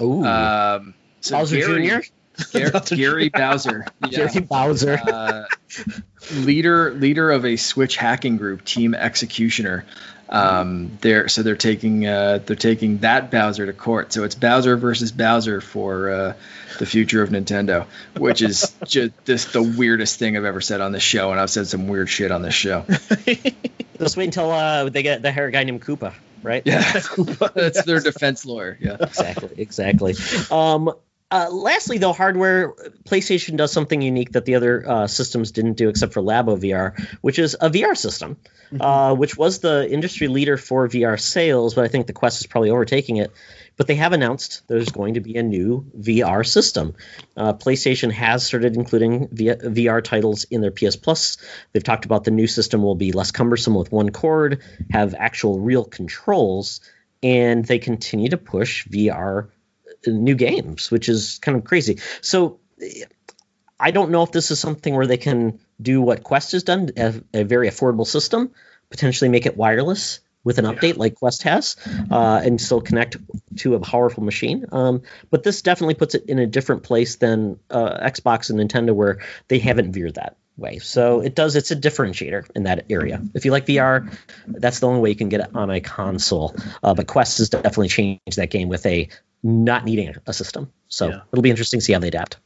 A: Ooh. Um,
B: so Bowser Gary, Jr. Gary, Gary Bowser.
A: Yeah. Gary Bowser.
B: uh, leader leader of a Switch hacking group, Team Xecuter. Um, they're so they're taking uh, they're taking that Bowser to court. So it's Bowser versus Bowser for uh, the future of Nintendo, which is [LAUGHS] just the weirdest thing I've ever said on this show, and I've said some weird shit on this show. [LAUGHS]
A: Just wait until uh, they get the hair guy named Koopa, right?
B: Yeah, Koopa. [LAUGHS] That's their defense lawyer. Yeah,
A: exactly, exactly. Um, uh, lastly, though, hardware, PlayStation does something unique that the other uh, systems didn't do, except for Labo VR, which is a VR system, mm-hmm. uh, which was the industry leader for VR sales, but I think the Quest is probably overtaking it. But they have announced there's going to be a new VR system. Uh, PlayStation has started including VR titles in their PS Plus. They've talked about the new system will be less cumbersome with one cord, have actual real controls, and they continue to push VR new games, which is kind of crazy. So I don't know if this is something where they can do what Quest has done, a, a very affordable system, potentially make it wireless with an update yeah. like Quest has, uh, and still connect to a powerful machine. Um, but this definitely puts it in a different place than uh, Xbox and Nintendo, where they haven't veered that way. So it does. It's a differentiator in that area. If you like VR, that's the only way you can get it on a console. Uh, but Quest has definitely changed that game with a not needing a system. So yeah. it'll be interesting to see how they adapt.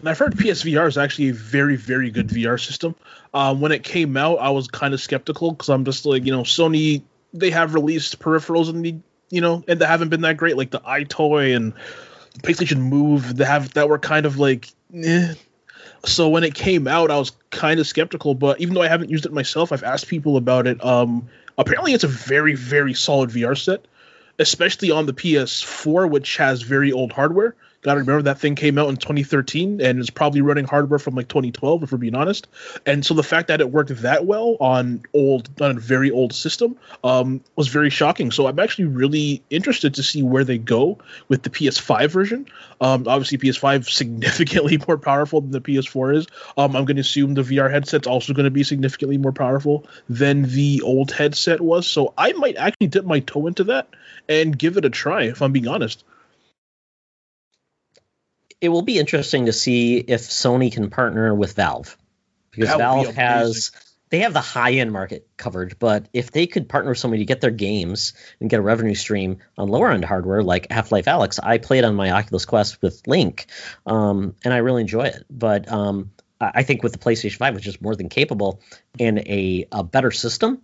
C: And I've heard PSVR is actually a very, very good VR system. Uh, when it came out, I was kind of skeptical because I'm just like, you know, Sony they have released peripherals in the, you know, and they haven't been that great, like the EyeToy and PlayStation Move. They have that were kind of like, eh. So when it came out, I was kind of skeptical. But even though I haven't used it myself, I've asked people about it. Um, apparently, it's a very, very solid VR set especially on the PS4, which has very old hardware. Got to remember that thing came out in 2013 and is probably running hardware from like 2012, if we're being honest. And so the fact that it worked that well on old, on a very old system, um, was very shocking. So I'm actually really interested to see where they go with the PS5 version. Um, obviously, PS5 significantly [LAUGHS] more powerful than the PS4 is. Um, I'm going to assume the VR headset's also going to be significantly more powerful than the old headset was. So I might actually dip my toe into that and give it a try, if I'm being honest
A: it will be interesting to see if Sony can partner with Valve because that Valve has they have the high end market covered, but if they could partner with somebody to get their games and get a revenue stream on lower end hardware like Half Life Alyx, I played on my Oculus Quest with Link, um, and I really enjoy it. But um, I think with the PlayStation 5, which is more than capable, and a, a better system,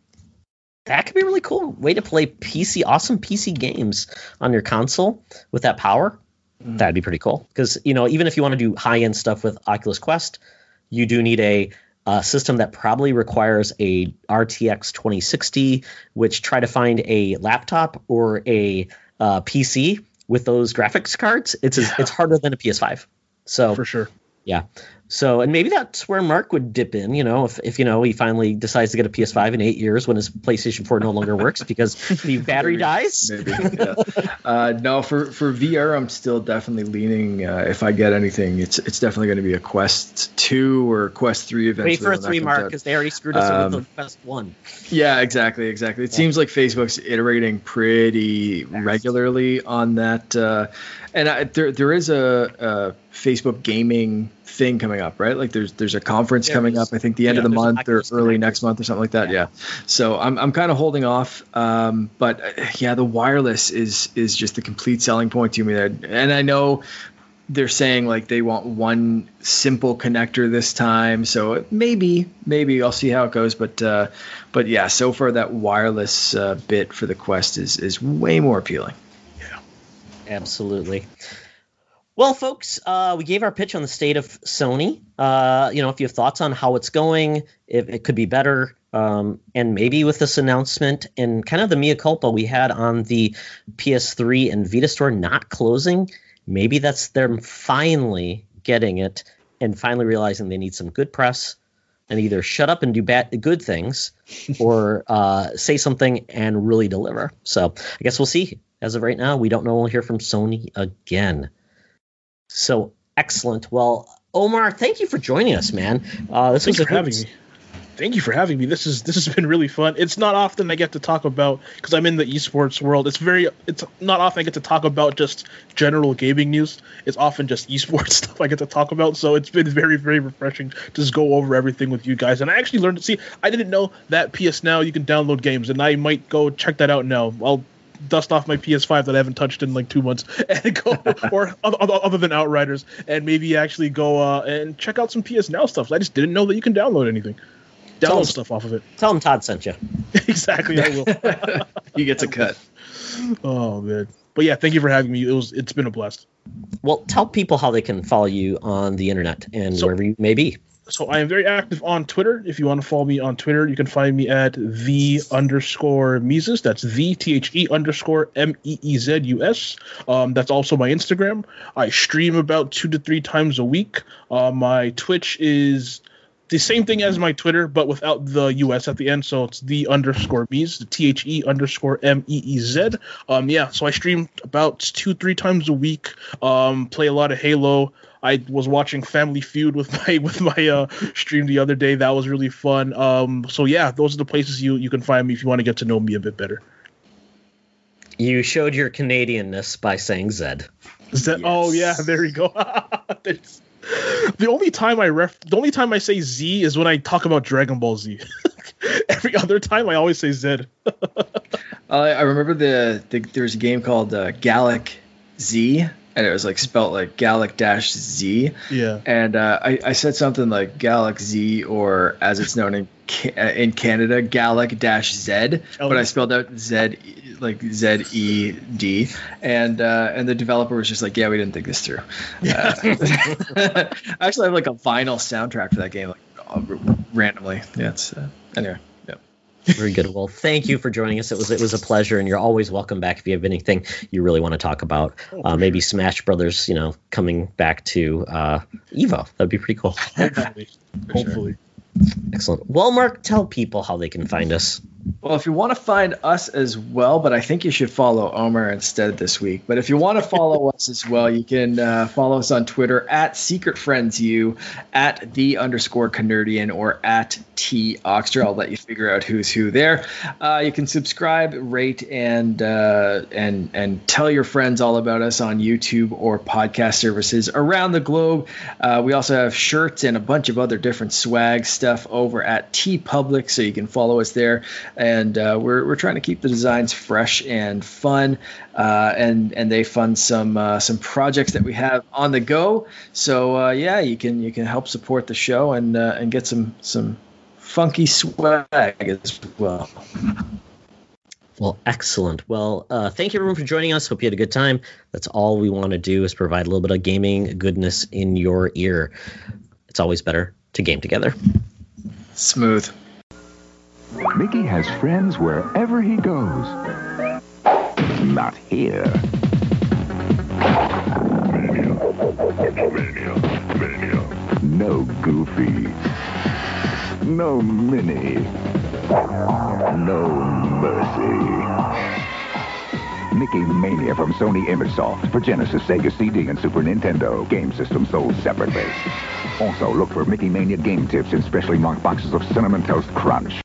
A: that could be really cool. Way to play PC, awesome PC games on your console with that power. Mm. That'd be pretty cool. Because you know, even if you want to do high end stuff with Oculus Quest, you do need a, a system that probably requires a RTX 2060, which try to find a laptop or a uh, PC with those graphics cards. It's yeah. it's harder than a PS5. So
C: for sure.
A: Yeah. So, and maybe that's where Mark would dip in, you know, if, if you know, he finally decides to get a PS5 in eight years when his PlayStation 4 no longer works because the [LAUGHS] battery maybe, dies. Maybe,
B: yeah. uh, no, for, for VR, I'm still definitely leaning. Uh, if I get anything, it's it's definitely going to be a Quest 2 or Quest 3 eventually.
A: Wait for a 3, Mark, because they already screwed us um, with the Quest 1.
B: Yeah, exactly, exactly. It yeah. seems like Facebook's iterating pretty regularly on that. Uh, and I, there there is a, a, Facebook gaming thing coming up, right? Like there's there's a conference there coming up. I think the end yeah, of the month or early next month or something like that. Yeah. yeah. So I'm I'm kind of holding off. Um, but uh, yeah, the wireless is is just the complete selling point to me there. And I know they're saying like they want one simple connector this time so maybe maybe i'll see how it goes but uh, but yeah so far that wireless uh, bit for the quest is is way more appealing
A: Absolutely. Well, folks, uh, we gave our pitch on the state of Sony. Uh, you know, if you have thoughts on how it's going, if it could be better, um, and maybe with this announcement and kind of the mea culpa we had on the PS3 and Vita store not closing, maybe that's them finally getting it and finally realizing they need some good press and either shut up and do bad good things [LAUGHS] or uh, say something and really deliver. So I guess we'll see as of right now, we don't know we'll hear from Sony again. So excellent. Well, Omar, thank you for joining us, man. Uh, this
C: Thanks
A: was
C: for having me. Thank you for having me. This is this has been really fun. It's not often I get to talk about because I'm in the esports world. It's very it's not often I get to talk about just general gaming news. It's often just esports [LAUGHS] stuff I get to talk about. So it's been very very refreshing to just go over everything with you guys. And I actually learned to see. I didn't know that PS Now you can download games, and I might go check that out now. I'll dust off my PS5 that I haven't touched in like two months [LAUGHS] and go [LAUGHS] or other, than Outriders and maybe actually go uh, and check out some PS Now stuff. I just didn't know that you can download anything. Download tell stuff off of it.
A: Tell them Todd sent you. [LAUGHS]
C: exactly, I
B: will. he gets a cut.
C: Oh man. But yeah, thank you for having me. It was it's been a blast.
A: Well, tell people how they can follow you on the internet and so, wherever you may be
C: so I am very active on Twitter. If you want to follow me on Twitter, you can find me at the underscore Meezus. That's the T H E underscore M E E Z U S. Um, that's also my Instagram. I stream about two to three times a week. Uh, my Twitch is the same thing as my Twitter, but without the US at the end. So it's the underscore Meez, the T H E underscore M E E Z. Um, yeah, so I stream about two, three times a week. Um, play a lot of Halo. I was watching Family Feud with [LAUGHS] my with my uh, stream the other day. That was really fun. Um, so yeah, those are the places you you can find me if you want to get to know me a bit better.
A: You showed your Canadianness by saying Zed.
C: Zed. Yes. Oh yeah, there you go. [LAUGHS] the only time I ref the only time I say Z is when I talk about Dragon Ball Z. [LAUGHS] Every other time I always say Zed. [LAUGHS] uh,
B: I remember the, the there was a game called uh, Galak Z and it was like spelt like Galak dash Z.
C: Yeah.
B: And uh, I, I said something like Galak Z, or as it's known in uh, in Canada, Galak dash Z, but I spelled out Z like Z E D, and uh, and the developer was just like, yeah, we didn't think this through. Yeah. Uh, [LAUGHS] actually, I have like a vinyl soundtrack for that game, like randomly. Yeah, it's uh, anyway.
A: Very good. Well, thank you for joining us. It was it was a pleasure, and you're always welcome back if you have anything you really want to talk about. Oh, uh, maybe Smash Brothers, you know, coming back to uh, Evo. That'd be pretty cool. [LAUGHS]
C: Hopefully. Hopefully.
A: Excellent. Well, Mark, tell people how they can find us.
B: Well, if you want to find us as well, but I think you should follow Omar instead this week. But if you want to follow [LAUGHS] us as well, you can uh, follow us on Twitter at Secret Friends U, at the underscore Canardian, or at T Oxter. I'll let you figure out who's who there. Uh, you can subscribe, rate, and uh, and and tell your friends all about us on YouTube or podcast services around the globe. Uh, we also have shirts and a bunch of other different swag stuff over at TeePublic, so you can follow us there and uh, we're we're trying to keep the designs fresh and fun, uh, and and they fund some uh, some projects that we have on the go. So uh, yeah, you can you can help support the show and uh, and get some some funky swag as well.
A: Well, excellent. Well, uh, thank you everyone for joining us. Hope you had a good time. That's all we want to do is provide a little bit of gaming goodness in your ear. It's always better to game together.
B: Smooth.
D: Mickey has friends wherever he goes. Not here.
E: Mania. Mania. Mania.
D: No Goofy. No Minnie. No Mercy. Mickey Mania from Sony ImageSoft for Genesis, Sega CD, and Super Nintendo. Game system sold separately. Also, look for Mickey Mania game tips in specially marked boxes of Cinnamon Toast Crunch.